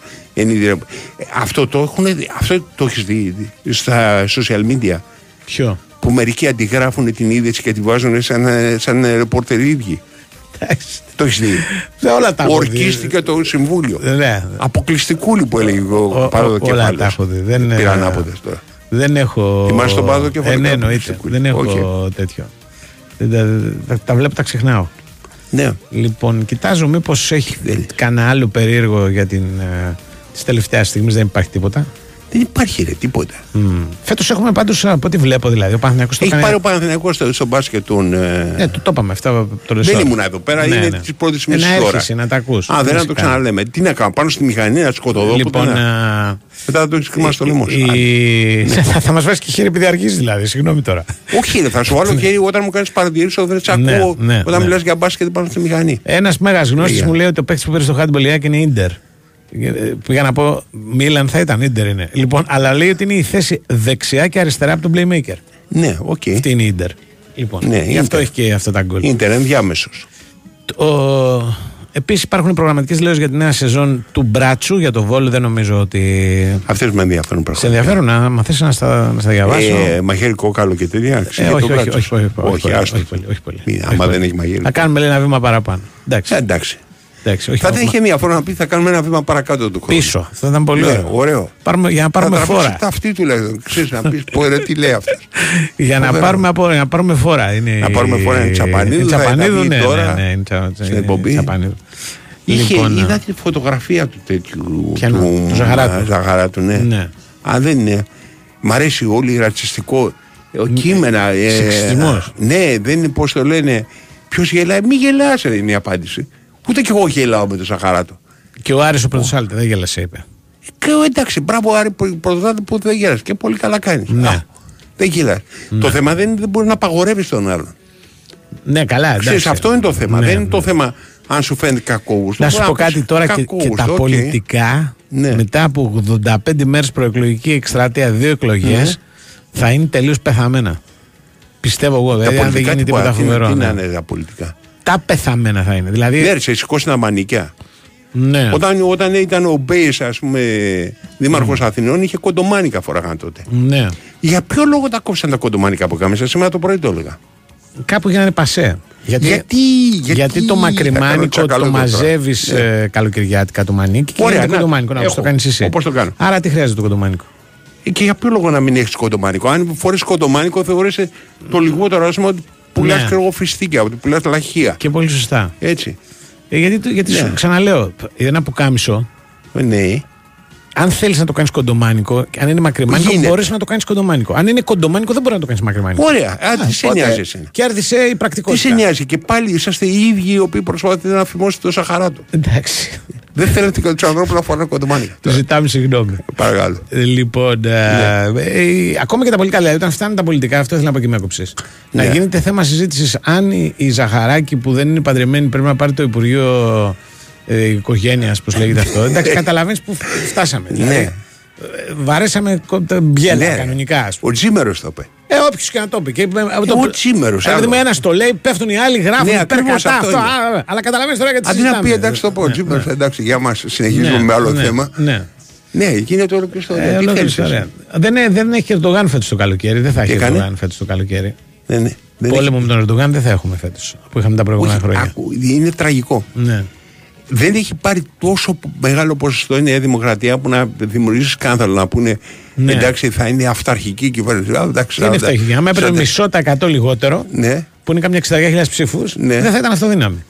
L: Αυτό το έχουν δει- Αυτό το έχεις δει στα social media.
A: Ποιο;
L: Που μερικοί αντιγράφουν την είδηση και τη βάζουν σαν, ε, σαν ε, ρεπορτερ οι ίδιοι. Το έχεις δει;
A: Σε όλα τα έχω δει.
L: Ορκίστηκε το συμβούλιο.
A: Ναι.
L: Αποκλειστικούλη που έλεγε
A: Ο-
L: ο
A: ο-
L: Πάδο και
A: όλα τα έχω δει. Δεν, ε,
L: Πήραν άποδε τώρα.
A: Δεν έχω.
L: Θυμάσαι τον Πάδο και
A: ε,
L: φορικά
A: ναι,
L: που
A: εννοείται.
L: ψεκούλη.
A: Δεν έχω
L: Όχι.
A: τέτοιο. Δεν τα, τα, τα βλέπω, τα ξεχνάω.
L: Ναι.
A: Λοιπόν, κοιτάζω μήπως έχει κανένα άλλο περίεργο για την. Ε, της τελευταίας στιγμής δεν υπάρχει τίποτα.
L: Δεν υπάρχει ρε τίποτα.
A: Φέτος έχουμε πάντως από ό,τι βλέπω δηλαδή. Ο Παναθηναϊκός το
L: Έχει
A: κάνει-
L: πάρει ο Παναθηναϊκός στο, στο μπάσκετ τον. ε,
A: Ναι, το, το είπαμε αυτό το λες
L: δεν
A: τώρα.
L: ήμουν εδώ πέρα,
A: Ναι,
L: είναι
A: ναι.
L: της πρώτης
A: Ε,
L: μισής
A: να
L: ώρα.
A: έρχεσαι, να τα ακούς.
L: Α, δεν να το
A: Φυσικά.
L: ξαναλέμε. Τι να κάνω, πάνω στη μηχανή να σκοτωδώ.
A: Λοιπόν,
L: ποτέ να-
A: α,
L: Μετά θα το έχεις κρυμάσει στο λαιμό σου.
A: η- θα, θα μας βάζει και χέρι επειδή αργείς δηλαδή. Συγγνώμη τώρα.
L: Όχι, ρε, θα σου βάλω χέρι όταν μου κάνεις παρατηρήσεις, δεν σε
A: Ναι,
L: ακούω.
A: ναι,
L: Όταν
A: ναι.
L: μιλάς για μπάσκετ πάνω στη μηχανή.
A: Ένας μέγα γνώστης
L: Πήγα.
A: μου λέει ότι ο παίκτης που πήρε στο Handball Ιάκ είναι Ιντερ. Ε, Πήγα να πω Μίλαν θα ήταν Ιντερ είναι. Λοιπόν, αλλά λέει ότι είναι η θέση δεξιά και αριστερά από τον Playmaker.
L: Ναι, οκ.
A: Αυτή είναι η Ιντερ. Λοιπόν,
L: Ναι,
A: γι' αυτό
L: Ίντερ.
A: έχει και αυτά τα γκολ.
L: Ιντερ, ενδιάμεσος.
A: Επίσης υπάρχουν προγραμματικές δηλώσεις για τη νέα σεζόν του Μπράτσου για το Βόλο. Δεν νομίζω ότι.
L: Αυτές με ενδιαφέρουν
A: Σε
L: πραγματικά.
A: ενδιαφέρον να μαθαίνει να στα, να στα διαβάσω;
L: Ε, μαχαίρι κόκαλο και τέτοια.
A: Ε,
L: ξέρεις,
A: όχι,
L: το
A: όχι,
L: κράτος.
A: όχι, όχι, όχι,
L: όχι,
A: πολύ,
L: άστο.
A: όχι πολύ, όχι πολύ.
L: Μην-
A: Όχι
L: Άμα
A: πολύ.
L: δεν έχει μαχαίρι.
A: Θα κάνουμε λέει, ένα βήμα παραπάνω. Εντάξει.
L: Ε, εντάξει.
A: Εντάξει, όχι,
L: Θα
A: όχι,
L: είχε μία φορά να πει θα κάνουμε ένα βήμα παρακάτω του χρόνου.
A: Πίσω. Αυτό θα ήταν πολύ
L: Ναι,
A: ωραίο.
L: ωραίο.
A: Πάρουμε, για να πάρουμε
L: θα
A: φόρα.
L: Τα αυτή τουλάχιστον. Ξέρεις να πεις πω ρε τι λέει αυτός.
A: Για να
L: Φοβερό.
A: πάρουμε, από, να πάρουμε φόρα. Είναι,
L: Να πάρουμε φόρα, είναι Τσαπανίδου,
A: Είναι
L: θα
A: Τσαπανίδου,
L: βγει
A: ναι,
L: τώρα
A: ναι, ναι, είναι τσα-
L: στην
A: είναι
L: εκπομπή.
A: Τσαπανίδου.
L: Είχε,
A: Λοιπόν,
L: είδα τη φωτογραφία του τέτοιου.
A: Ποιανού; Του Ζαχαράτου.
L: Ζαχαράτου, ναι.
A: Ναι.
L: Α, δεν είναι. Μ' αρέσει όλοι ρατσιστικό. Ο κείμενα. Ε,
A: Σεξιστισμός.
L: ναι, δεν είναι πώς το λένε. Ποιος γελάει, μη γελάς ρε, είναι η απάντηση. Ούτε κι εγώ γελάω με τον Ζαχαράτο.
A: Και ο Άρης ο Πρωτοψάλτη δεν γέλασε, είπε.
L: Και ο, εντάξει, μπράβο Άρη Πρωτοψάλτη που δεν γέλας και πολύ καλά κάνεις.
A: Ναι.
L: Α, δεν γελάς. Το θέμα δεν είναι δεν μπορεί να απαγορεύεις τον άλλον.
A: Ναι, καλά, εντάξει.
L: Ξέρεις, αυτό είναι το θέμα.
A: Ναι,
L: δεν είναι
A: ναι.
L: το θέμα αν σου φαίνεται κακόγουστο.
A: Να σου
L: Μπορεί
A: πω κάτι
L: πεις
A: τώρα και, και
L: κακόγουστο,
A: τα
L: οκ.
A: πολιτικά
L: Ναι.
A: μετά από 85 μέρες προεκλογική εκστρατεία, δύο εκλογές θα είναι τελείως πεθαμένα. Πιστεύω εγώ,
L: Τα
A: δηλαδή αν δεν
L: πολιτικά
A: γίνει
L: τι μπορεί,
A: τίποτα
L: τι είναι-
A: φοβερό.
L: Τι
A: ναι.
L: να είναι τα πολιτικά;
A: Τα πεθαμένα θα είναι. Δηλαδή,
L: Ναι, ρε, σε σηκώσει τα μανικιά.
A: ναι.
L: Όταν, όταν ήταν ο Μπέης, ας πούμε, δήμαρχος Αθηνών, είχε κοντομάνικα φοράγαν τότε.
A: ναι.
L: Για ποιο λόγο τα κόψαν τα κοντομάνικα από κάμισα, σήμερα το πρωί το έλεγα.
A: Κάπου για να είναι πασέ. Γιατί,
L: Γιατί, γιατί,
A: το
L: θα κάνω
A: μακριμάνικο
L: τσακαλώτο
A: το
L: τώρα;
A: μαζεύεις
L: Ναι.
A: καλοκαιριάτικα το μανίκι και
L: Ωραία,
A: γίνεται
L: να,
A: κοντομάνικο. Να,
L: έχω.
A: όπως το κάνεις εσύ.
L: Όπως το κάνω.
A: Άρα τι χρειάζεται το κοντομάνικο;
L: Ε, Και για ποιο λόγο να μην έχεις κοντομάνικο; Αν φορείς κοντομάνικο, θεωρείσαι το λιγότερο άσχημο ότι πουλάς
A: Ναι.
L: ναι. φιστίκια, ότι πουλάς λαχεία.
A: Και πολύ σωστά.
L: Έτσι.
A: Ε, γιατί το- γιατί
L: Ναι.
A: σου ξαναλέω, ένα πουκάμισο,
L: Ε, Ναι.
A: αν θέλεις να το κάνεις κοντομάνικο, αν είναι μακριμάνικο,
L: Γίνεται.
A: μπορείς να το κάνεις κοντομάνικο. Αν είναι κοντομάνικο, δεν μπορεί να το κάνεις μακριμάνικο.
L: Ωραία. Α, τι σε
A: οπότε
L: νοιάζει εσένα;
A: Κέρδισε η
L: Τι
A: πρακτικότητα.
L: σε νοιάζει; Και πάλι είσαστε οι ίδιοι οι οποίοι προσπαθείτε να φημώσετε το Σαχαράτο.
A: Εντάξει.
L: Δεν θέλετε και τους ανθρώπους να φοράνε κοντομάνικα.
A: Το ζητάμε συγγνώμη.
L: Παρακαλώ.
A: Ε, Λοιπόν, ε,
L: Ναι.
A: ε, ακόμα και τα πολιτικά, δηλαδή όταν φτάνουν τα πολιτικά, αυτό ήθελα να πω και με έκοψε. Να
L: Ναι.
A: γίνεται θέμα συζήτησης αν η, η Ζαχαράκη που δεν είναι παντρεμένη πρέπει να πάρει το Υπουργείο ε, Οικογένειας, πώς λέγεται αυτό. Εντάξει, καταλαβαίνεις που φτάσαμε. Δηλαδή,
L: Ναι.
A: Ε, Βαρέσαμε κο- τα μπιέλα
L: Ναι.
A: κανονικά, ας πούμε.
L: Ο Τζίμερος το είπε.
A: Ε, όποιος και να το πει. Και, ε, το-
L: ο Τσίμερος,
A: Δηλαδή,
L: άλλο.
A: με ένας το λέει, πέφτουν οι άλλοι, γράφουν
L: Ναι,
A: υπέρ
L: ακριβώς
A: κατά
L: αυτό
A: αυτό.
L: είναι.
A: α, α, αλλά καταλαβαίνεις τώρα γιατί
L: Αντί να
A: συζητάμε.
L: πει εντάξει το πω, ο Τζίμερος, εντάξει, για μας συνεχίζουμε
A: Ναι,
L: με άλλο
A: ναι,
L: θέμα.
A: Ναι.
L: Ναι, γίνεται όλο και στο
A: Ε,
L: Τι
A: ολόκληρη
L: θέλεις
A: ιστορία.
L: εσύ;
A: Δεν, ε, δεν έχει Ερντογάν φέτος το καλοκαίρι. Δεν θα έχει
L: έκανε;
A: Ερντογάν φέτος το καλοκαίρι.
L: Ναι, ναι. Δεν
A: Πόλεμο με τον Ερντογάν δεν θα έχουμε φέτος που είχαμε τα προηγούμενα
L: Όχι,
A: χρόνια.
L: άκου, είναι τραγικό.
A: Ναι.
L: Δεν έχει πάρει τόσο μεγάλο ποσοστό η Νέα Δημοκρατία που να δημιουργήσει σκάνδαλο να πούνε
A: Ναι.
L: εντάξει θα είναι αυταρχική κυβέρνηση. Α, εντάξει,
A: Δεν είναι
L: θα-
A: φτωχή. Άμα έπαιρνε
L: θα-
A: μισό τα εκατό λιγότερο,
L: Ναι,
A: που είναι καμιά 60.000 ψήφοι,
L: Ναι.
A: δεν θα ήταν αυτοδύναμη.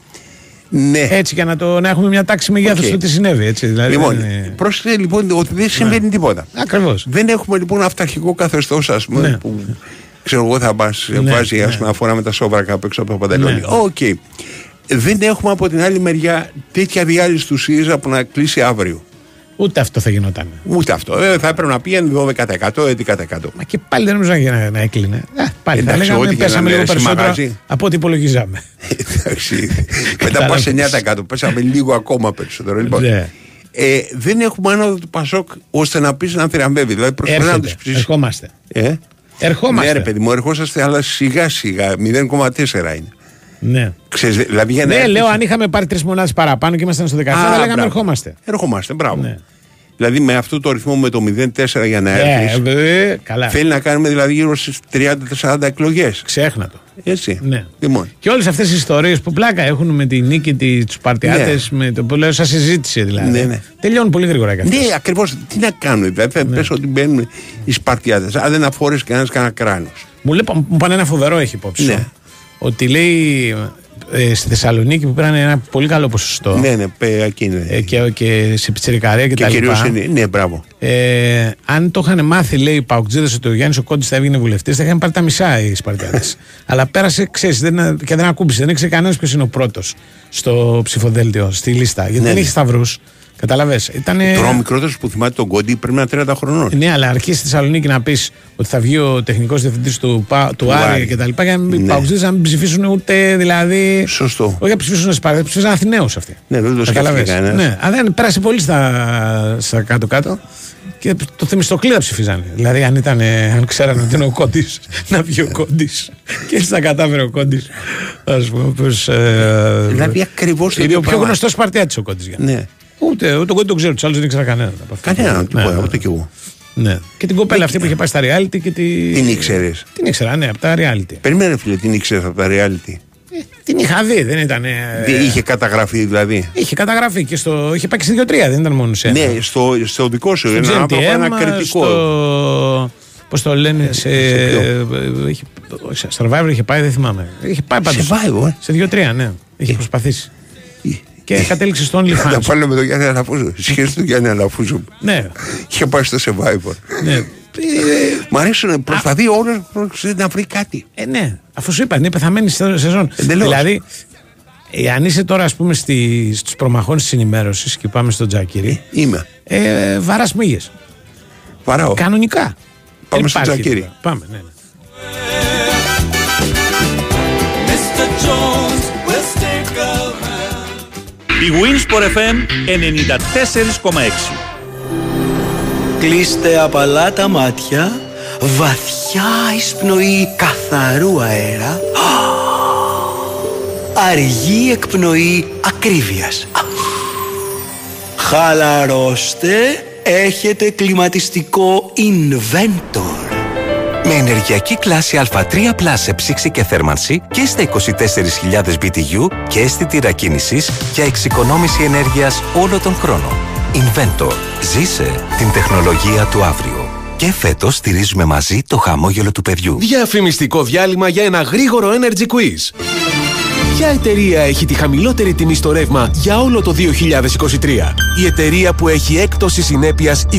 L: ναι.
A: Έτσι για να, το, να έχουμε μια τάξη μεγέθους
L: Οκ.
A: του τι συνέβη. Έτσι, δηλαδή
L: Λοιπόν,
A: δεν είναι-
L: πρόσεχε λοιπόν ότι δεν συμβαίνει τίποτα.
A: Ακριβώς.
L: Δεν έχουμε λοιπόν αυταρχικό καθεστώς, ας πούμε,
A: Ναι.
L: που ξέρω εγώ θα μας
A: Ναι,
L: βάζει ας
A: ναι.
L: πούμε, να φοράμε τα σόβρακα απ' έξω από το παντελόνι.
A: Ναι.
L: Οκ. Δεν έχουμε από την άλλη μεριά τέτοια διάλυση του ΣΥΡΙΖΑ που να κλείσει αύριο.
A: Ούτε αυτό θα γινόταν.
L: Ούτε αυτό. Ε, θα έπρεπε να πήγαινε 12%, 11%.
A: Μα και πάλι δεν νομίζω να, γίνει- να έκλεινε. Ε, πάλι θα
L: Εντάξει,
A: λέγαμε
L: ό,τι και
A: πέσαμε
L: να
A: λίγο
L: είναι,
A: περισσότερο
L: μαγαζί.
A: από ό,τι υπολογίζαμε.
L: Εντάξει. Μετά πας 9%. Πέσαμε λίγο ακόμα περισσότερο. Λοιπόν,
A: Ναι.
L: ε, δεν έχουμε άνοδο του Πασόκ ώστε να πεις να θριαμβεύει. Δηλαδή προσπαθεί να
A: Έρχεται.
L: τους ψήσει.
A: Ερχόμαστε.
L: Ε;
A: Ερχόμαστε.
L: Ναι, ρε παιδί μου, ερχόσαστε, αλλά σιγά σιγά. 0,4 είναι.
A: Ναι.
L: Ξέρεις, δηλαδή για να
A: Ναι,
L: έρθεις-
A: λέω αν είχαμε πάρει τρεις μονάδες παραπάνω και ήμασταν στο 17,
L: Α,
A: θα λέγαμε
L: μπράβο.
A: ερχόμαστε.
L: Ερχόμαστε, μπράβο.
A: Ναι.
L: Δηλαδή με αυτό το ρυθμό με το 0,4 για να έρθεις.
A: Ε, ε, καλά.
L: Θέλει να κάνουμε δηλαδή γύρω στις 30-40 εκλογές.
A: Ξέχνα το.
L: Έτσι.
A: Ναι.
L: Λοιπόν.
A: Και όλες αυτές οι ιστορίες που πλάκα έχουν με τη νίκη τους Παρτιάτες, με το που λέω σαν συζήτηση δηλαδή.
L: Ναι, ναι.
A: Τελειώνουν πολύ γρήγορα και αυτές.
L: Ναι, ακριβώς. Τι να κάνουμε. Δηλαδή θα πες ότι μπαίνουν οι Σπαρτιάτες. Αν δεν αφορέ κανένας κανένα κράνος.
A: Μου, λέει, μου πάνε ένα φοβερό έχει υπόψη.
L: Ναι.
A: Σου. Ότι λέει ε, στη Θεσσαλονίκη που πήραν ένα πολύ καλό ποσοστό.
L: Ναι, ναι, παι, εκεί είναι.
A: Ε, και, και σε πιτσιρικαρία και,
L: και
A: τα λοιπά.
L: κυρίως είναι, ναι, μπράβο.
A: Ε, αν το είχαν μάθει, λέει οι Παοκτζίδες, ότι ο Γιάννης ο Κόντι θα έβγαινε βουλευτής, θα είχαν πάρει τα μισά οι Σπαρτιάτες. Αλλά πέρασε, ξέρεις, δεν, και δεν ακούμπησε. Δεν ήξερε κανένας ποιος είναι ο πρώτος στο ψηφοδέλτιο, στη λίστα. Γιατί
L: Ναι,
A: δεν
L: ναι.
A: έχει σταυρούς. Καταλαβέ. Ήτανε...
L: Τώρα ο μικρότερος που θυμάται τον Κόντι πρέπει να είναι 30 χρονών.
A: Ναι, αλλά αρχίσει στη Θεσσαλονίκη να πεις ότι θα βγει ο τεχνικός διευθυντής του, Πα- του
L: Του
A: Άρη
L: Άρη.
A: και τα λοιπά. Για να μην
L: Ναι.
A: παουξίδε να μην ψηφίσουν ούτε δηλαδή.
L: Σωστό.
A: Όχι να ψηφίσουν Σπάρτα, ψηφίσαν Αθηναίους αυτοί.
L: Ναι, δεν το
A: Καταλαβες.
L: σκέφτηκε κανένας.
A: Ναι, αλλά δεν πέρασε πολύ στα, στα κάτω-κάτω. Και το Θεμιστοκλήδα ψηφίζανε. Δηλαδή, αν, ήταν, ε, αν ξέρανε ότι είναι ο Κόντι, να βγει ο Κόντι. και έτσι τα κατάφερε ο Κόντι. Α πούμε, πως, ε,
L: Δηλαδή ακριβώς το
A: Είναι
L: ίδιο
A: ο πιο
L: πράγμα.
A: γνωστός Σπαρτιάτης ο Κόντι.
L: Ναι.
A: Ούτε, ούτε τον Κόντι τον ξέρω, τους άλλους δεν ήξερα κανέναν. από αυτούς.
L: Κανέναν,
A: Ναι,
L: τίποτα,
A: ναι.
L: ούτε κι εγώ.
A: Ναι. Και την κοπέλα αυτή που είχε πάει στα reality και τη...
L: Την ήξερες;
A: Την ήξερα, ναι, από τα reality.
L: Περίμενε, φίλε, την ήξερες από τα reality;
A: Την είχα δει, δεν ήταν. ε,
L: Δεν είχε καταγραφεί δηλαδή;
A: Είχε καταγραφεί και στο. Είχε πάει και σε 2-3, δεν ήταν μόνο σε. ένα.
L: Ναι, στο, στο δικό σου.
A: Στο
L: Ένα άνθρωπο,
A: GNTM,
L: ένα κριτικό.
A: Στο... Πώς το λένε, σε. ε, είχε- όχι, σε Survivor είχε πάει, δεν θυμάμαι. Είχε πάει πάντως.
L: Survivor, ε;
A: Σε 2-3, ναι. Είχε προσπαθήσει. Και κατέληξε στο
L: Θα
A: OnlyFans.
L: πάλι με τον Γιάννη Αλαφούζο. Σχέση του Γιάννη Αλαφούζο.
A: Ναι.
L: Είχε πάει στο Survivor.
A: ναι.
L: Μ' αρέσουν, προσπαθεί όλο να βρει κάτι.
A: Ε, ναι, αφού σου είπα, είναι πεθαμένη σε- σεζόν.
L: Εντελώς.
A: Δηλαδή, ε, αν είσαι τώρα, ας πούμε, στη, στους προμαχώνε της ενημέρωσης και πάμε στον Τζάκυρη,
L: Είμαι.
A: ε, βαράς μύγες.
L: Βαράω.
A: Κανονικά.
L: Πάμε
A: Δεν
L: στον
A: υπάρχει
L: Τζακίρη.
A: τίποτα. Πάμε, ναι, ναι.
C: Η Winsport FM 94,6
T: Κλείστε απαλά τα μάτια, βαθιά εισπνοή καθαρού αέρα, αργή εκπνοή ακρίβειας. Χαλαρώστε, έχετε κλιματιστικό Inventor.
F: Με ενεργειακή κλάση Α3 Plus σε ψήξη και θέρμανση και στα 24.000 BTU και αισθητήρα κίνησης για εξοικονόμηση ενέργειας όλο τον χρόνο. Inventor. Ζήσε την τεχνολογία του αύριο. Και φέτος στηρίζουμε μαζί το χαμόγελο του παιδιού.
B: Διαφημιστικό διάλειμμα για ένα γρήγορο Energy Quiz. Ποια εταιρεία έχει τη χαμηλότερη τιμή στο ρεύμα για όλο το 2023? Η εταιρεία που έχει έκπτωση συνέπειας 25%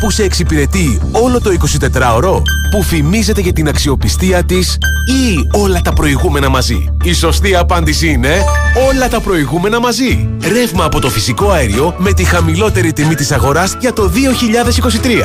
B: που σε εξυπηρετεί όλο το 24ωρο που φημίζεται για την αξιοπιστία της ή όλα τα προηγούμενα μαζί; Η σωστή απάντηση είναι όλα τα προηγούμενα μαζί. Ρεύμα από το φυσικό αέριο με τη χαμηλότερη τιμή της αγοράς για το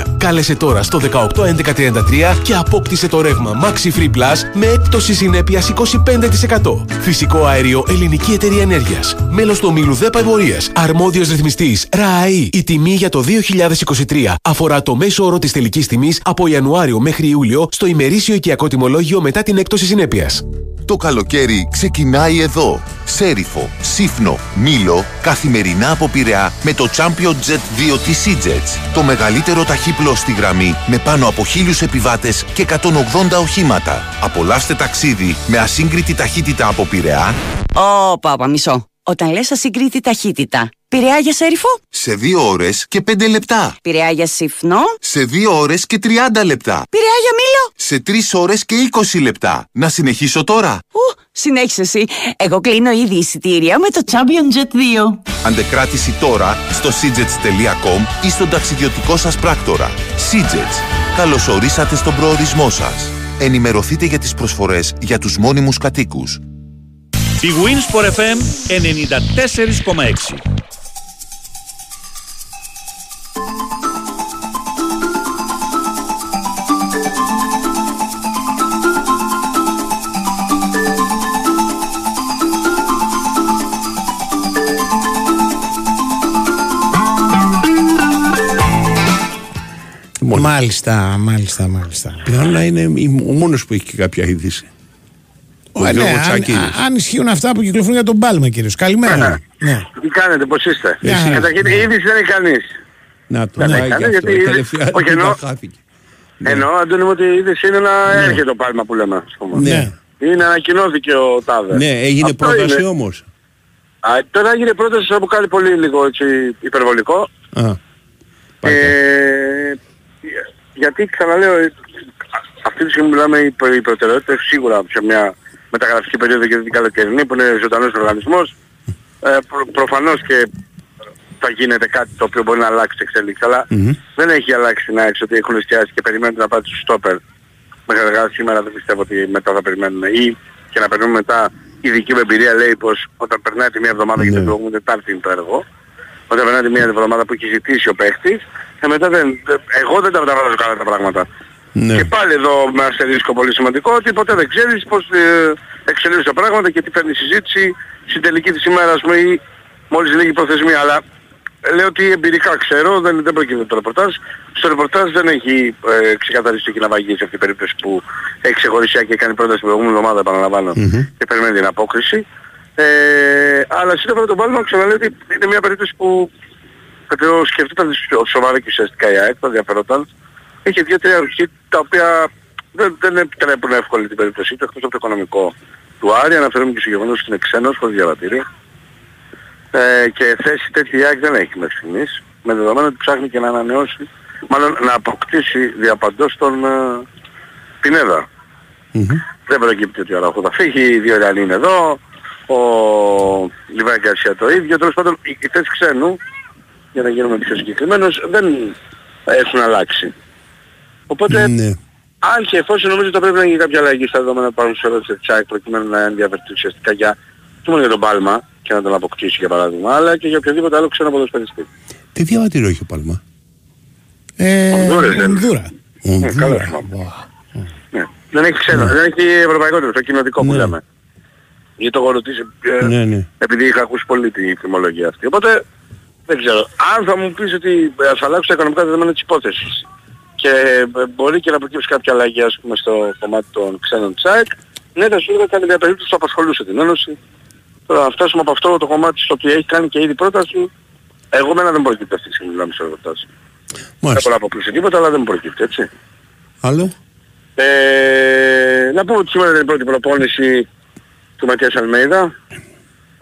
B: 2023. Κάλεσε τώρα στο 181133 και απόκτησε το ρεύμα Maxi Free Plus με έκπτωση συνέπειας 25%. Φυσικό αέριο Ελληνική Εταιρεία Ενέργειας. Μέλος του ομίλου ΔΕΠΑ Εμπορίας. Αρμόδιος ρυθμιστής ΡΑΑΗ. Η τιμή για το 2023 αφορά το μέσο όρο της τελικής τιμής από Ιανουάριο μέχρι Ιούλιο στο ημερήσιο οικιακό τιμολόγιο μετά την έκπτωση συνέπειας.
O: Το καλοκαίρι ξεκινάει εδώ. Σέριφο, Σύφνο, Μήλο, καθημερινά από Πειραιά με το Champion Jet 2 της EasyJets. Το μεγαλύτερο ταχύπλο στη γραμμή με πάνω από χίλιους επιβάτες και 180 οχήματα. Απολαύστε ταξίδι με ασύγκριτη ταχύτητα από Πειραιά
U: Ω, πάπα, μισό. Όταν λες ασυγκρίτη ταχύτητα, πειραιά για σέριφο,
O: σε 2 ώρες και 5 λεπτά.
U: πειραιά για συφνό,
O: Σε 2 ώρες και 30 λεπτά.
U: πειραιά για μήλο.
O: Σε 3 ώρες και 20 λεπτά. Να συνεχίσω τώρα.
U: Ου, συνέχισε εσύ. Εγώ κλείνω ήδη εισιτήρια με το Champion Jet 2.
O: Αντεκράτηση τώρα στο seagets.com ή στον ταξιδιωτικό σας πράκτορα. Seagets. Καλωσορίσατε στον προορισμό σας. Ενημερωθείτε για τις προσφορές για τους μόνιμους κατοίκους.
C: Η Winsport FM 94,6
A: Μάλιστα, μάλιστα, μάλιστα.
L: Πιθανόν να είναι η- ο μόνος που έχει και κάποια είδηση. Ο
A: Ε, ναι,
L: Γιώργος
A: αν,
L: Τσάκηρης.
A: α- αν ισχύουν αυτά που κυκλοφορούν για τον Πάλμα, κύριο. Καλημέρα. ναι.
I: Τι κάνετε, πώς είστε;
A: Γεια χαρά.
I: Καταρχήν η είδηση δεν είναι κανείς.
L: Να το
I: Δεν
L: να
I: έχει
L: γι'
I: κανείς,
L: αυτό.
I: γιατί
L: Η
I: η είδηση-
L: τελευταία
I: όχι,
L: τρίτα
I: εννοώ-
L: χάθηκε.
I: Εννοώ, Αντώνη μου, ότι η είδηση είναι να έρχεται το πάλμα που λέμε. ας πούμε.
L: Ναι.
I: Είναι ανακοινώθηκε ο Τάδε.
L: Ναι, έγινε
I: Αυτό
L: πρόταση
I: είναι.
L: όμως.
I: Α, τώρα έγινε πρόταση που κάνει πολύ λίγο έτσι, υπερβολικό.
L: Α,
I: Ε, γιατί ξαναλέω, ε, αυτή τη στιγμή μιλάμε οι, προ- οι προτεραιότητες σίγουρα σε μια μεταγραφική περίοδο και την καλοκαιρινή που είναι ζωντανός οργανισμός. Ε, προ, προφανώς και θα γίνεται κάτι το οποίο μπορεί να αλλάξει την εξέλιξη. Αλλά δεν έχει αλλάξει να έξω ότι έχουν εστιάσει και περιμένουν να πάρει τους στόπερ. Μέχρι αργά σήμερα δεν πιστεύω ότι μετά θα περιμένουν ή και να περιμένουν μετά η δική μου εμπειρία λέει πως όταν περνάει τη μία εβδομάδα και την προηγούμενη Τετάρτη είναι το έργο όταν περνάει τη μία εβδομάδα που έχει ζητήσει ο παίχτης και μετά δεν, εγώ δεν τα μεταβάζω καλά τα πράγματα.
L: Ναι.
I: Και πάλι εδώ με αστερίσκο πολύ σημαντικό ότι ποτέ δεν ξέρεις πως ε, εξελίσσουν τα πράγματα και τι φέρνει η συζήτηση στην τελική της ημέρας μου ή μόλις λίγη προθεσμία. Αλλά λέω ότι εμπειρικά ξέρω, δεν, δεν προκύπτει το ρεπορτάζ. Στο ρεπορτάζ δεν έχει ε, ξεκαθαριστεί και να βαγείς σε αυτή την περίπτωση που έχει ξεχωρισιά και κάνει πρόταση την προηγούμενη εβδομάδα επαναλαμβάνω και περιμένει την απόκριση. Ε, αλλά σύντομα με τον Πάλμα ξαναλέω ότι είναι μια περίπτωση που το σκεφτόταν σοβαρά και ουσιαστικά η ΑΕΚ, το ενδιαφερόταν. Είχε δύο-τρία αρχή τα οποία δεν, δεν επιτρέπουν εύκολη την περίπτωσή του, εκτός από το οικονομικό του Άρη, αναφέρομαι και στο γεγονός ότι είναι ξένος, χωρίς διαβατήριο. Ε, και θέση τέτοια η ΑΕΚ δεν έχει μέχρι στιγμής, με δεδομένο ότι ψάχνει και να ανανεώσει, μάλλον να αποκτήσει διαπαντός τον ε, Πινέδα. Δεν προκύπτει ότι ο Αραούχο θα φύγει, οι δύο Ιρανοί είναι εδώ, ο Λιβάη Γκαρσία το ίδιο, τέλος πάντων οι οι θέσεις ξένου, για να γίνουμε πιο συγκεκριμένος, δεν έχουν αλλάξει. Οπότε,
L: Ναι.
I: αν και εφόσον νομίζω ότι θα πρέπει να γίνει κάποια αλλαγή στα δεδομένα που υπάρχουν σε ερώτηση της ΑΕΚ προκειμένου να ενδιαφερθεί ουσιαστικά για, όχι μόνο για τον Πάλμα και να τον αποκτήσει για παράδειγμα, αλλά και για οποιοδήποτε άλλο ξένο ποδοσφαιριστή.
L: Τι διαβατήριο έχει ο Παλμά.
A: Ε,
I: Ονδούρες δεν είναι.
A: Ονδούρα.
I: Ναι, καλά θυμάμαι. Ναι. Δεν έχει ξένο, δεν έχει ευρωπαϊκό το κοινοτικό που λέμε. Γιατί το έχω ρωτήσει ε,
L: Ναι, ναι.
I: επειδή είχα ακούσει πολύ τη φημολογία αυτή. Οπότε δεν ξέρω. Αν θα μου πεις ότι ε, θα αλλάξουν τα οικονομικά δεδομένα της υπόθεσης και ε, μπορεί και να προκύψει κάποια αλλαγή ας πούμε στο κομμάτι των ξένων της ΑΕΚ, ναι θα σου έλεγα ότι μια περίπτωση που απασχολούσε την Ένωση. Τώρα να φτάσουμε από αυτό το κομμάτι στο οποίο έχει κάνει και ήδη πρόταση, εγώ μένα δεν προκύπτει αυτή τη στιγμή μιλάμε σε προτάσεις. Δεν μπορώ να αποκλείσει τίποτα αλλά δεν μου προκύπτει έτσι.
L: Άλλο;
I: Ε, να πούμε ότι σήμερα είναι η πρώτη προπόνηση του Ματίας Αλμέιδα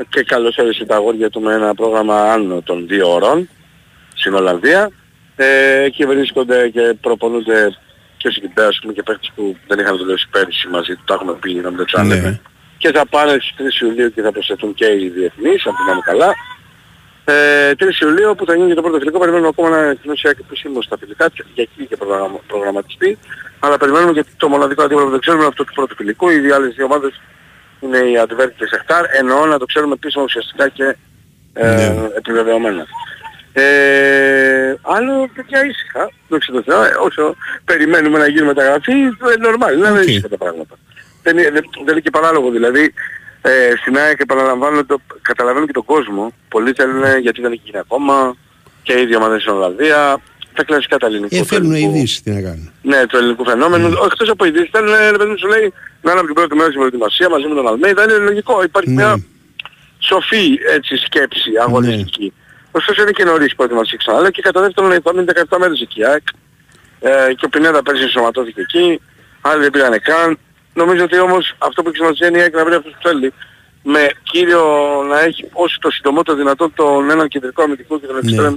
I: και καλώς όρισε τα αγόρια του με ένα πρόγραμμα άνω των δύο ώρων στην Ολλανδία. Ε, εκεί βρίσκονται και προπονούνται και ο Σιγκιμπέ, ας πούμε, και παίχτες που δεν είχαν δουλέψει πέρυσι μαζί του, τα έχουμε πει να μην το ξαναλέμε. Και θα πάνε στις 3 Ιουλίου και θα προσθεθούν και οι διεθνείς, αν θυμάμαι καλά. Ε, 3 Ιουλίου που θα γίνει και το πρώτο φιλικό, περιμένουμε ακόμα να ανακοινώσει και επισήμως στα φιλικά, και για εκεί και προγραμμα, προγραμματιστεί. Αλλά περιμένουμε γιατί το μοναδικό αντίβολο που δεν ξέρουμε είναι αυτό του πρώτου φιλικού. Οι δύο άλλες δύο ομάδες είναι η Αντιβέρτη και η Σεχτάρ, εννοώ να το ξέρουμε επίσημα ουσιαστικά και ε, επιβεβαιωμένα. Ε, άλλο τέτοια ήσυχα, δόξα τω Θεώ, ε, όσο περιμένουμε να γίνει μεταγραφή, ε, νορμάλ, είναι okay. ήσυχα τα πράγματα. Δεν, είναι- δεν, δεν είναι και παράλογο δηλαδή. Ε, στην ΑΕΚ επαναλαμβάνω, το, καταλαβαίνω και τον κόσμο. Πολλοί θέλουν γιατί δεν έχει γίνει ακόμα και οι ίδιοι ομάδες στην Ολλανδία. Τα κλασικά τα ελληνικά.
L: Ε, φέρνουν ειδήσεις, τι να κάνουν.
I: Ναι, του ελληνικού φαινόμενου. Mm. Εκτός από ειδήσεις, ήταν, ρε παιδί μου, σου λέει, να είναι από την πρώτη μέρα στην προετοιμασία μαζί με τον Αλμέιδα, είναι λογικό. Υπάρχει μια σοφή έτσι, σκέψη αγωνιστική. Ωστόσο είναι και νωρίς η προετοιμασία ξανά. Αλλά και κατά δεύτερον, θα μείνει 17 μέρες εκεί η ΑΕΚ. Ε, και ο Πινέδα πέρσι ενσωματώθηκε εκεί. Άλλοι δεν πήγανε καν. Νομίζω ότι όμως αυτό που έχει σημασία είναι η ΑΕΚ να βρει αυτούς που θέλει. Με κύριο να έχει όσο το συντομότερο δυνατόν τον έναν κεντρικό αμυντικό και τον εξτρέμ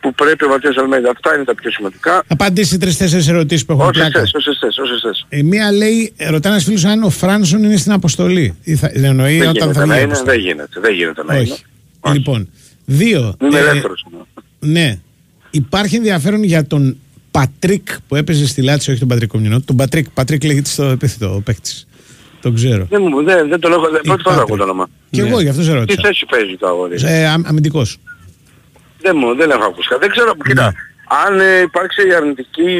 I: που πρέπει ο Ματίας Αλμέιδα. Αυτά είναι τα πιο σημαντικά.
A: Απαντήσει τρει-τέσσερι ερωτήσεις που έχουν
I: Όσες
A: πλάκα.
I: θες, όσες θες, όσες θες.
A: Η μία λέει, ρωτάει ένας φίλος αν ο Φράνσον είναι στην αποστολή. Ή θα, εννοεί
I: Δεν
A: όταν
I: γίνεται
A: θα βγει.
I: να
A: η
I: είναι,
A: αποστολή.
I: δεν γίνεται, δεν γίνεται να είναι.
A: Όχι. Λοιπόν, δύο.
I: Είναι
A: ε,
I: ελεύθερος.
A: ναι. Υπάρχει ενδιαφέρον για τον Πατρίκ που έπαιζε στη Λάτσιο, όχι τον Πατρίκ Κομινό. Τον Πατρίκ, Πατρίκ λέγεται στο επίθετο ο παίκτης. Τον ξέρω.
I: Δεν, μου, δεν, δεν τον έχω, δεν, πρώτη φορά έχω το όνομα.
A: Και εγώ γι' αυτό σε
I: Τι
A: ρώτησα.
I: θέση παίζει το αγόρι;
A: Ε, αμ- αμυντικός.
I: Δεν μου, δεν έχω ακούσει. Δεν ξέρω,
A: Ναι.
I: κοίτα, αν ε, υπάρξει η αρνητική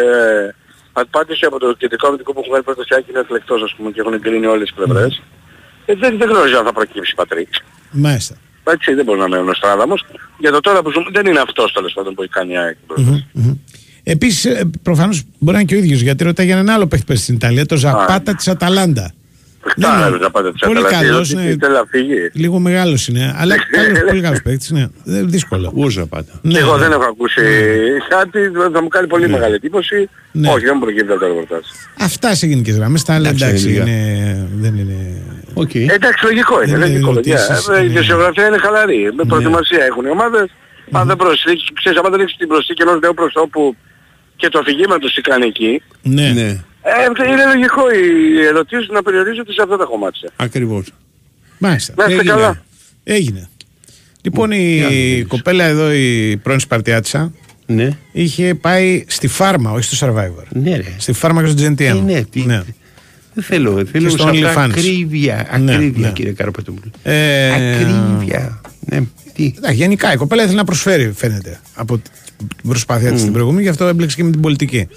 I: ε, απάντηση από το κεντρικό αμυντικό που έχουν βγάλει πρώτα και είναι εκλεκτός ας πούμε και έχουν εγκρίνει όλες τις πλευρές, ε, δεν, δεν γνωρίζω αν θα προκύψει Πατρίκ.
A: Μάλιστα.
I: Έτσι δεν μπορεί να μένει ο Στράδαμος. Για το τώρα που ζούμε δεν είναι αυτός τέλος πάντων που έχει κάνει η ΑΕΚ.
A: Επίσης, προφανώς μπορεί να είναι και ο ίδιος γιατί ρωτάει για έναν άλλο παίκτη που παίζει στην Ιταλία, το Ζαπάτα της Αταλάντα.
I: Χτά έρωτα πάντα της
A: Πολύ
I: Αταλαντίας,
A: καλός,
I: ότι
A: ναι.
I: Θέλει να φύγει.
A: Λίγο μεγάλος είναι, αλλά καλός, πολύ καλός παίκτης. Ναι. Δεν είναι δύσκολο.
L: Ο Ζαπάτα.
A: Ναι,
I: Και εγώ
A: ναι.
I: δεν έχω ακούσει κάτι, θα μου κάνει πολύ μεγάλη εντύπωση.
A: Ναι.
I: Όχι, δεν μου προκύπτει από το ρεπορτάζ.
A: Αυτά σε γενικές γραμμές. Τα άλλα
L: Εντάξει,
A: εντάξει,
L: λίγα.
A: είναι, δεν είναι.
L: Okay.
I: Εντάξει, λογικό είναι.
A: Δεν είναι
I: λογικό, παιδιά.
A: ερωτήσεις,
I: Ε, Η
A: ναι.
I: φυσιογραφία είναι χαλαρή. Με προετοιμασία έχουν οι ομάδες. Αν δεν προσθέσεις, ξέρεις, άμα δεν έχεις την προσθήκη ενός νέου προσώπου και το αφηγήμα τους τι κάνει εκεί,
A: Ναι.
L: Ναι.
I: Ε, είναι λογικό οι ερωτήσεις να περιορίζονται σε αυτά τα κομμάτια.
L: Ακριβώς.
A: Μάλιστα.
I: Να είστε
A: Έγινε.
I: καλά.
A: Έγινε. Λοιπόν, η κοπέλα εδώ, η πρώην Σπαρτιάτσα,
L: Ναι.
A: είχε πάει στη φάρμα, όχι στο Survivor.
L: Ναι, ρε.
A: Στη φάρμα και στο GNTM.
L: Ε, ναι, τι- Δεν θέλω, θέλω
A: στο
L: σε αυτά
A: OnlyFans.
L: ακρίβεια,
A: Ναι,
L: ακρίβεια
A: ναι.
L: κύριε Καραπατούλου.
A: Ε,
L: Ακρίβεια. Ναι, τι;
A: Εντάξει, γενικά η κοπέλα ήθελε να προσφέρει, φαίνεται, από την προσπάθεια της την προηγούμενη, γι' αυτό έμπλεξε και με την πολιτική.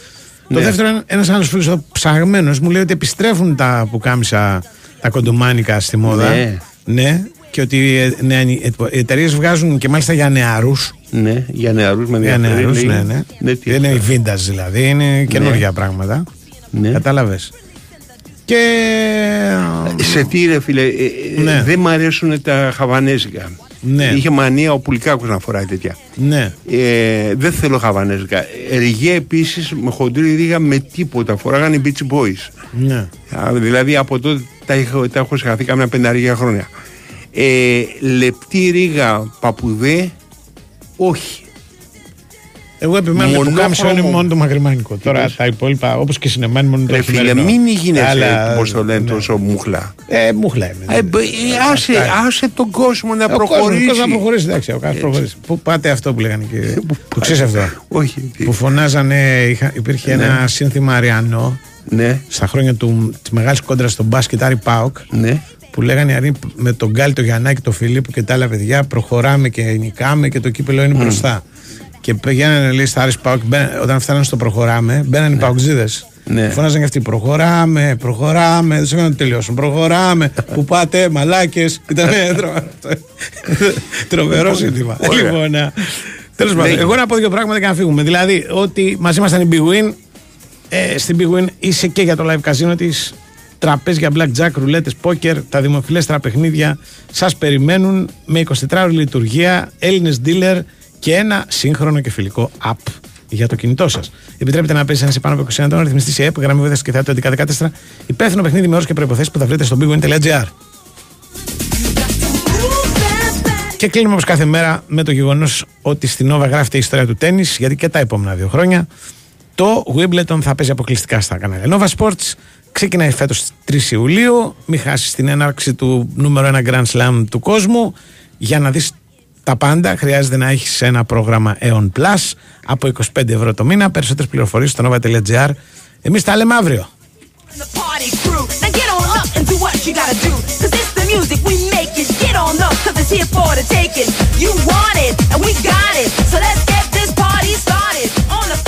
A: Το
L: Ναι.
A: δεύτερο, ένας άλλος φίλος εδώ ψαγμένος μου λέει ότι επιστρέφουν τα πουκάμισα, τα κοντομάνικα στη μόδα.
L: Ναι.
A: Ναι, και ότι ε, ναι, οι εταιρείες βγάζουν και μάλιστα για νεαρούς.
L: Ναι, για νεαρούς με
A: Για
L: ενδιαφέρει,
A: νεαρούς,
L: λέει.
A: ναι, ναι.
L: Ναι, τι
A: Δεν είναι vintage δηλαδή, είναι καινούργια πράγματα.
L: Ναι.
A: Κατάλαβες. Και.
L: Σε τι ρε φίλε, ε, ε,
A: Ναι.
L: δεν μ' αρέσουν τα χαβανέζικα.
A: Ναι.
L: Είχε μανία ο Πουλικάκος να φοράει τέτοια.
A: Ναι.
L: Ε, δεν θέλω χαβανέζικα. Ριγέ επίσης με χοντρή ρίγα με τίποτα. Φοράγανε οι Beach Boys.
A: Ναι.
L: Α, Δηλαδή από τότε τα, έχω- τα έχω σχαθεί κάμια πενταριά χρόνια. Ε, λεπτή ρίγα παπουδέ, όχι.
A: Εγώ επιμένω ότι το
L: Μονόχρωμο.
A: κάμισο είναι μόνο το μακριμάνικο. Τώρα
L: είπες;
A: τα υπόλοιπα, όπως και συνεμάνι, μόνο το
L: Ρε φίλε,
A: χειμερινό.
L: μην γίνεσαι,
A: Αλλά-
L: πώς το λένε,
A: ναι.
L: τόσο μούχλα.
A: Ε, μούχλα είμαι.
L: Ε, μπ- ε, άσε, άσε τον κόσμο να
A: Ο κόσμος,
L: προχωρήσει.
A: Ο κόσμος να προχωρήσει, εντάξει, ο κόσμος προχωρήσει. Πού πάτε αυτό που λέγανε και. Το ξέρεις αυτό;
L: Όχι.
A: Που φωνάζανε, είχα, υπήρχε
L: Ναι.
A: ένα σύνθημα Αριανό
L: Ναι,
A: στα χρόνια του, της μεγάλης κόντρας στον μπάσκετ Άρη Πάοκ
L: ναι.
A: που λέγανε οι Αριανοί με τον Γκάλι, τον Γιαννάκη, τον Φιλίππου και τα άλλα παιδιά προχωράμε και νικάμε και το κύπελο είναι μπροστά. Και πηγαίνανε λέει στα Άρης Πάοκ, μπαίνανε- όταν φτάνανε στο προχωράμε, μπαίνανε οι Παοξίδες.
L: Ναι.
A: Φώναζαν και αυτοί προχωράμε, προχωράμε, δεν σε έκαναν να τελειώσουν. Προχωράμε, που πάτε, μαλάκες. Ήταν τρο- τρομερό σύνθημα.
L: Ωραία.
A: Λοιπόν, τέλος πάντων,
L: Λέγε.
A: εγώ να πω δύο πράγματα και να φύγουμε. Δηλαδή, ότι μαζί ήμασταν η Big Win, ε, στην Big Win είσαι και για το live casino της. Τραπέζια, blackjack, ρουλέτες, poker, τα δημοφιλέστερα παιχνίδια σας περιμένουν με 24 ώρη λειτουργία, Έλληνες dealer και ένα σύγχρονο και φιλικό app για το κινητό σας. Επιτρέπετε να παίζεις ένας σε πάνω από 21 ετών, ρυθμιστή σε app, γραμμή βοήθεια και θεάτρου 1114, υπεύθυνο παιχνίδι με όρους και προποθέσει που θα βρείτε στο bigwin.gr. Και κλείνουμε όπως κάθε μέρα με το γεγονός ότι στην Nova γράφεται η ιστορία του τέννη, γιατί και τα επόμενα δύο χρόνια το Wimbledon θα παίζει αποκλειστικά στα κανάλια Nova Sports. Ξεκινάει φέτος 3 Ιουλίου. Μην χάσεις την έναρξη του νούμερο 1 Grand Slam του κόσμου. Για να δεις τα πάντα χρειάζεται να έχεις ένα πρόγραμμα EON Plus από 25 ευρώ το μήνα. Περισσότερες πληροφορίες στο nova.gr εμείς τα λέμε αύριο.